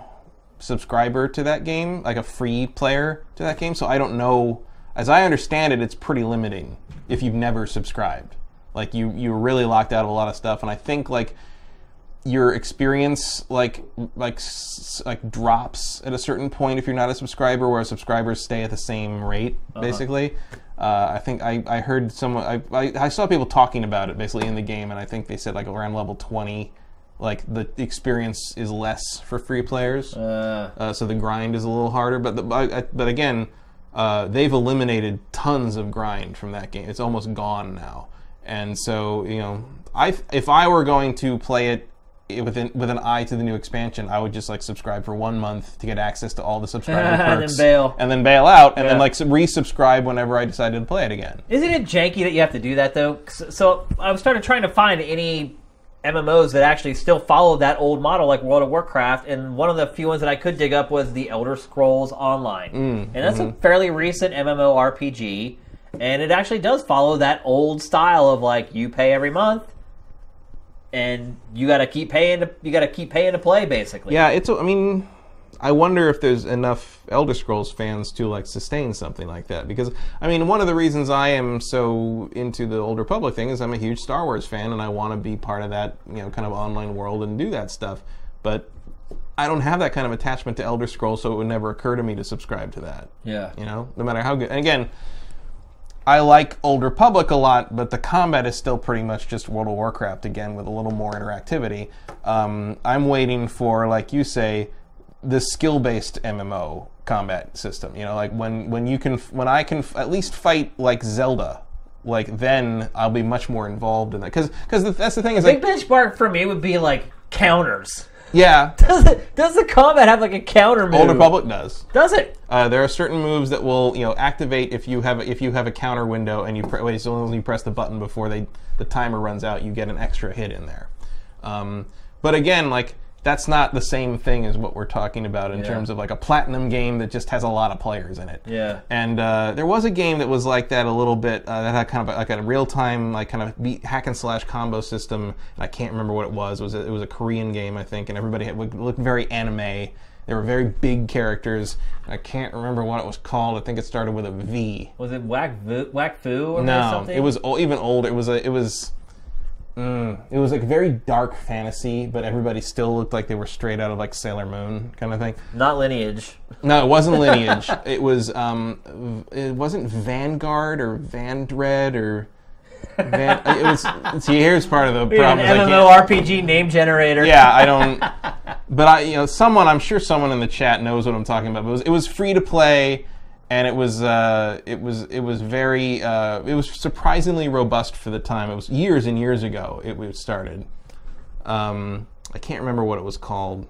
subscriber to that game, like a free player to that game, so I don't know. As I understand it, it's pretty limiting if you've never subscribed. Like you, you're really locked out of a lot of stuff, and I think like your experience like like like drops at a certain point if you're not a subscriber, where subscribers stay at the same rate, basically. Uh, I think I, I heard someone I, I I saw people talking about it basically in the game, and I think they said like around level twenty, like the experience is less for free players, Uh, uh, so the grind is a little harder. But the, but, but again, uh, they've eliminated tons of grind from that game. It's almost gone now, and so you know, I if I were going to play it with an, with an eye to the new expansion, I would just like subscribe for one month to get access to all the subscriber And then perks, bail. and then bail out, and then like resubscribe whenever I decided to play it again. Isn't it janky that you have to do that though? So, I started trying to find any MMOs that actually still follow that old model, like World of Warcraft, and one of the few ones that I could dig up was the Elder Scrolls Online, mm, and that's a mm-hmm. fairly recent MMORPG, and it actually does follow that old style of like you pay every month, and you got to keep paying to you got to keep paying to play basically. Yeah, it's. I mean, I wonder if there's enough Elder Scrolls fans to like sustain something like that. Because I mean, one of the reasons I am so into the Old Republic thing is I'm a huge Star Wars fan, and I want to be part of that, you know, kind of online world and do that stuff. But I don't have that kind of attachment to Elder Scrolls, so it would never occur to me to subscribe to that. yeah. You know, no matter how good. And again. I like Old Republic a lot, but the combat is still pretty much just World of Warcraft again with a little more interactivity. Um, I'm waiting for, like you say, the skill-based MMO combat system. You know, like when when you can when I can f- at least fight like Zelda, like then I'll be much more involved in that. Because because that's the thing is Big like benchmark for me would be like counters. yeah, Does it, does the combat have like a counter move? Old Republic does. Does it? Uh, there are certain moves that will, you know, activate if you have if you have a counter window and you pre- wait, as long as you press the button before they the timer runs out, you get an extra hit in there. Um, but again, like that's not the same thing as what we're talking about in Yeah. terms of like a platinum game that just has a lot of players in it. Yeah. And uh, there was a game that was like that a little bit. Uh, that had kind of like a real time, like kind of beat, hack and slash combo system. And I can't remember what it was. It was a, it was a Korean game, I think, and everybody had, looked very anime. They were very big characters. I can't remember what it was called. I think it started with a V. Was it Wakfu, Whack Fu or No, something? it was o- even older. It was a. It was. Mm, it was like very dark fantasy, but everybody still looked like they were straight out of like Sailor Moon kind of thing. not Lineage. No, it wasn't Lineage. it was um, it wasn't Vanguard or Vandred or. Van, it was. See, here's part of the An problem. can't- MMORPG name generator. yeah, I don't. But I, you know, someone I'm sure someone in the chat knows what I'm talking about. But it was, it was free to play, and it was uh, it was it was very uh, it was surprisingly robust for the time. It was years and years ago it was started. Um, I can't remember what it was called.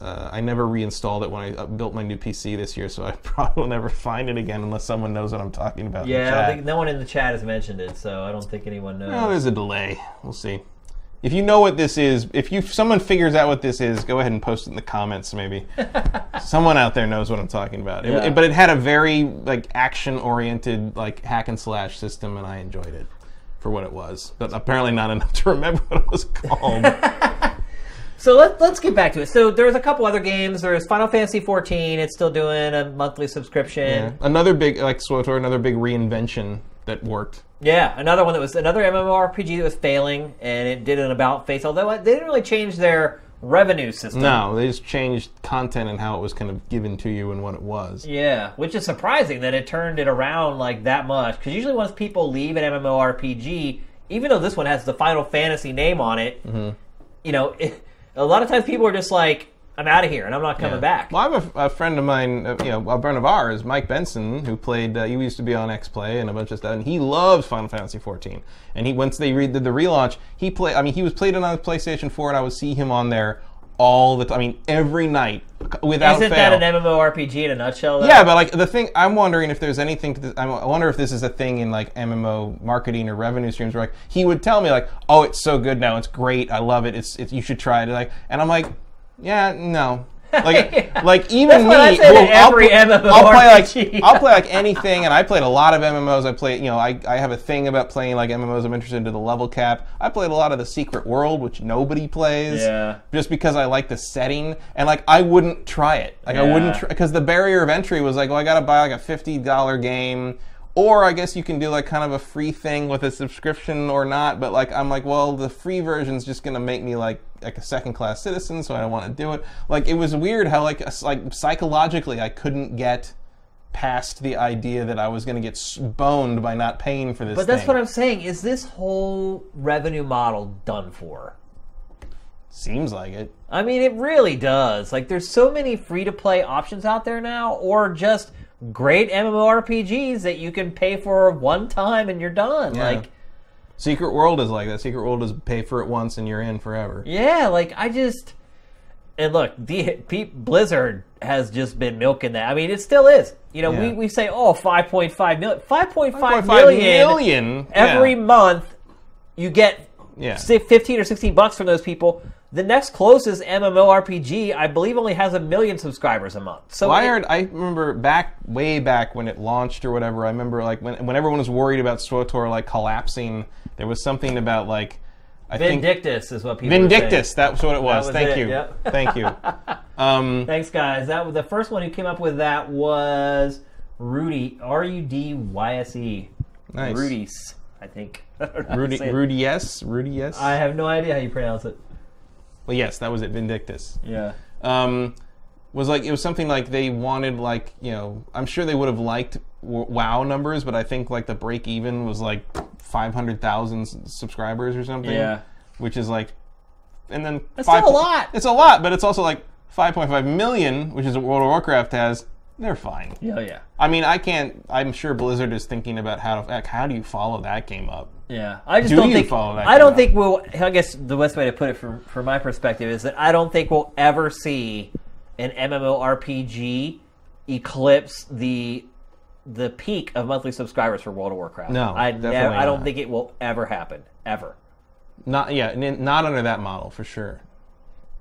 Uh, I never reinstalled it when I uh, built my new PC this year, so I probably will never find it again unless someone knows what I'm talking about. Yeah, I think no one in the chat has mentioned it, so I don't think anyone knows. Oh, there's a delay. We'll see. If you know what this is, if you if someone figures out what this is, go ahead and post it in the comments. Maybe someone out there knows what I'm talking about. It- Yeah. it- but it had a very like action oriented like hack and slash system, and I enjoyed it for what it was. But apparently not enough to remember what it was called. So let's let's get back to it. So there's a couple other games. There's Final Fantasy 14. It's still doing a monthly subscription. Yeah. Another big like SWTOR, another big reinvention that worked. Yeah, another one that was another MMORPG that was failing, and it did an about face. Although they didn't really change their revenue system. No, they just changed content and how it was kind of given to you and what it was. Yeah, which is surprising that it turned it around like that much. Because usually, once people leave an MMORPG, even though this one has the Final Fantasy name on it, Mm-hmm. you know, it, a lot of times people are just like, "I'm out of here and I'm not coming back." Well, I have a, a friend of mine, uh, you know, a friend of ours, Mike Benson, who played. Uh, he used to be on X Play and a bunch of stuff, and he loves Final Fantasy 14. And he once they re- did the relaunch, he played. I mean, he was played it on PlayStation 4, and I would see him on there all the time. I mean, every night without Isn't fail. that an MMORPG in a nutshell? Though? Yeah, but like the thing, I'm wondering if there's anything. To this, I wonder if this is a thing in like MMO marketing or revenue streams where like he would tell me like, "Oh, it's so good now. It's great. I love it. It's, it's you should try it." Like, and I'm like, "Yeah, no." Like, like even That's me, what I say to who- I'll every pl- I'll play like I'll play like anything, and I played a lot of MMOs. I play, you know, I, I have a thing about playing like MMOs. I'm interested in the level cap. I played a lot of the Secret World, which nobody plays Yeah. just because I like the setting and like I wouldn't try it. Like I wouldn't Yeah. because the barrier of entry was like, well, I got to buy like a fifty dollar game, or I guess you can do like kind of a free thing with a subscription or not. But like I'm like, well, the free version's just gonna make me like like a second class citizen, so I don't want to do it. Like it was weird how like like psychologically I couldn't get past the idea that I was going to get boned by not paying for this. But that's thing. what I'm saying. Is this whole revenue model done for? seems like it. I mean, it really does. Like, there's so many free to play options out there now, or just great MMORPGs that you can pay for one time and you're done. Yeah. Like, Secret World is like that. Secret World is pay for it once and you're in forever. yeah, like I just. And look, the, Blizzard has just been milking that. I mean, it still is. You know, we, Yeah. we say, oh, 5.5 million. 5.5 5.5 million million, every yeah. month you get Yeah. 15 or 16 bucks from those people the next closest mmorpg i believe only has a million subscribers a month so I it- heard. I remember back, way back when it launched or whatever. I remember like when when everyone was worried about SWTOR like collapsing. There was something about like I think vindictus is what people Vindictus. That's what it was. was Thank it, you. yep. Thank you. Um, thanks guys that was the first one who came up with that was rudy r-u-d-y-s-e Nice. rudy's i think I don't know how to Rudy. Rudy. Yes. Rudy. Yes. i have no idea how you pronounce it well, yes. That was it. Vindictus. yeah um, was like it was something like they wanted like you know I'm sure they would have liked WoW numbers, but I think like the break even was like five hundred thousand subscribers or something. Yeah. which is like, and then That's five still a lot. It's a lot, but it's also like five point five million, which is what World of Warcraft has. They're fine. yeah yeah I mean, I can't. I'm sure Blizzard is thinking about how to how do you follow that game up. Yeah, I just Do don't you think. follow that I don't game think we'll. I guess the best way to put it from from my perspective is that I don't think we'll ever see an MMORPG eclipse the the peak of monthly subscribers for World of Warcraft. No, I definitely never, I don't not. think it will ever happen ever. Not yeah, not under that model for sure.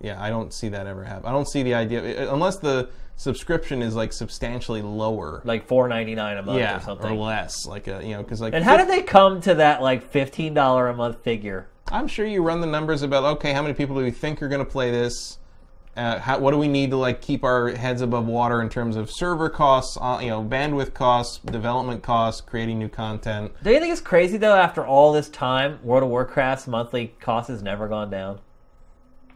Yeah, I don't see that ever happen. I don't see the idea unless the subscription is like substantially lower. Like four ninety nine a month yeah, or something. Or less. Like a, you know, because like and how did they come to that like fifteen dollar a month figure? I'm sure you run the numbers about okay, how many people do we think are going to play this? Uh, how, what do we need to like keep our heads above water in terms of server costs, uh, you know, bandwidth costs, development costs, creating new content? Do you think it's crazy though? After all this time, World of Warcraft's monthly cost has never gone down.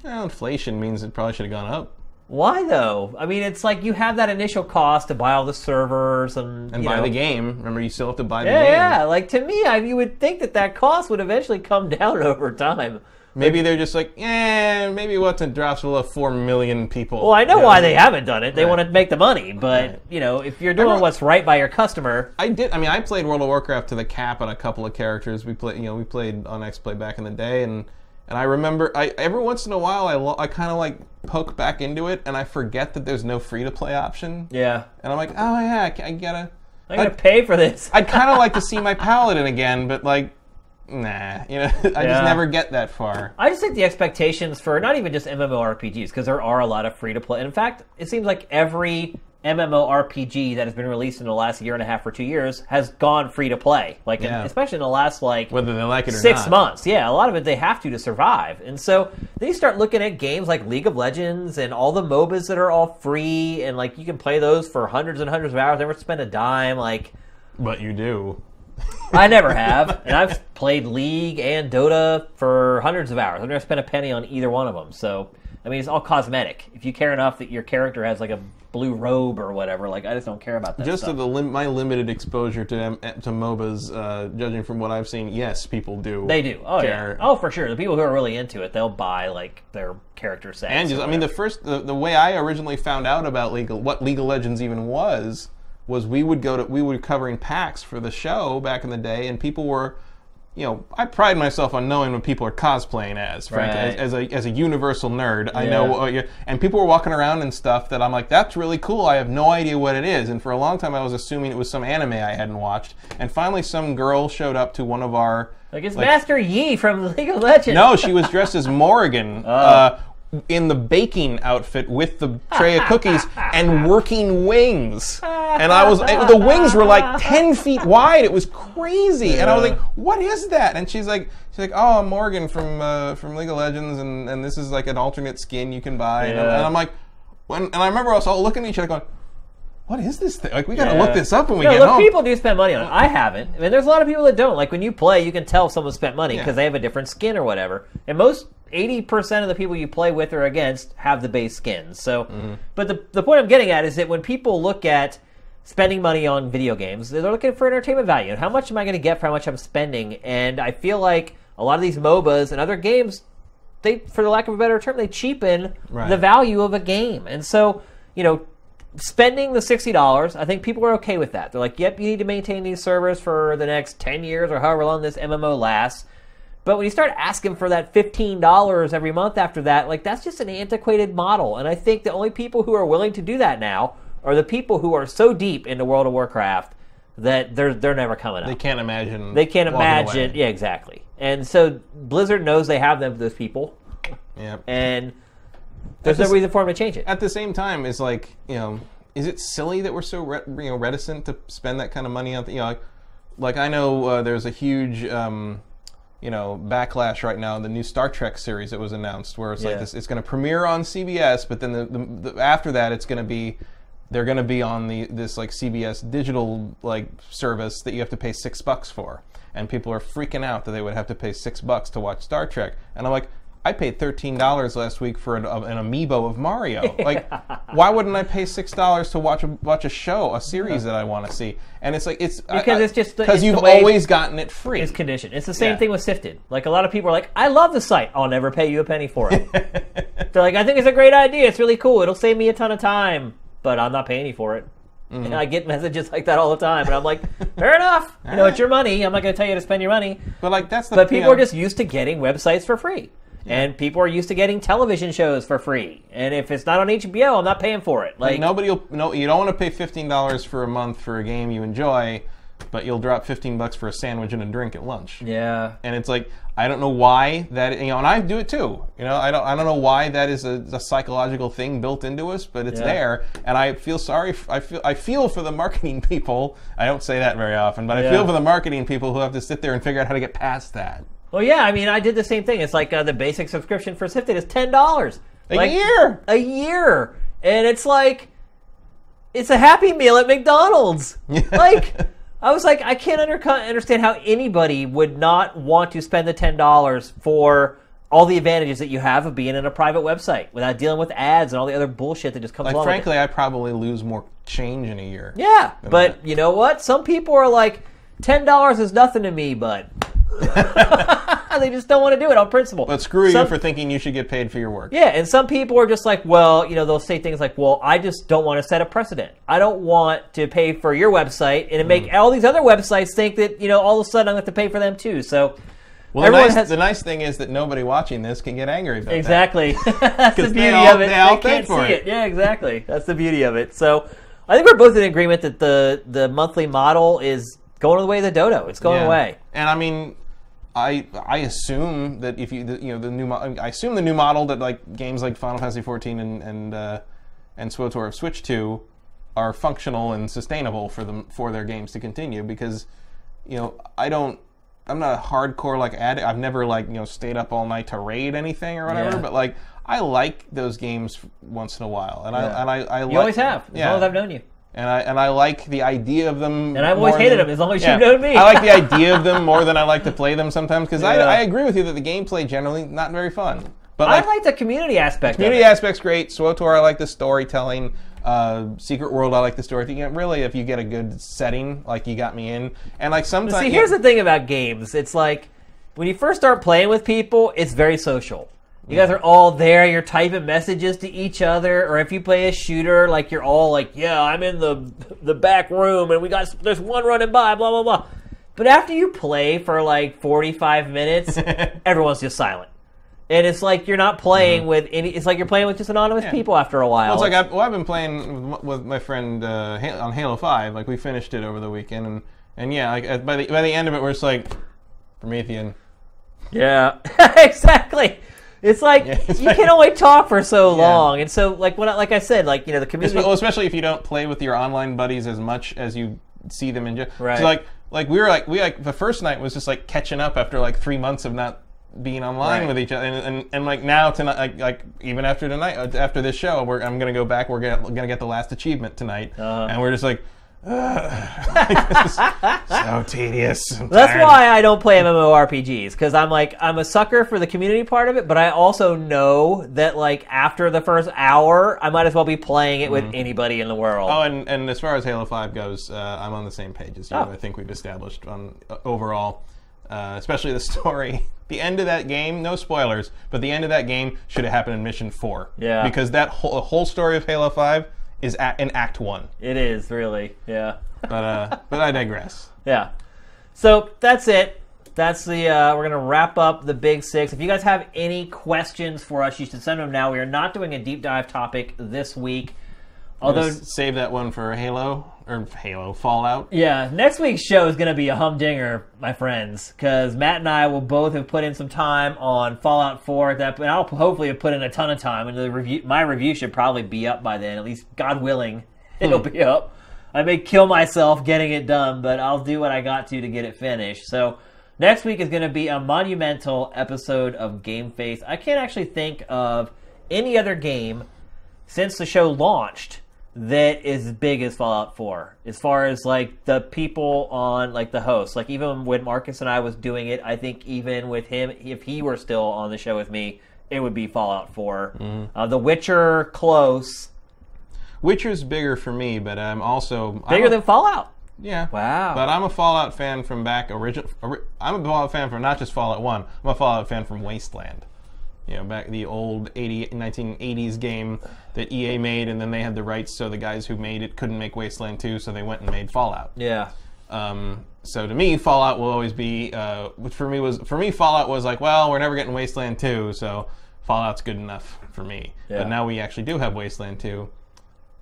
Well, inflation means it probably should have gone up. Why though? I mean, it's like you have that initial cost to buy all the servers and, And buy know- the game. Remember, you still have to buy the Yeah, game. yeah. Like to me, I, you would think that that cost would eventually come down over time. Maybe they're just like, eh, maybe what's it drops below four million people. Well, I know You why they haven't done it. They Right. want to make the money, but Right. you know, if you're doing Remember- what's right by your customer, I did. I mean, I played World of Warcraft to the cap on a couple of characters. We played, you know, we played on X Play back in the day, and and I remember, I every once in a while, I lo- I kind of like poke back into it, and I forget that there's no free to play option, yeah, and I'm like, oh yeah, I, I gotta. I'm gonna I'd, pay for this. I'd kind of like to see my paladin again, but like, nah, you know, I Yeah. just never get that far. I just think the expectations for not even just MMORPGs, because there are a lot of free to play. In fact, it seems like every MMORPG that has been released in the last year and a half or two years has gone free to play. Like, in- especially in the last like Whether they like it or six not. months. Yeah, a lot of it they have to to survive. And so then you start looking at games like League of Legends and all the MOBAs that are all free, and like you can play those for hundreds and hundreds of hours, never spend a dime. Like But you do. I never have, and I've played League and Dota for hundreds of hours. I've never spent a penny on either one of them. So I mean, it's all cosmetic. If you care enough that your character has like a blue robe or whatever, like I just don't care about that. Just stuff. to the lim- my limited exposure to them, to MOBAs, uh, judging from what I've seen, yes, people do. They do. Oh care. yeah. Oh for sure. The people who are really into it, they'll buy like their character sets. And just, I mean, the first, the, the way I originally found out about legal, what League of Legends even was, was we would go to, we were covering PAX for the show back in the day, and people were, you know, I pride myself on knowing what people are cosplaying as, frankly, Right. as, as a as a universal nerd. I Yeah. know, uh, yeah, and people were walking around and stuff that I'm like, that's really cool. I have no idea what it is, and for a long time I was assuming it was some anime I hadn't watched, and finally some girl showed up to one of our. like it's like- Master Yi from League of Legends. No, she was dressed as Morrigan Oh. uh, in the baking outfit with the tray of cookies and working wings. And I was, it- the wings were like 10 feet wide. It was crazy. And I was like, what is that? And she's like, she's like, oh, I'm Morgan from, uh, from League of Legends, and, and this is like an alternate skin you can buy. And, I'm, Yeah. and I'm like, when, and I remember us all looking at each other going, what is this thing? Like, we got to look this up when we no, get look, home. people do spend money on it. I haven't. I mean, there's a lot of people that don't. Like when you play, you can tell if someone spent money because Yeah. they have a different skin or whatever. And most 80% of the people you play with or against have the base skins. So, but the, the point I'm getting at is that when people look at spending money on video games, they're looking for entertainment value. And how much am I going to get for how much I'm spending? And I feel like a lot of these MOBAs and other games, they, for the lack of a better term, they cheapen Right. the value of a game. And so, you know, spending the $60, I think people are okay with that. They're like, yep, you need to maintain these servers for the next 10 years or however long this MMO lasts. But when you start asking for that $15 every month after that, like that's just an antiquated model. And I think the only people who are willing to do that now are the people who are so deep into World of Warcraft that they're they're never coming up. They can't imagine. They can't imagine. away. Yeah, exactly. And so Blizzard knows they have them for those people, Yeah. and there's At no reason for them to change it. At the same time, it's like you know, is it silly that we're so re- you know reticent to spend that kind of money on? The, you know, like, like I know uh, there's a huge. Um, you know, backlash right now. The new Star Trek series that was announced, where it's Yeah. like this, it's going to premiere on CBS, but then the, the, the after that, it's going to be they're going to be on the this like CBS digital like service that you have to pay six bucks for, and people are freaking out that they would have to pay six bucks to watch Star Trek, and I'm like. I paid thirteen dollars last week for an, an amiibo of Mario. Like, why wouldn't I pay six dollars to watch a watch a show, a series that I want to see? And it's like it's Because it's just because you've way- always gotten it free. It's conditioned. It's the same Yeah. thing with Sifted. Like a lot of people are like, I love the site. I'll never pay you a penny for it. They're like, I think it's a great idea. It's really cool. It'll save me a ton of time, but I'm not paying you for it. Mm-hmm. And I get messages like that all the time, and I'm like, fair enough. You know, it's your money. I'm not going to tell you to spend your money. But like that's the But you people are just used to getting websites for free. And people are used to getting television shows for free. And if it's not on HBO, I'm not paying for it. Like, nobody will no you don't want to pay fifteen dollars for a month for a game you enjoy, but you'll drop fifteen bucks for a sandwich and a drink at lunch. yeah. And it's like I don't know why that you know, and I do it too. You know, I don't I don't know why that is a, a psychological thing built into us, but it's Yeah. there. And I feel sorry. f- I feel I feel for the marketing people. I don't say that very often, but I feel for the marketing people who have to sit there and figure out how to get past that. Well, yeah, I mean, I did the same thing. It's like uh, the basic subscription for Sifted is ten dollars A year. A year, and it's like it's a Happy Meal at McDonald's. like, I was like, I can't under- understand how anybody would not want to spend the ten dollars for all the advantages that you have of being in a private website without dealing with ads and all the other bullshit that just comes Like along. with it. frankly, I probably lose more change in a year. Yeah, but that. you know what? Some people are like, ten dollars is nothing to me, bud. they just don't want to do it on principle. But screw Some- you for thinking you should get paid for your work. Yeah, and some people are just like, well, you know, they'll say things like, well, I just don't want to set a precedent. I don't want to pay for your website and make Mm. all these other websites think that, you know, all of a sudden I'm going to have to pay for them too. So, Well, the nice, has. the nice thing is that nobody watching this can get angry about that. Exactly. That's the beauty all- of it. they all can't see for it. it. Yeah, exactly. That's the beauty of it. So I think we're both in agreement that the the monthly model is going the way of the dodo. It's going Yeah. away. And I mean, I I assume that if you the, you know the new mo- I assume the new model that like games like Final Fantasy 14 and and uh, and SWTOR have switched to are functional and sustainable for them for their games to continue because you know I don't I'm not a hardcore like addict. I've never like you know stayed up all night to raid anything or whatever. Yeah. But like I like those games once in a while, and Yeah. I and I, I You always have, as yeah. long as I've known you. And I and I like the idea of them. And I've always hated than- them as long as yeah. you've known me. I like the idea of them more than I like to play them sometimes because Yeah. I, I agree with you that the gameplay generally not very fun. But I like, like the community aspect community of it. aspect's great. SWTOR I like the storytelling. Uh, Secret World I like the story. You know, really, if you get a good setting, like you got me in, and like sometimes See, here's the thing about games. It's like when you first start playing with people, it's very social. You guys are all there. You're typing messages to each other, or if you play a shooter, like you're all like, "Yeah, I'm in the the back room, and we got there's one running by." Blah blah blah. But after you play for like 45 minutes, everyone's just silent, and it's like you're not playing with any. It's like you're playing with just anonymous people after a while. Well, it's like I've, well, I've been playing with, with my friend uh, on Halo Five. Like we finished it over the weekend, and and yeah, like by the by the end of it, we're just like Promethean. Yeah, exactly. It's like Yeah, it's you like- can only talk for so Yeah. long, and so like when I, like I said, like you know the community. Well, especially if you don't play with your online buddies as much as you see them in. Right. So like like we were like we like the first night was just like catching up after like three months of not being online Right. with each other, and, and, and like now tonight, like, like even after tonight, uh, after this show, we're, I'm gonna go back. We're gonna, gonna get the last achievement tonight, Uh-huh. and we're just like. so tedious. I'm That's tired. why I don't play MMORPGs because I'm like I'm a sucker for the community part of it, but I also know that like after the first hour, I might as well be playing it with anybody in the world. Oh, and, and as far as Halo 5 goes, uh, I'm on the same page as you. Oh. I think we've established on uh, overall, uh, especially the story. The end of that game, no spoilers, but the end of that game should have happened in Mission 4. Yeah. Because that whole, whole story of Halo 5 is at, in Act 1. It is really, yeah, But, uh, but I digress. yeah. So that's it. That's the. Uh, we're gonna wrap up the big six. If you guys have any questions for us, you should send them now. We are not doing a deep dive topic this week, although save that one for Halo, or Halo, Fallout. Yeah, next week's show is going to be a humdinger, my friends, because Matt and I will both have put in some time on Fallout 4. At that, and I'll hopefully have put in a ton of time, and the review, my review should probably be up by then. At least, God willing, it'll be up. I may kill myself getting it done, but I'll do what I got to to get it finished. So. Next week is going to be a monumental episode of GameFace. I can't actually think of any other game since the show launched that is big as Fallout 4 as far as like the people on like the hosts like even when Marcus and I was doing it I think even with him if he were still on the show with me it would be Fallout 4 uh, The Witcher close Witcher's bigger for me, but I'm also I'm bigger than Fallout yeah. Wow. But I'm a Fallout fan from back original. Ori- I'm a Fallout fan from not just Fallout One. I'm a Fallout fan from Wasteland. You know, back the old 80, 1980s game that EA made, and then they had the rights, so the guys who made it couldn't make Wasteland 2, so they went and made Fallout. yeah Um, so to me, Fallout will always be, uh, which for me was, for me, Fallout was like, well, we're never getting Wasteland 2, so Fallout's good enough for me. Yeah. But now we actually do have Wasteland 2.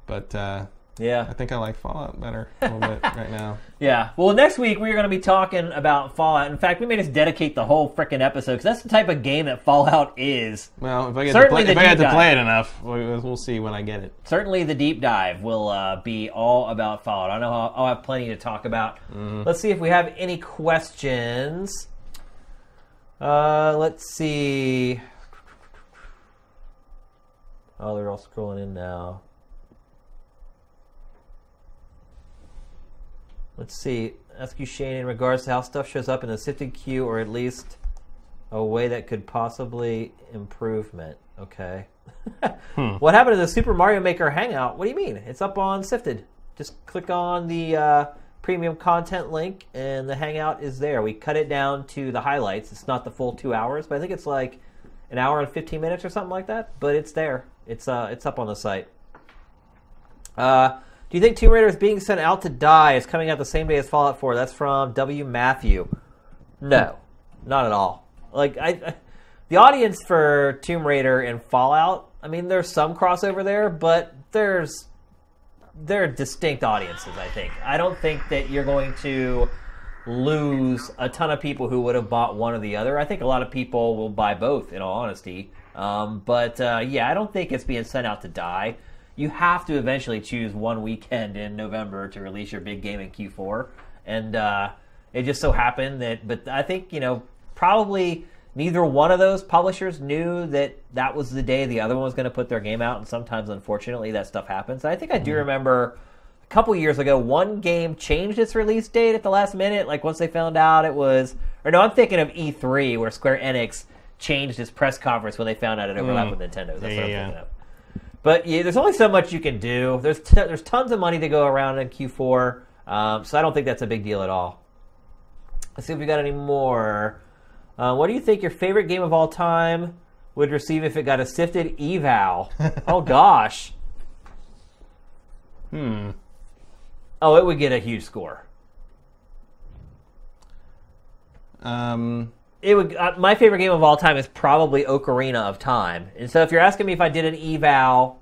But uh, yeah I think I like Fallout better a little bit right now. Yeah. Well, next week we're going to be talking about Fallout. In fact, we may just dedicate the whole freaking episode because that's the type of game that Fallout is. Well, if I get Certainly to play, if I get to play it enough, we- we'll see when I get it. certainly the deep dive will uh, be all about Fallout. I know I'll, I'll have plenty to talk about. Let's see if we have any questions. Uh, let's see. Oh, they're all scrolling in now. Let's see. Ask you, Shane, in regards to how stuff shows up in the sifted queue, or at least a way that could possibly improvement. Okay. What happened to the Super Mario Maker Hangout? What do you mean? It's up on Sifted. Just click on the uh, premium content link, and the Hangout is there. We cut it down to the highlights. It's not the full two hours, but I think it's like an hour and fifteen minutes or something like that. But it's there. It's uh, it's up on the site. Uh, do you think Tomb Raider is being sent out to die is coming out the same day as Fallout 4? That's from W. Matthew. No, not at all. Like I, I- the audience for Tomb Raider and Fallout. I mean, there's some crossover there, but there's they're distinct audiences. I think. I don't think that you're going to lose a ton of people who would have bought one or the other. I think a lot of people will buy both. In all honesty, um, but uh, yeah, I don't think it's being sent out to die. You have to eventually choose one weekend in November to release your big game in Q4, and uh, it just so happened that. But I think you know probably neither one of those publishers knew that that was the day the other one was going to put their game out, and sometimes unfortunately that stuff happens. And I think I do remember a couple years ago, one game changed its release date at the last minute. Like once they found out it was, or no, I'm thinking of E3 where Square Enix changed its press conference when they found out it overlapped with Nintendo. That's Yeah, what I'm yeah, thinking of. But yeah, there's only so much you can do. There's t- there's tons of money to go around in Q4, um, so I don't think that's a big deal at all. Let's see if we got any more. Uh, what do you think your favorite game of all time would receive if it got a sifted eval? oh gosh. Hmm. Oh, it would get a huge score. Um, It would. Uh, my favorite game of all time is probably Ocarina of Time. And so, if you're asking me if I did an eval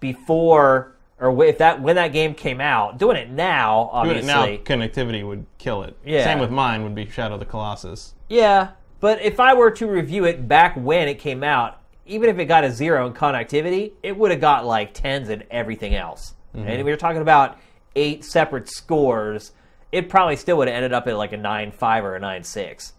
before or if that when that game came out, doing it now, doing obviously, it now, connectivity would kill it. Yeah. Same with mine would be Shadow of the Colossus. Yeah, but if I were to review it back when it came out, even if it got a zero in connectivity, it would have got like tens and everything else. And we were talking about eight separate scores, it probably still would have ended up at like a nine five or a nine six.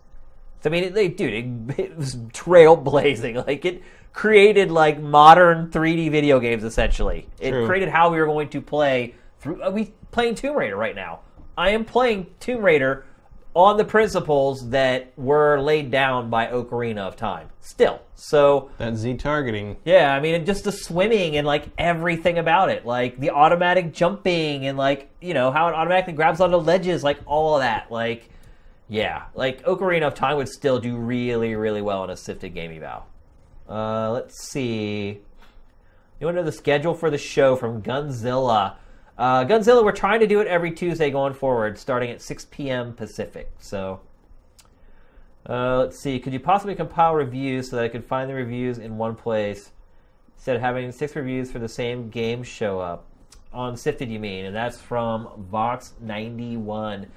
I mean, it, they, dude, it, it was trailblazing. Like it created like modern 3D video games. Essentially, it True. created how we were going to play through uh, we playing Tomb Raider right now. I am playing Tomb Raider on the principles that were laid down by Ocarina of Time. Still, so That Z targeting. yeah, I mean, just the swimming and like everything about it, like the automatic jumping and like you know how it automatically grabs onto ledges, like all of that. Like, yeah, like Ocarina of Time would still do really, really well in a sifted game eval. Uh, let's see. You want to know the schedule for the show from Gunzilla? Uh, Gunzilla, we're trying to do it every Tuesday going forward, starting at 6 p.m. Pacific. So, uh, let's see. Could you possibly compile reviews so that I could find the reviews in one place instead of having six reviews for the same game show up? On Sifted, you mean? And that's from Vox91.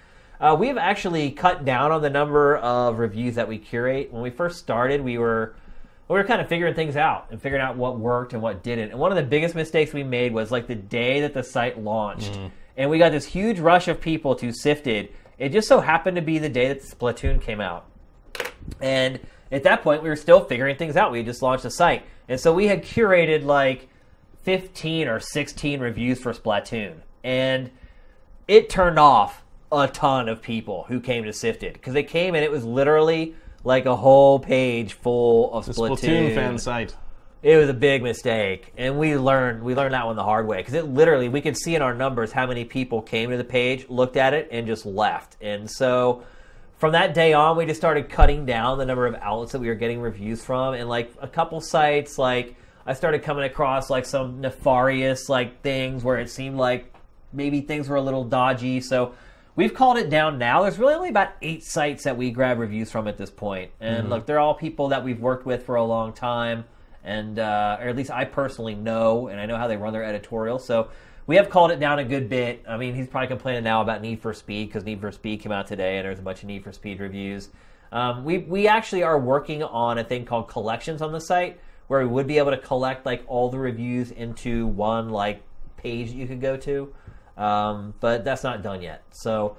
Uh, we have actually cut down on the number of reviews that we curate. When we first started, we were we were kind of figuring things out and figuring out what worked and what didn't. And one of the biggest mistakes we made was like the day that the site launched, and we got this huge rush of people to Sifted. It just so happened to be the day that Splatoon came out. And at that point, we were still figuring things out. We had just launched the site. And so we had curated like 15 or 16 reviews for Splatoon. And it turned off a ton of people who came to Sifted because they came and it was literally like a whole page full of Splatoon. Splatoon fan site. It was a big mistake, and we learned we learned that one the hard way because it literally we could see in our numbers how many people came to the page, looked at it, and just left. And so from that day on, we just started cutting down the number of outlets that we were getting reviews from, and like a couple sites, like I started coming across like some nefarious like things where it seemed like maybe things were a little dodgy. So we've called it down now. There's really only about eight sites that we grab reviews from at this point, and look, they're all people that we've worked with for a long time and uh, or at least I personally know, and I know how they run their editorial. So we have called it down a good bit. I mean, he's probably complaining now about Need for Speed because Need for Speed came out today, and there's a bunch of Need for Speed reviews. Um, we we actually are working on a thing called collections on the site, where we would be able to collect like all the reviews into one like page that you could go to, um, but that's not done yet. So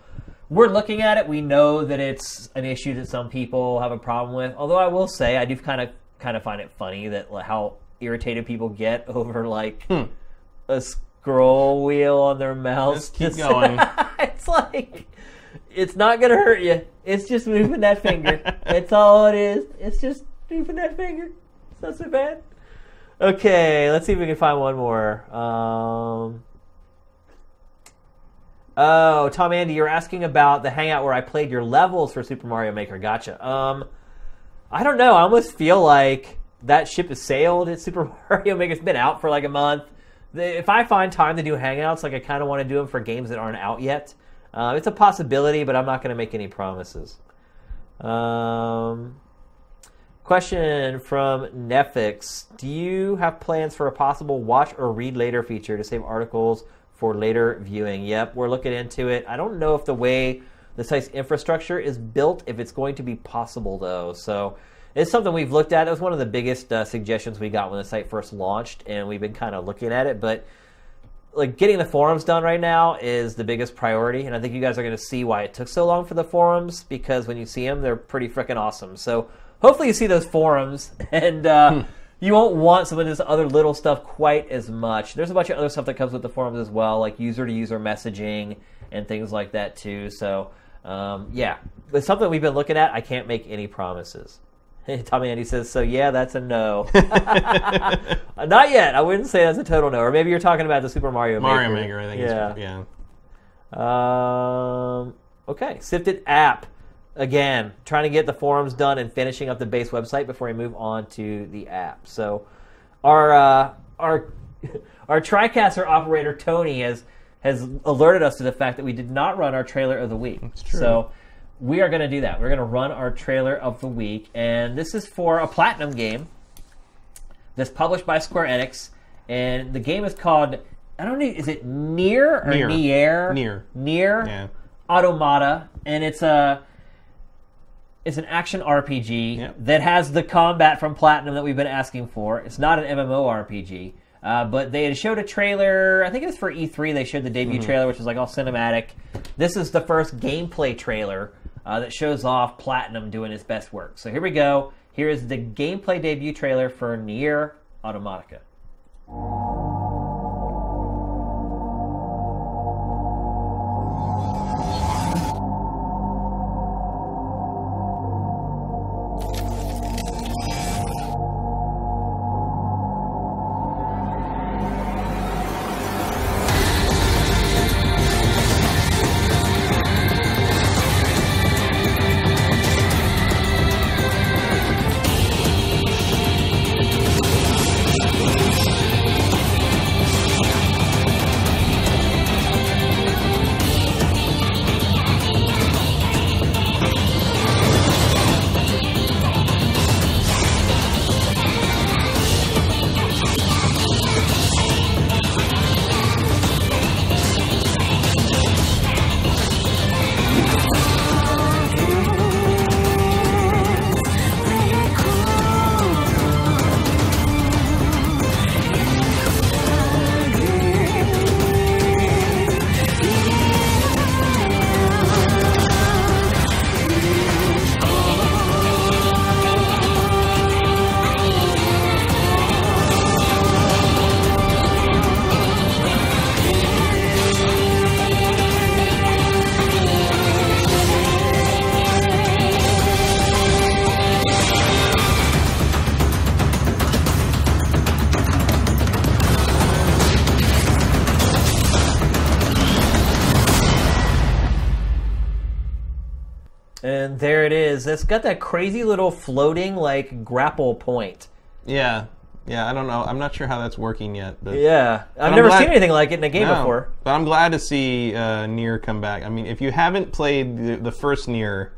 we're looking at it. We know that it's an issue that some people have a problem with. Although I will say, I do kind of kind of find it funny that like, how irritated people get over like a scroll wheel on their mouse. Just keep going. it's like it's not gonna hurt you. It's just moving that finger. That's all it is. It's just moving that finger. It's not so bad. Okay, let's see if we can find one more. Um, oh, Tom Andy, you're asking about the hangout where I played your levels for Super Mario Maker. Gotcha. Um, I don't know. I almost feel like that ship has sailed. It's Super Mario Maker. It's been out for like a month. If I find time to do hangouts, like I kind of want to do them for games that aren't out yet. Uh, it's a possibility, but I'm not going to make any promises. Um, question from Netflix: Do you have plans for a possible watch or read later feature to save articles for later viewing? Yep, we're looking into it. I don't know if the way the site's infrastructure is built, if it's going to be possible though. So it's something we've looked at. It was one of the biggest uh, suggestions we got when the site first launched, and we've been kind of looking at it, but like getting the forums done right now is the biggest priority, and I think you guys are going to see why it took so long for the forums because when you see them, they're pretty freaking awesome. So hopefully you see those forums, and uh, you won't want some of this other little stuff quite as much. There's a bunch of other stuff that comes with the forums as well, like user to user messaging and things like that too. So um, yeah, it's something we've been looking at. I can't make any promises. Tommy Andy says, so yeah, that's a no. Not yet. I wouldn't say that's a total no. Or maybe you're talking about the Super Mario Maker. Mario Maker, I think. Yeah. Yeah. Um, okay. Sifted app. Again, trying to get the forums done and finishing up the base website before we move on to the app. So, our uh, our our TriCaster operator Tony has has alerted us to the fact that we did not run our trailer of the week. true. So we are going to do that. We're going to run our trailer of the week, and this is for a platinum game that's published by Square Enix, and the game is called I don't know is it Near or Nier. Near. Nier. Nier Yeah. Automata, and it's a it's an action RPG that has the combat from Platinum that we've been asking for. It's not an MMORPG, uh, but they had showed a trailer. I think it was for E3. They showed the debut trailer, which was like all cinematic. This is the first gameplay trailer uh, that shows off Platinum doing his best work. So here we go. Here is the gameplay debut trailer for Nier Automata. Got that crazy little floating like grapple point. Yeah, yeah. I don't know. I'm not sure how that's working yet, but Yeah, I've I'm never glad- seen anything like it in a game No, before. But I'm glad to see uh, Nier come back. I mean, if you haven't played the, the first Nier,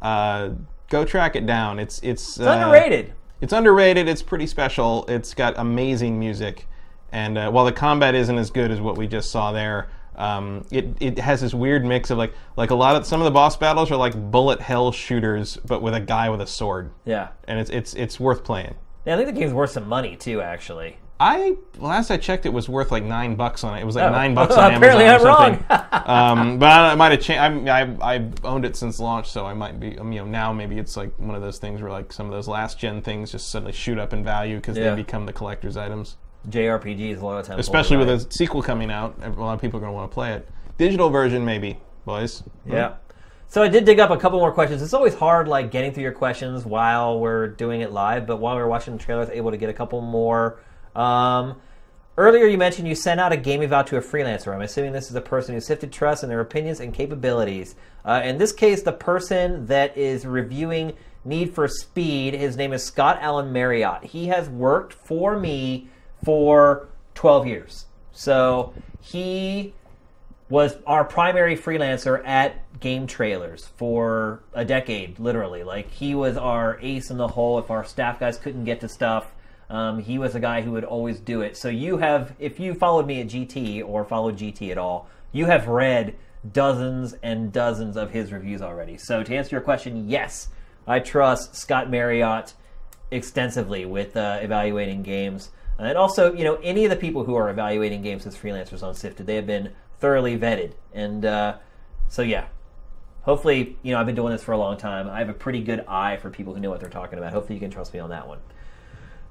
uh, go track it down. It's it's, It's underrated. It's underrated. It's pretty special. It's got amazing music, and uh, while the combat isn't as good as what we just saw there, um, it it has this weird mix of like like a lot of some of the boss battles are like bullet hell shooters, but with a guy with a sword, Yeah. and it's it's it's worth playing. Yeah, I think the game's worth some money too. Actually, I last I checked, it was worth like nine bucks on it. It was like Oh. nine bucks on Apparently Amazon or I'm something. um, but I, I might have changed. I, I've owned it since launch, so I might be. um, You know, now maybe it's like one of those things where like some of those last gen things just suddenly shoot up in value because Yeah. they become the collector's items. JRPGs a lot of times, Especially with a sequel coming out, a lot of people are going to want to play it. Digital version, maybe, boys. Yeah. So I did dig up a couple more questions. It's always hard, like getting through your questions while we're doing it live. But while we were watching the trailer, I was able to get a couple more. Um, earlier, you mentioned you sent out a game eval to a freelancer. I'm assuming this is a person who sifted trust in their opinions and capabilities. Uh, in this case, the person that is reviewing Need for Speed, his name is Scott Alan Marriott. He has worked for me for 12 years. So he was our primary freelancer at GameTrailers for a decade, literally. Like he was our ace in the hole. If our staff guys couldn't get to stuff, um, he was a guy who would always do it. So you have, if you followed me at GT or followed GT at all, you have read dozens and dozens of his reviews already. So to answer your question, yes, I trust Scott Marriott extensively with uh, evaluating games. And also, you know, any of the people who are evaluating games as freelancers on Sifted, they have been thoroughly vetted. And uh, so, yeah, hopefully, you know, I've been doing this for a long time. I have a pretty good eye for people who know what they're talking about. Hopefully, you can trust me on that one.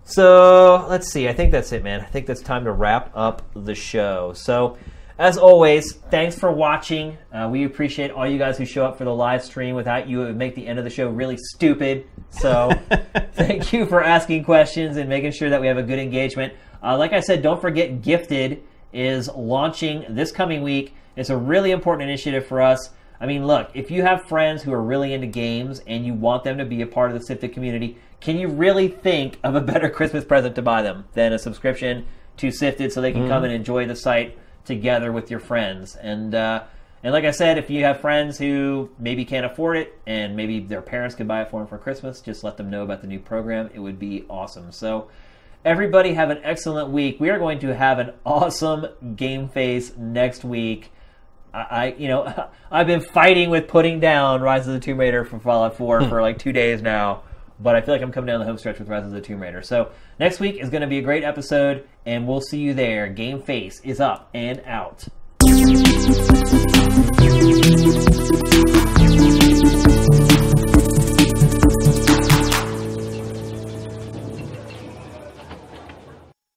So let's see. I think that's it, man. I think that's time to wrap up the show. So, as always, thanks for watching. Uh, we appreciate all you guys who show up for the live stream. Without you, it would make the end of the show really stupid. So, thank you for asking questions and making sure that we have a good engagement. Uh, like I said, don't forget Gifted is launching this coming week. It's a really important initiative for us. I mean, look, if you have friends who are really into games and you want them to be a part of the Sifted community, can you really think of a better Christmas present to buy them than a subscription to Sifted so they can come and enjoy the site together with your friends? And uh, and like I said, if you have friends who maybe can't afford it and maybe their parents could buy it for them for Christmas, just let them know about the new program. It would be awesome. So everybody have an excellent week. We are going to have an awesome GameFace next week. I, I you know, I've been fighting with putting down Rise of the Tomb Raider for Fallout 4 for like two days now, but I feel like I'm coming down the home stretch with Rise of the Tomb Raider. So next week is going to be a great episode, and we'll see you there. GameFace is up and out.